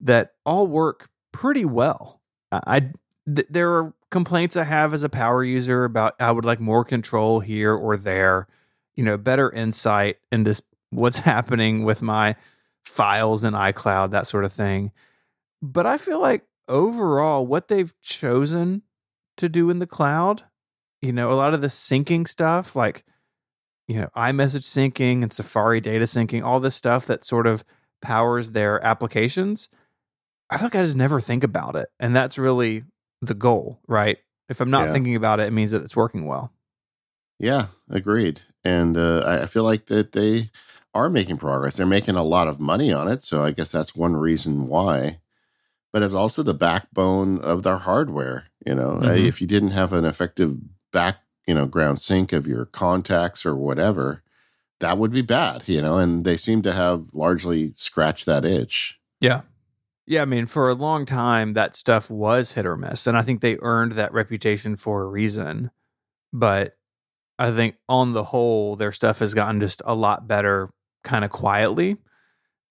that all work pretty well. I, th- there are complaints I have as a power user about I would like more control here or there, you know, better insight into what's (laughs) happening with my files in iCloud, that sort of thing. But I feel like overall, what they've chosen to do in the cloud you know, a lot of the syncing stuff, like, you know, iMessage syncing and Safari data syncing, all this stuff that sort of powers their applications. I feel like I just never think about it. And that's really the goal, right? If I'm not Yeah. thinking about it, it means that it's working well. Yeah, agreed. And uh, I feel like that they are making progress. They're making a lot of money on it, so I guess that's one reason why. But it's also the backbone of their hardware. You know, Mhm. if you didn't have an effective back, you know, ground sync of your contacts or whatever, that would be bad. You know, and they seem to have largely scratched that itch. Yeah. Yeah, I mean, for a long time, that stuff was hit or miss. And I think they earned that reputation for a reason. But I think on the whole, their stuff has gotten just a lot better kind of quietly.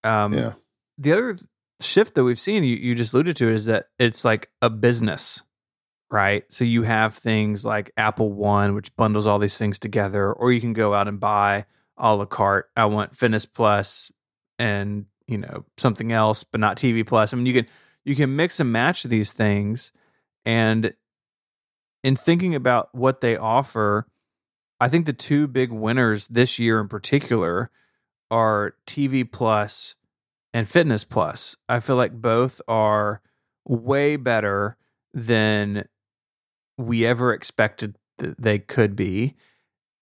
Um, Yeah. The other shift that we've seen, you, you just alluded to, is that it's like a business, right? So you have things like Apple One, which bundles all these things together, or you can go out and buy a la carte. I want Fitness Plus and you know something else, but not TV Plus. I mean, you can you can mix and match these things, and in thinking about what they offer, I think the two big winners this year in particular are TV Plus and Fitness Plus. I feel like both are way better than we ever expected th- they could be.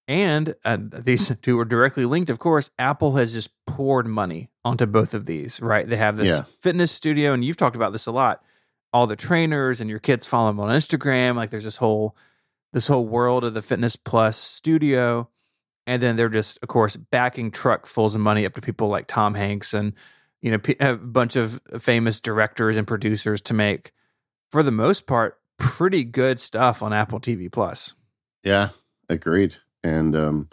And uh, these two are directly linked. Of course, Apple has just poured money onto both of these, right? They have this Yeah. fitness studio, and you've talked about this a lot. All the trainers and your kids follow them on Instagram. Like there's this whole this whole world of the Fitness Plus studio. And then they're just, of course, backing truckfuls of money up to people like Tom Hanks and you know a bunch of famous directors and producers to make, for the most part, pretty good stuff on Apple TV Plus. Yeah, agreed. And um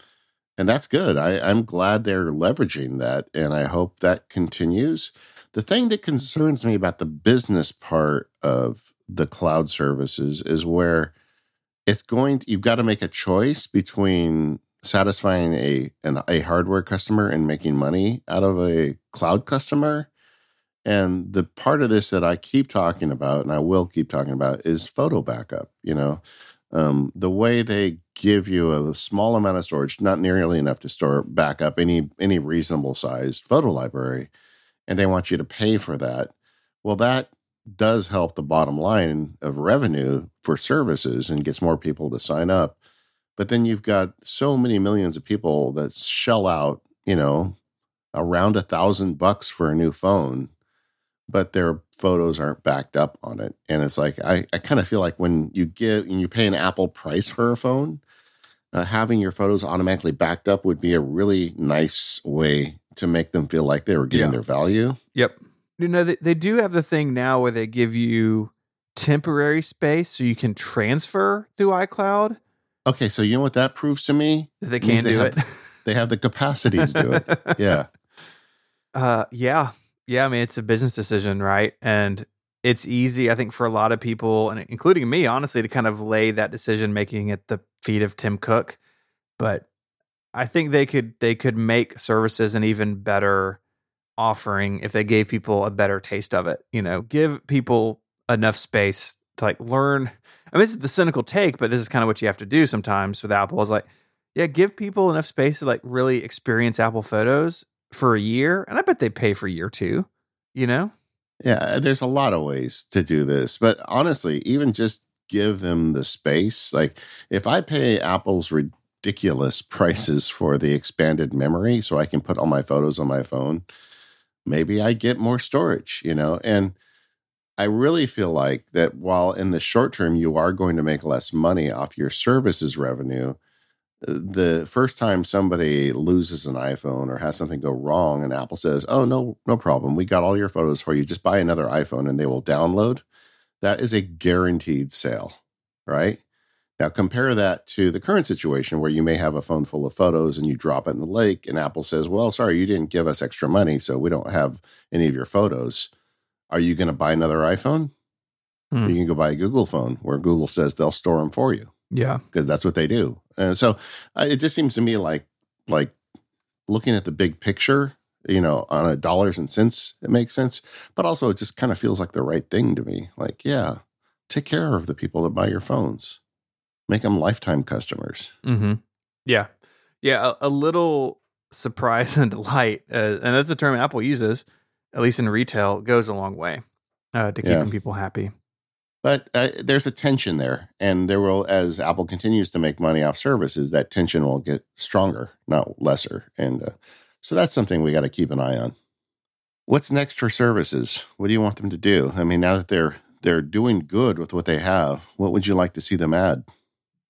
and that's good. I, I'm glad they're leveraging that and I hope that continues. The thing that concerns me about the business part of the cloud services is where it's going to, you've got to make a choice between satisfying a an, a hardware customer and making money out of a cloud customer and the part of this that i keep talking about and i will keep talking about is photo backup you know? Um, the way they give you a small amount of storage not nearly enough to store backup any any reasonable sized photo library and they want you to pay for that well that does help the bottom line of revenue for services and gets more people to sign up. But then you've got so many millions of people that shell out, you know, around a thousand bucks for a new phone, but their photos aren't backed up on it. And it's like I, I kind of feel like when you get and you pay an Apple price for a phone, uh, having your photos automatically backed up would be a really nice way to make them feel like they were getting yeah. their value. Yep. You know, they, they do have the thing now where they give you temporary space so you can transfer through iCloud. Okay, so you know what that proves to me? They can do it. they have the capacity to do it. Yeah. (laughs) Uh, yeah, yeah. I mean, it's a business decision, right? And it's easy, I think, for a lot of people, and including me, honestly, to kind of lay that decision making at the feet of Tim Cook. But I think they could they could make services an even better offering if they gave people a better taste of it. You know, give people enough space to like learn I mean, this is the cynical take, but this is kind of what you have to do sometimes with Apple. Is like, yeah, give people enough space to like really experience Apple Photos for a year, and I bet they pay for year two, You know? Yeah, there's a lot of ways to do this, but honestly, even just give them the space. Like, if I pay Apple's ridiculous (laughs) prices for the expanded memory, so I can put all my photos on my phone, maybe I get more storage. You know, and I really feel like that while in the short term you are going to make less money off your services revenue, uh, the first time somebody loses an iPhone or has something go wrong and Apple says, "Oh no, no problem. We got all your photos for you. Just buy another iPhone and they will download." That is a guaranteed sale, right? Now compare that to the current situation where you may have a phone full of photos and you drop it in the lake and Apple says, "Well, sorry, you didn't give us extra money, so we don't have any of your photos." Are you going to buy another iPhone? Hmm. You can go buy a Google phone where Google says they'll store them for you. Yeah, because that's what they do. And so uh, it just seems to me like like looking at the big picture, you know, on a dollars and cents, it makes sense. But also, it just kind of feels like the right thing to me. Like, yeah, take care of the people that buy your phones, make them lifetime customers. Mm-hmm. Yeah, yeah, a, a, little surprise (laughs) and delight, uh, and that's a term Apple uses at least in retail, goes a long way uh, to keeping yeah. people happy. But uh, there's a tension there, and there will, as Apple continues to make money off services, that tension will get stronger, not lesser. And uh, so that's something we got to keep an eye on. What's next for services? What do you want them to do? I mean, now that they're they're doing good with what they have, what would you like to see them add?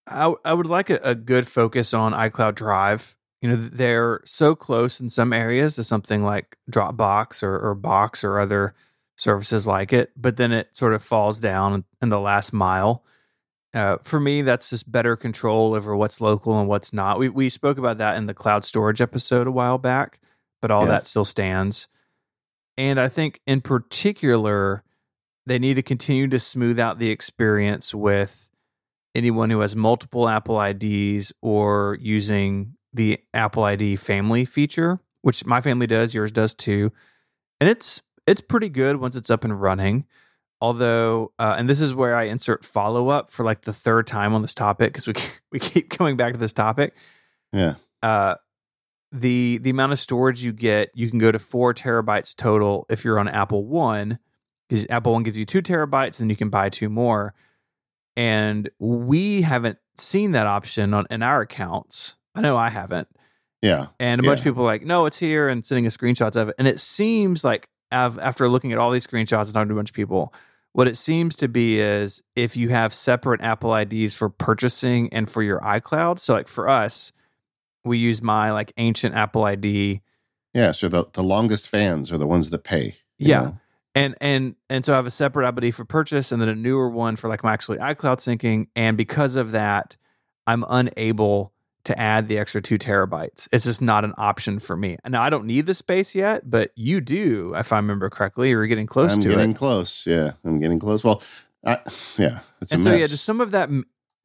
I, I would like a, a good focus on iCloud Drive you know they're so close in some areas to something like dropbox or, or box or other services like it but then it sort of falls down in the last mile. Uh, for me that's just better control over what's local and what's not. We, we spoke about that in the cloud storage episode a while back but all that still stands. And i think in particular they need to continue to smooth out the experience with anyone who has multiple apple ids or using the Apple ID family feature, which my family does, yours does too. And it's it's pretty good once it's up and running. Although, uh, and this is where I insert follow up for like the third time on this topic because we (laughs) we keep coming back to this topic. Yeah. Uh, the the amount of storage you get, you can go to four terabytes total if you're on Apple One, because Apple One gives you two terabytes, and you can buy two more. And we haven't seen that option on in our accounts. I know I haven't. Yeah. And a yeah. bunch of people are like, no, it's here and sending us screenshots of it. And it seems like after looking at all these screenshots and talking to a bunch of people, what it seems to be is if you have separate Apple IDs for purchasing and for your iCloud. So like for us, we use my like ancient Apple ID. Yeah. So the, the longest fans are the ones that pay. Yeah. Know? And and and so I have a separate Apple ID for purchase and then a newer one for like my actually iCloud syncing. And because of that, I'm unable to add the extra two terabytes. It's just not an option for me. Now I don't need the space yet, but you do, if I remember correctly, or you're getting close I'm to getting it. close. Yeah, I'm getting close. Well, I, yeah, it's and so mess. yeah, just some of that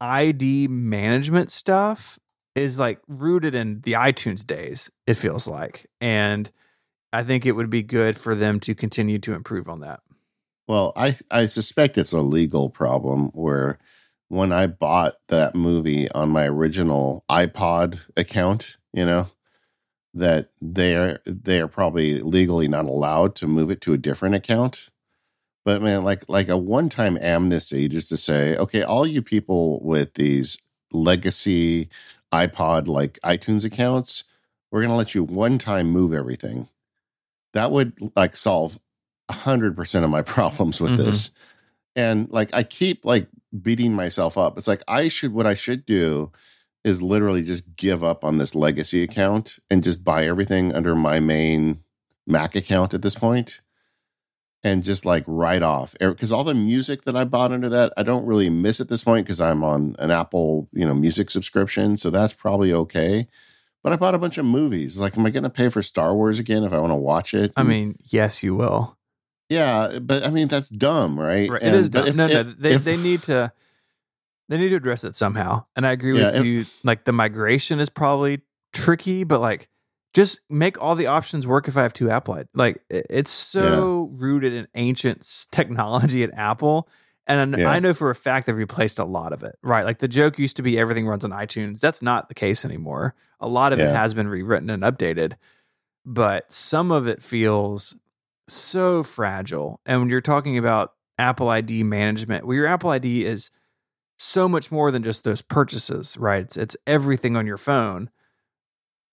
ID management stuff is like rooted in the iTunes days. It feels like, and I think it would be good for them to continue to improve on that. Well, I I suspect it's a legal problem where when I bought that movie on my original iPod account, you know, that they're they're probably legally not allowed to move it to a different account. But man, like like a one-time amnesty just to say, okay, all you people with these legacy iPod like iTunes accounts, we're going to let you one time move everything. That would like solve 100% of my (laughs) problems with Mhm. this. And like I keep like beating myself up. It's like I should what I should do is literally just give up on this legacy account and just buy everything under my main Mac account at this point and just like write off because all the music that I bought under that I don't really miss at this point because I'm on an Apple you know music subscription so that's probably okay. But I bought a bunch of movies. Like, am I going to pay for Star Wars again if I want to watch it? I mean, yes, you will. Yeah, but I mean that's dumb, right? Right. And- it is dumb. if- no, no. if- They if- they need to they need to address it somehow. And I agree Yeah, with you. Like the migration is probably tricky, but like just make all the options work if I have two Apple. i- Like it's so rooted in ancient technology at Apple. And I Yeah. I know for a fact they've replaced a lot of it, right? Like the joke used to be everything runs on iTunes. That's not the case anymore. A lot of it has been rewritten and updated, but some of it feels so fragile. And when you're talking about Apple ID management, well, your Apple ID is so much more than just those purchases, right? It's it's everything on your phone.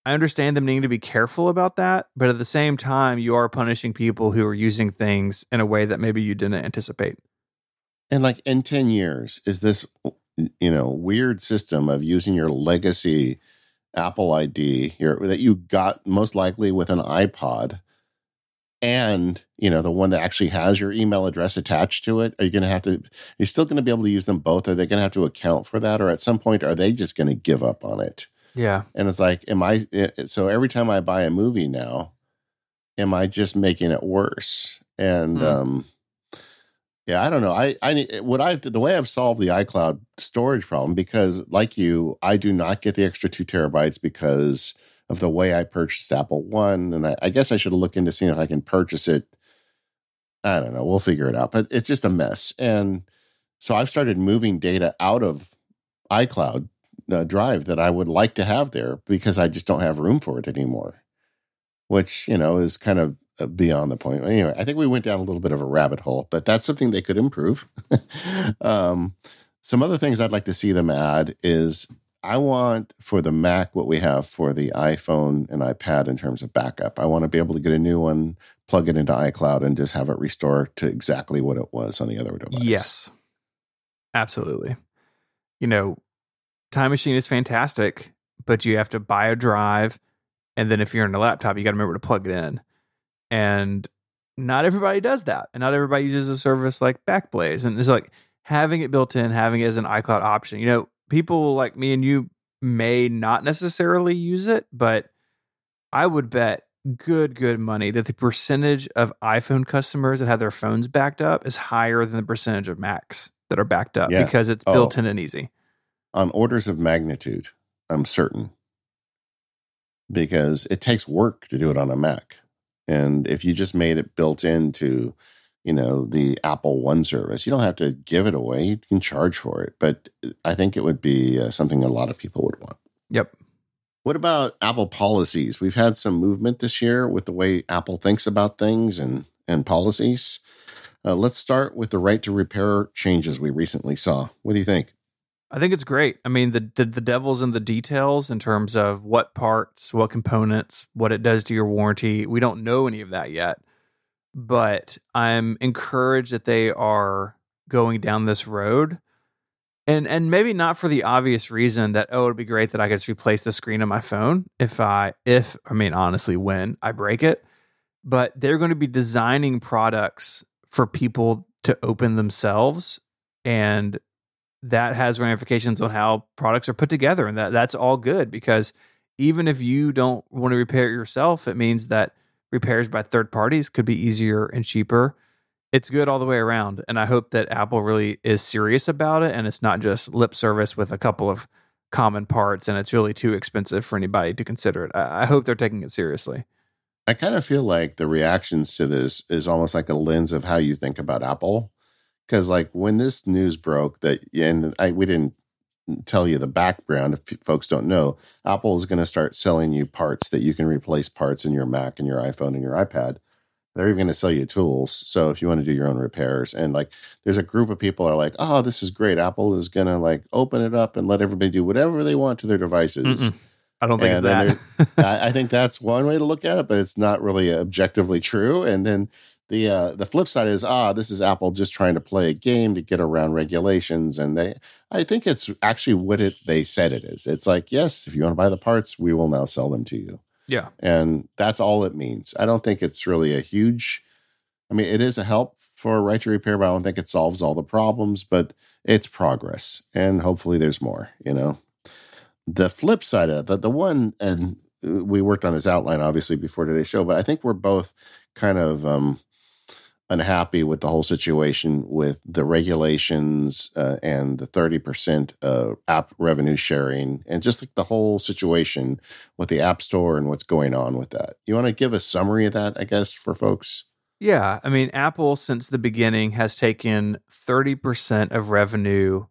I understand them needing to be careful about that, but at the same time, you are punishing people who are using things in a way that maybe you didn't anticipate. And like in 10 years, is this, you know, weird system of using your legacy Apple ID your, that you got most likely with an iPod and, you know, the one that actually has your email address attached to it? Are you going to have to, you're still going to be able to use them both? Are they going to have to account for that? Or at some point, are they just going to give up on it? Yeah. And it's like, am I, so every time I buy a movie now, am I just making it worse? And, Hmm. um, yeah, I don't know. I, I need what I've the way I've solved the iCloud storage problem because, like you, I do not get the extra two terabytes because of the way I purchased Apple One, and I, I guess I should look into seeing if I can purchase it. I don't know. We'll figure it out, but it's just a mess. And so I've started moving data out of iCloud uh, Drive that I would like to have there because I just don't have room for it anymore, which you know is kind of uh, beyond the point. Anyway, I think we went down a little bit of a rabbit hole, but that's something they could improve. (laughs) um, some other things I'd like to see them add is I want for the Mac what we have for the iPhone and iPad in terms of backup. I want to be able to get a new one, plug it into iCloud, and just have it restore to exactly what it was on the other device. Yes. Absolutely. You know, Time Machine is fantastic, but you have to buy a drive. And then if you're on a laptop, you got to remember to plug it in. And not everybody does that. And not everybody uses a service like Backblaze. And it's like having it built in, having it as an iCloud option. You know, people like me and you may not necessarily use it, but I would bet good, good money that the percentage of iPhone customers that have their phones backed up is higher than the percentage of Macs that are backed up Yeah. because it's Oh. built in and easy. on orders of magnitude, I'm certain. Because it takes work to do it on a Mac. And if you just made it built into, you know, the Apple One service, you don't have to give it away. You can charge for it. But I think it would be uh, something a lot of people would want. Yep. What about Apple policies? We've had some movement this year with the way Apple thinks about things and, and policies. Uh, let's start with the right to repair changes we recently saw. What do you think? I think it's great. I mean, the, the the devil's in the details in terms of what parts, what components, what it does to your warranty. We don't know any of that yet, but I'm encouraged that they are going down this road, and and maybe not for the obvious reason that oh, it'd be great that I could just replace the screen on my phone if I if I mean honestly when I break it, but they're going to be designing products for people to open themselves and that has ramifications on how products are put together and that that's all good because even if you don't want to repair it yourself it means that repairs by third parties could be easier and cheaper. It's good all the way around and i hope that apple really is serious about it and it's not just lip service with a couple of common parts and it's really too expensive for anybody to consider it. I, I hope they're taking it seriously. I kind of feel like the reactions to this is almost like a lens of how you think about Apple. Because, like, when this news broke that, and I, we didn't tell you the background if folks don't know, Apple is going to start selling you parts that you can replace parts in your Mac and your iPhone and your iPad. They're even going to sell you tools. So if you want to do your own repairs, and like, there's a group of people are like, oh, this is great. Apple is going to like open it up and let everybody do whatever they want to their devices. Mm-mm. I don't think And it's that. I, I think that's one way to look at it, but it's not really objectively true. And then the uh, the flip side is ah, this is Apple just trying to play a game to get around regulations, and they I think it's actually what it they said it is. It's like yes, if you want to buy the parts, we will now sell them to you, yeah. and that's all it means. I don't think it's really a huge. I mean, it is a help for right to repair, but I don't think it solves all the problems. But it's progress, and hopefully there's more. You know the flip side of that, the one, and we worked on this outline obviously before today's show, but I think we're both kind of um, unhappy with the whole situation with the regulations uh, and the 30% uh, app revenue sharing and just like the whole situation with the App Store and what's going on with that. You want to give a summary of that, I guess, for folks? Yeah, I mean, Apple since the beginning has taken 30% of revenue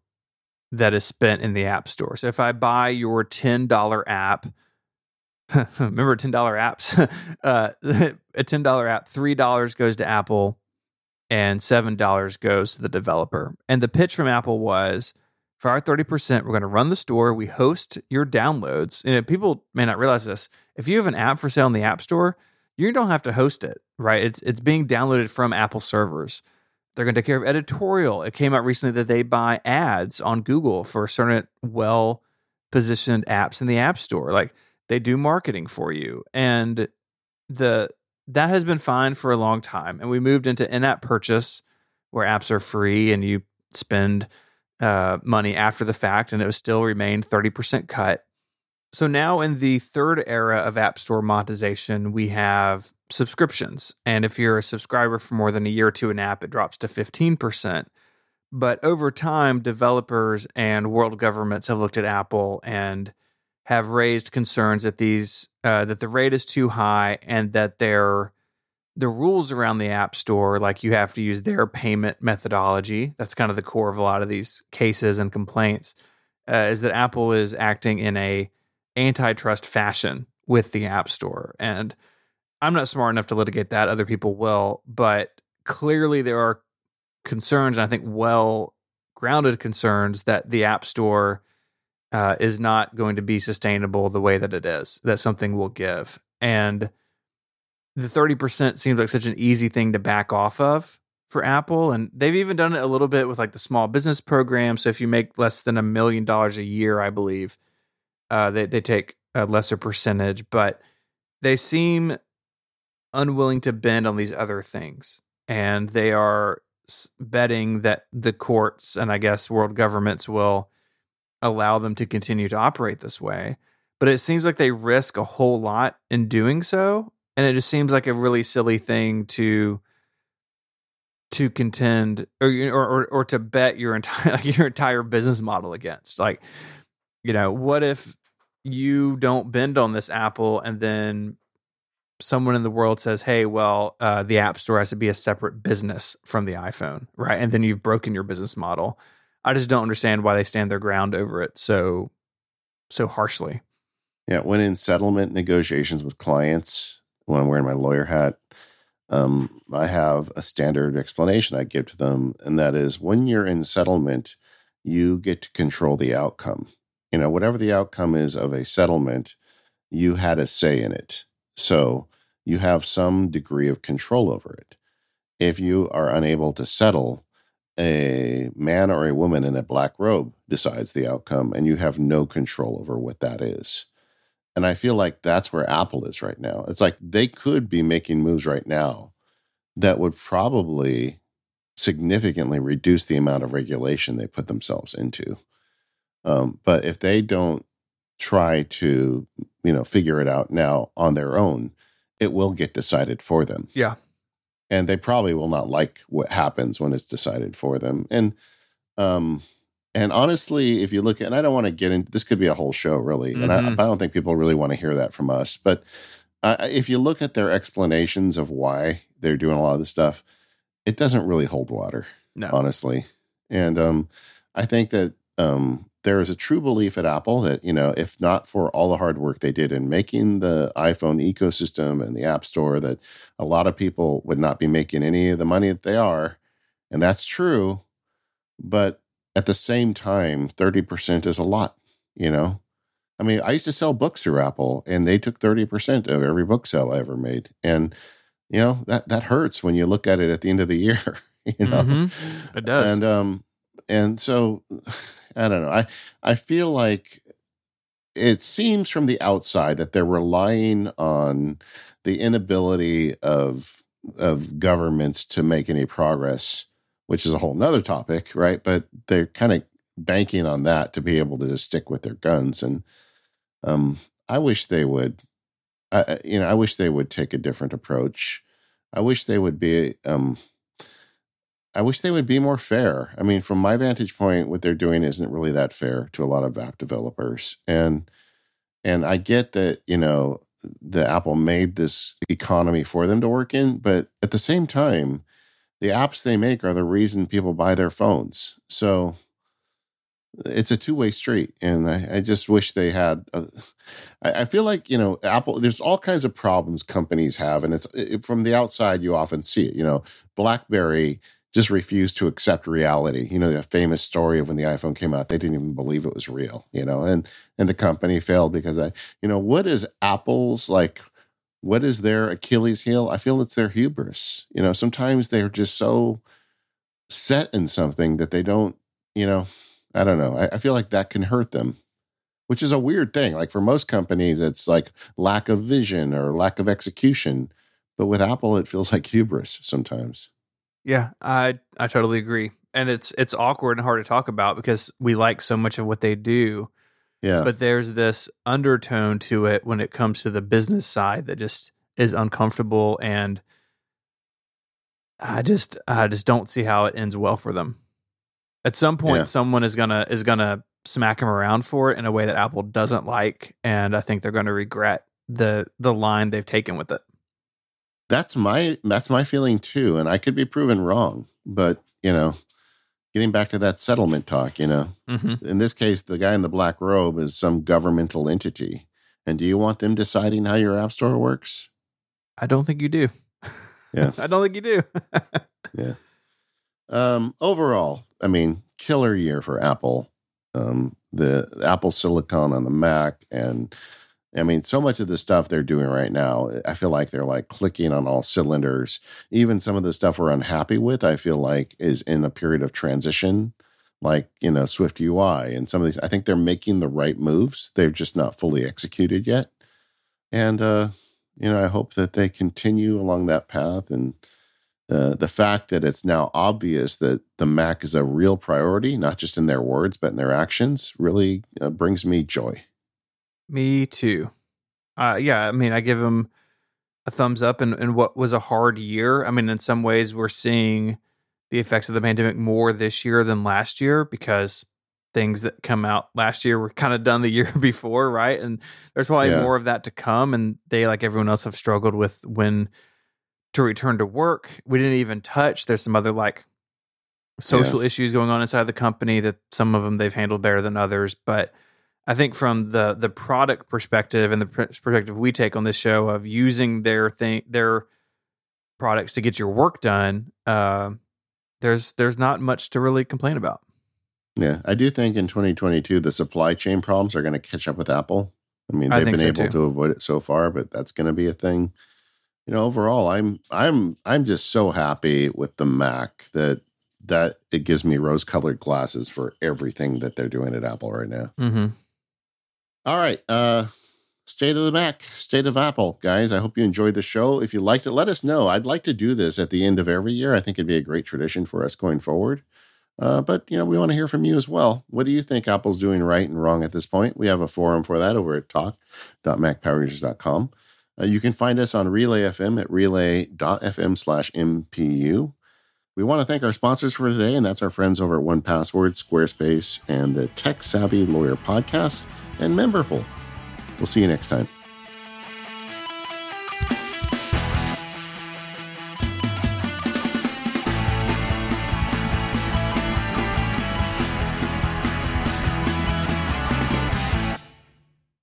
that is spent in the App Store. So if I buy your $10 app, (laughs) remember $10 apps? (laughs) uh, (laughs) a $10 app, $3 goes to Apple and $7 goes to the developer. And the pitch from Apple was for our 30%, we're going to run the store, we host your downloads. And people may not realize this. If you have an app for sale in the App Store, you don't have to host it, right? It's it's being downloaded from Apple servers. They're going to take care of editorial. It came out recently that they buy ads on Google for certain well positioned apps in the App Store. Like they do marketing for you. And the that has been fine for a long time. And we moved into in-app purchase where apps are free and you spend uh, money after the fact and it was still remained 30% cut. So now in the third era of App Store monetization, we have subscriptions. And if you're a subscriber for more than a year two an app, it drops to 15%. But over time, developers and world governments have looked at Apple and have raised concerns that these uh, that the rate is too high and that their the rules around the App Store, like you have to use their payment methodology. That's kind of the core of a lot of these cases and complaints. Uh, is that Apple is acting in a antitrust fashion with the App Store. And I'm not smart enough to litigate that. Other people will. But clearly, there are concerns, and I think well grounded concerns, that the App Store uh, is not going to be sustainable the way that it is, that something will give. And the 30% seems like such an easy thing to back off of for Apple. And they've even done it a little bit with like the small business program. So if you make less than a million dollars a year, I believe, uh, they they take a lesser percentage, but they seem unwilling to bend on these other things, and they are betting that the courts and I guess world governments will allow them to continue to operate this way. But it seems like they risk a whole lot in doing so, and it just seems like a really silly thing to to contend or or or, to bet your entire (laughs) like your entire business model against. Like, you know, what if you don't bend on this Apple, and then someone in the world says, "Hey, well, uh, the App Store has to be a separate business from the iPhone, right?" And then you've broken your business model. I just don't understand why they stand their ground over it so so harshly. Yeah, when in settlement negotiations with clients, when I'm wearing my lawyer hat, um, I have a standard explanation I give to them, and that is when you're in settlement, you get to control the outcome you know, whatever the outcome is of a settlement, you had a say in it. So you have some degree of control over it. If you are unable to settle, a man or a woman in a black robe decides the outcome, and you have no control over what that is. And I feel like that's where Apple is right now. It's like they could be making moves right now that would probably significantly reduce the amount of regulation they put themselves into. Um, but if they don't try to, you know, figure it out now on their own, it will get decided for them. Yeah. And they probably will not like what happens when it's decided for them. And um and honestly, if you look at, and I don't want to get into this, could be a whole show, really, and I, Mhm. I don't think people really want to hear that from us. But uh, if you look at their explanations of why they're doing a lot of this stuff, it doesn't really hold water No. honestly. And um, I think that um, there is a true belief at Apple that you know, if not for all the hard work they did in making the iPhone ecosystem and the App Store, that a lot of people would not be making any of the money that they are, and that's true. But at the same time, thirty percent is a lot. You know, I mean, I used to sell books through Apple, and they took thirty percent of every book sale I ever made, and you know that that hurts when you look at it at the end of the (laughs) year. You know, Mhm. It does. and um and so i don't know i i feel like it seems from the outside that they're relying on the inability of of governments to make any progress which is a whole nother topic right? But they're kind of banking on that to be able to stick with their guns. And um i wish they would I- you know i wish they would take a different approach. I wish they would be um I wish they would be more fair. I mean, from my vantage point, what they're doing isn't really that fair to a lot of app developers. And and I get that, you know, the Apple made this economy for them to work in, but at the same time, the apps they make are the reason people buy their phones. So it's a two-way street. And I, I just wish they had a, I, I feel like, you know, Apple, there's all kinds of problems companies have. And it's it, from the outside, you often see it. You know, BlackBerry just refused to accept reality. You know, the famous story of when the iPhone came out, they didn't even believe it was real, you know, and and the company failed because I, you know, what is Apple's like what is their Achilles heel? I feel it's their hubris. You know, sometimes they're just so set in something that they don't, you know, I don't know. I, I feel like that can hurt them. Which is a weird thing. Like for most companies, it's like lack of vision or lack of execution. But with Apple, it feels like hubris sometimes. Yeah, I I totally agree. And it's it's awkward and hard to talk about because we like so much of what they do, Yeah. but there's this undertone to it when it comes to the business side that just is uncomfortable and I just I just don't see how it ends well for them. At some point Yeah. someone is going to is going to smack him around for it in a way that Apple doesn't like and I think they're going to regret the the line they've taken with it. That's my that's my feeling too and i could be proven wrong but you know getting back to that settlement talk you know Mhm. in this case the guy in the black robe is some governmental entity and do you want them deciding how your app store works I don't think you do. Yeah. (laughs) I don't think you do. (laughs) Yeah. Um overall i mean killer year for apple um the apple silicon on the mac and I mean, so much of the stuff they're doing right now, I feel like they're like clicking on all cylinders. Even some of the stuff we're unhappy with, I feel like is in a period of transition, like, you know, Swift UI and some of these. I think they're making the right moves. They're just not fully executed yet. And, uh, you know, I hope that they continue along that path. And uh, the fact that it's now obvious that the Mac is a real priority, not just in their words, but in their actions, really uh, brings me joy. Me too. Uh, yeah, I mean, I give him a thumbs up in, in what was a hard year. I mean, in some ways, we're seeing the effects of the pandemic more this year than last year because things that come out last year were kind of done the (laughs) year before, right? And there's probably Yeah. more of that to come. And they, like everyone else, have struggled with when to return to work. We didn't even touch. There's some other like social issues going on inside the company that some of them they've handled better than others, but I think from the the product perspective and the perspective we take on this show of using their thing their products to get your work done, uh, there's there's not much to really complain about. Yeah, I do think in 2022 the supply chain problems are going to catch up with Apple. I mean, they've think been so, able too. to avoid it so far, but that's going to be a thing. You know, overall, I'm I'm I'm just so happy with the Mac that that it gives me rose-colored glasses for everything that they're doing at Apple right now. Mm-hmm. All right, uh State of the Mac, State of Apple. Guys, I hope you enjoyed the show. If you liked it, let us know. I'd like to do this at the end of every year. I think it'd be a great tradition for us going forward. Uh, but you know, we want to hear from you as well. What do you think Apple's doing right and wrong at this point? We have a forum for that over at talk.macpowerusers.com. Uh, you can find us on Relay FM at relay.fm slash MPU. We want to thank our sponsors for today, and that's our friends over at 1Password, Squarespace, and the Tech Savvy Lawyer Podcast, and Memberful. We'll see you next time.